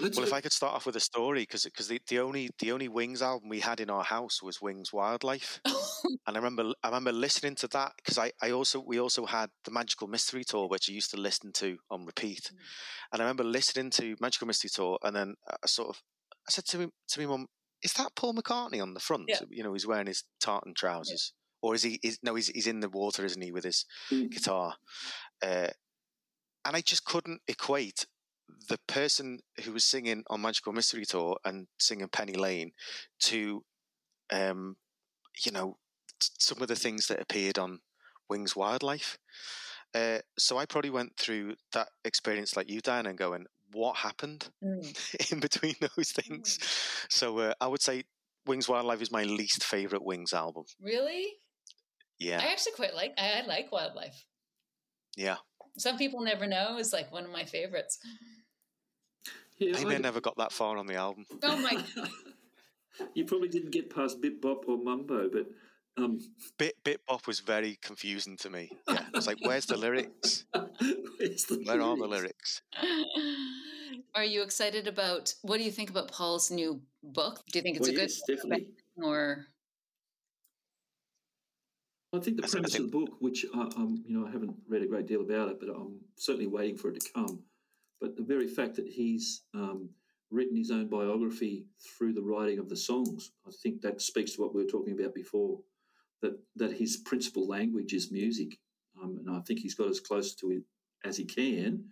Let's well, if I could start off with a story, because because the, the only the only Wings album we had in our house was Wings Wildlife, and I remember I remember listening to that because I, I also we also had the Magical Mystery Tour, which I used to listen to on repeat, mm. and I remember listening to Magical Mystery Tour, and then I sort of I said to me to me mum, is that Paul McCartney on the front? Yeah. You know, he's wearing his tartan trousers, yeah. or is he? Is, no, he's he's in the water, isn't he, with his mm. guitar? Uh, and I just couldn't equate the person who was singing on Magical Mystery Tour and singing Penny Lane to, um, you know, some of the things that appeared on Wings Wildlife. Uh, so I probably went through that experience like you, Dan, and going, what happened mm. in between those things? Mm. So uh, I would say Wings Wildlife is my least favorite Wings album. Really? Yeah. I actually quite like. I, I like Wildlife. Yeah. Some people never know is like one of my favorites. Yeah, I, I never got that far on the album. Oh my! you probably didn't get past Bip Bop or Mumbo, but um... Bit Bip Bop was very confusing to me. Yeah, I was like, "Where's the lyrics? Where's the Where lyrics? are the lyrics?" Are you excited about what do you think about Paul's new book? Do you think it's Well, a good yes, definitely. or I think the I premise think- of the book, which I, um, you know, I haven't read a great deal about it, but I'm certainly waiting for it to come. But the very fact that he's um, written his own biography through the writing of the songs, I think that speaks to what we were talking about before. That that his principal language is music, um, and I think he's got as close to it as he can,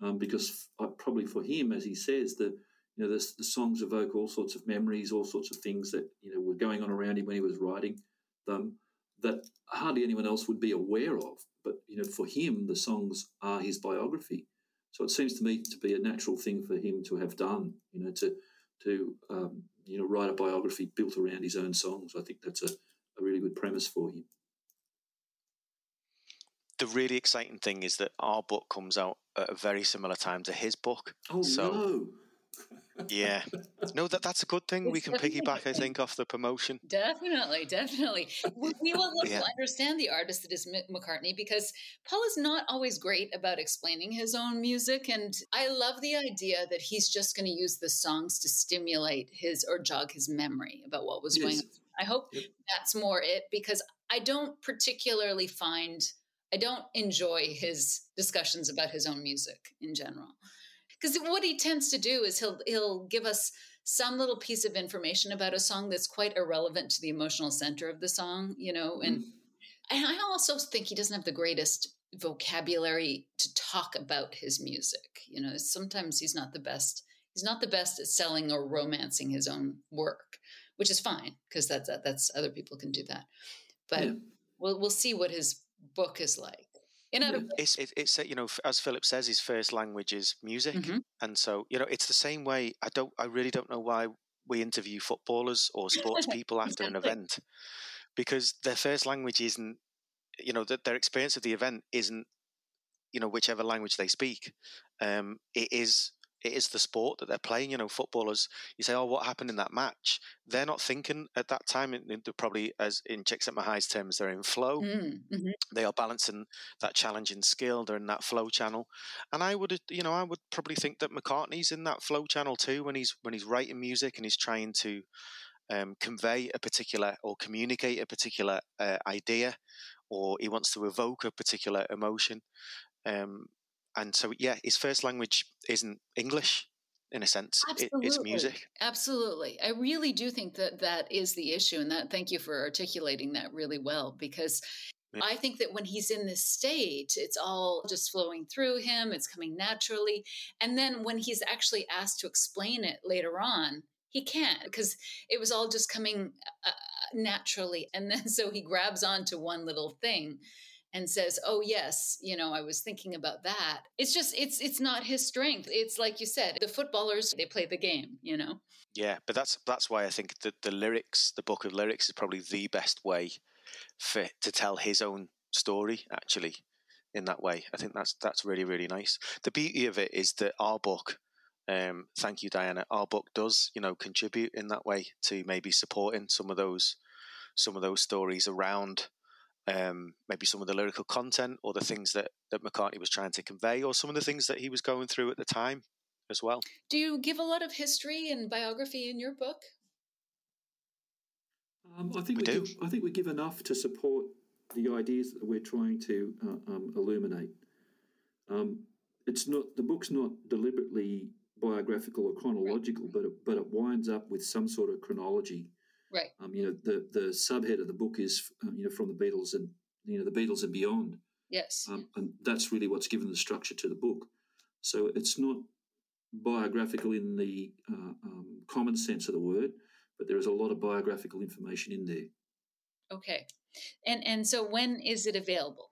um, because uh, probably for him, as he says, the you know the, the songs evoke all sorts of memories, all sorts of things that you know were going on around him when he was writing them that hardly anyone else would be aware of. But you know, for him, the songs are his biography. So it seems to me to be a natural thing for him to have done. You know, to to um, you know write a biography built around his own songs. I think that's a, a really good premise for him. The really exciting thing is that our book comes out at a very similar time to his book. Oh so no! Yeah, no, that that's a good thing. we can piggyback, I think, off the promotion. Definitely, definitely. We we will look, Yeah. understand the artist that is M- McCartney because Paul is not always great about explaining his own music. And I love the idea that he's just going to use the songs to stimulate his or jog his memory about what was going on. I hope Yep. that's more it because I don't particularly find, I don't enjoy his discussions about his own music in general. Because what he tends to do is he'll he'll give us some little piece of information about a song that's quite irrelevant to the emotional center of the song, you know, and Mm. and I also think he doesn't have the greatest vocabulary to talk about his music. You know, sometimes he's not the best. He's not the best at selling or romancing his own work, which is fine because that's that's other people can do that. But Yeah. we'll we'll see what his book is like. In other. It's it, it's you know as Phillip says, his first language is music, Mhm. and so you know it's the same way. I don't, I really don't know why we interview footballers or sports people after an event because their first language isn't, you know, that their experience of the event isn't, you know, whichever language they speak. Um, it is it is the sport that they're playing. You know, footballers. You say, "Oh, what happened in that match?" They're not thinking at that time. They're probably, as in Csikszentmihalyi's terms, they're in flow Mm, mhm. they are balancing that challenge challenging skill they're in that flow channel and i would you know i would probably think that mccartney's in that flow channel too when he's when he's writing music and he's trying to um, convey a particular or communicate a particular uh, idea or he wants to evoke a particular emotion um, and so yeah his first language isn't english in a sense it, it's music Absolutely. I really do think that that is the issue. And that thank you for articulating that really well because Yeah. I think that when he's in this state, it's all just flowing through him, it's coming naturally. And then when he's actually asked to explain it later on, he can't because it was all just coming uh, naturally. And then so he grabs onto one little thing and says, "Oh yes, you know, I was thinking about that." It's just it's it's not his strength. It's like you said, the footballers they play the game, you know. Yeah, but that's that's why I think that the lyrics, the book of lyrics, is probably the best way for to tell his own story. Actually, in that way, I think that's that's really really nice. The beauty of it is that our book, um, thank you, Diana. Our book does you know contribute in that way to maybe supporting some of those some of those stories around. Um, maybe some of the lyrical content or the things that, that McCartney was trying to convey, or some of the things that he was going through at the time as well. Do you give a lot of history and biography in your book? Um, I think We we, do. give, I think we give enough to support the ideas that we're trying to uh, um, illuminate. Um, it's not the book's not deliberately biographical or chronological, but it, but it winds up with some sort of chronology. Right. Um, you know, the the subhead of the book is uh, you know from the Beatles and you know the Beatles and beyond, Yes. um, and that's really what's given the structure to the book. So it's not biographical in the uh, um, common sense of the word, but there is a lot of biographical information in there. Okay. And and so when is it available?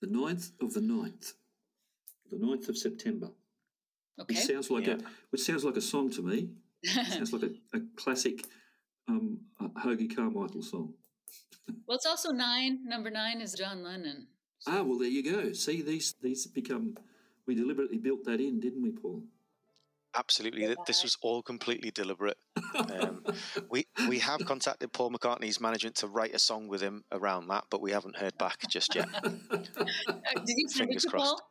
The 9th of the 9th, the 9th of September. Okay. Which sounds like Yeah. a which sounds like a song to me. sounds like a, a classic um, Hoagy Carmichael song. well, it's also nine. Number nine is John Lennon. Ah, well, there you go. See, these these become. We deliberately built that in, didn't we, Paul? Absolutely, th- this was all completely deliberate. Um, we we have contacted Paul McCartney's management to write a song with him around that, but we haven't heard back just yet. Uh, Did you send it Fingers to crossed. Paul?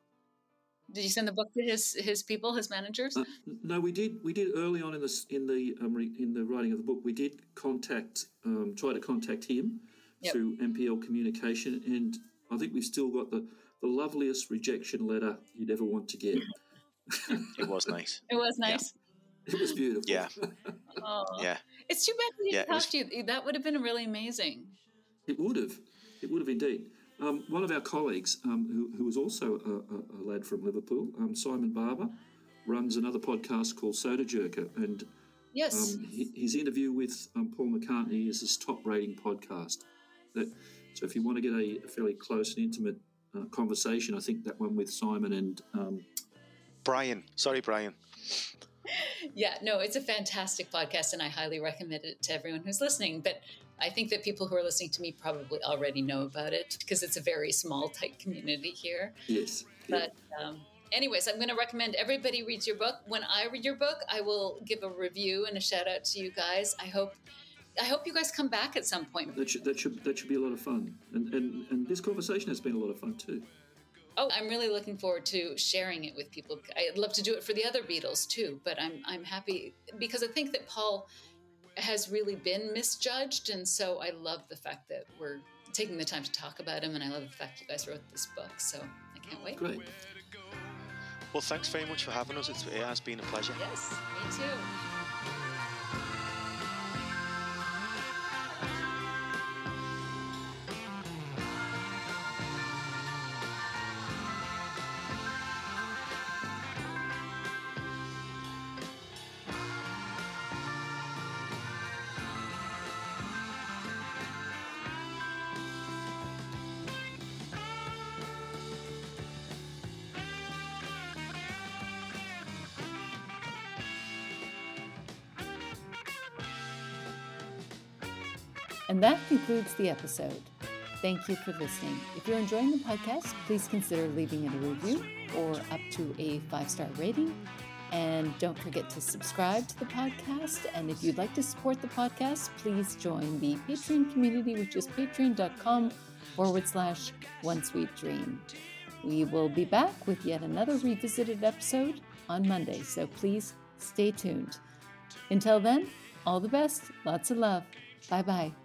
Did you send the book to his his people, his managers? Uh, no, we did. We did early on in the in the um, in the writing of the book. We did contact, um, try to contact him yep. through MPL Communication, and I think we've still got the the loveliest rejection letter you'd ever want to get. it was nice. It was nice. Yeah. It was beautiful. Yeah. oh. Yeah. It's too bad we didn't yeah, talk to you. That would have been really amazing. It would have. It would have indeed. Um, one of our colleagues, um, who, who is also a, a, a, lad from Liverpool, um, Simon Barber, runs another podcast called Sodajerker, and yes, um, his interview with um, Paul McCartney is his top rating podcast. That, so if you want to get a, a fairly close and intimate uh, conversation, I think that one with Simon and um, Brian. Sorry, Brian. yeah, no, it's a fantastic podcast, and I highly recommend it to everyone who's listening. But I think that people who are listening to me probably already know about it because it's a very small, tight community here. Yes. But, um, anyways, I'm going to recommend everybody reads your book. When I read your book, I will give a review and a shout out to you guys. I hope. I hope you guys come back at some point. That should, that should, that should be a lot of fun. And, and, and this conversation has been a lot of fun too. Oh, I'm really looking forward to sharing it with people. I'd love to do it for the other Beatles too, but I'm I'm happy because I think that Paul has really been misjudged. And so I love the fact that we're taking the time to talk about him. And I love the fact you guys wrote this book. So I can't wait. Great. Well, thanks very much for having us. It's, it has been a pleasure. Yes, me too. Concludes the episode. Thank you for listening. If you're enjoying the podcast, please consider leaving it a review or up to a five star rating. And don't forget to subscribe to the podcast. And if you'd like to support the podcast, please join the Patreon community, which is patreon.com forward slash one sweet dream. We will be back with yet another revisited episode on Monday, so please stay tuned. Until then, all the best, lots of love. Bye bye.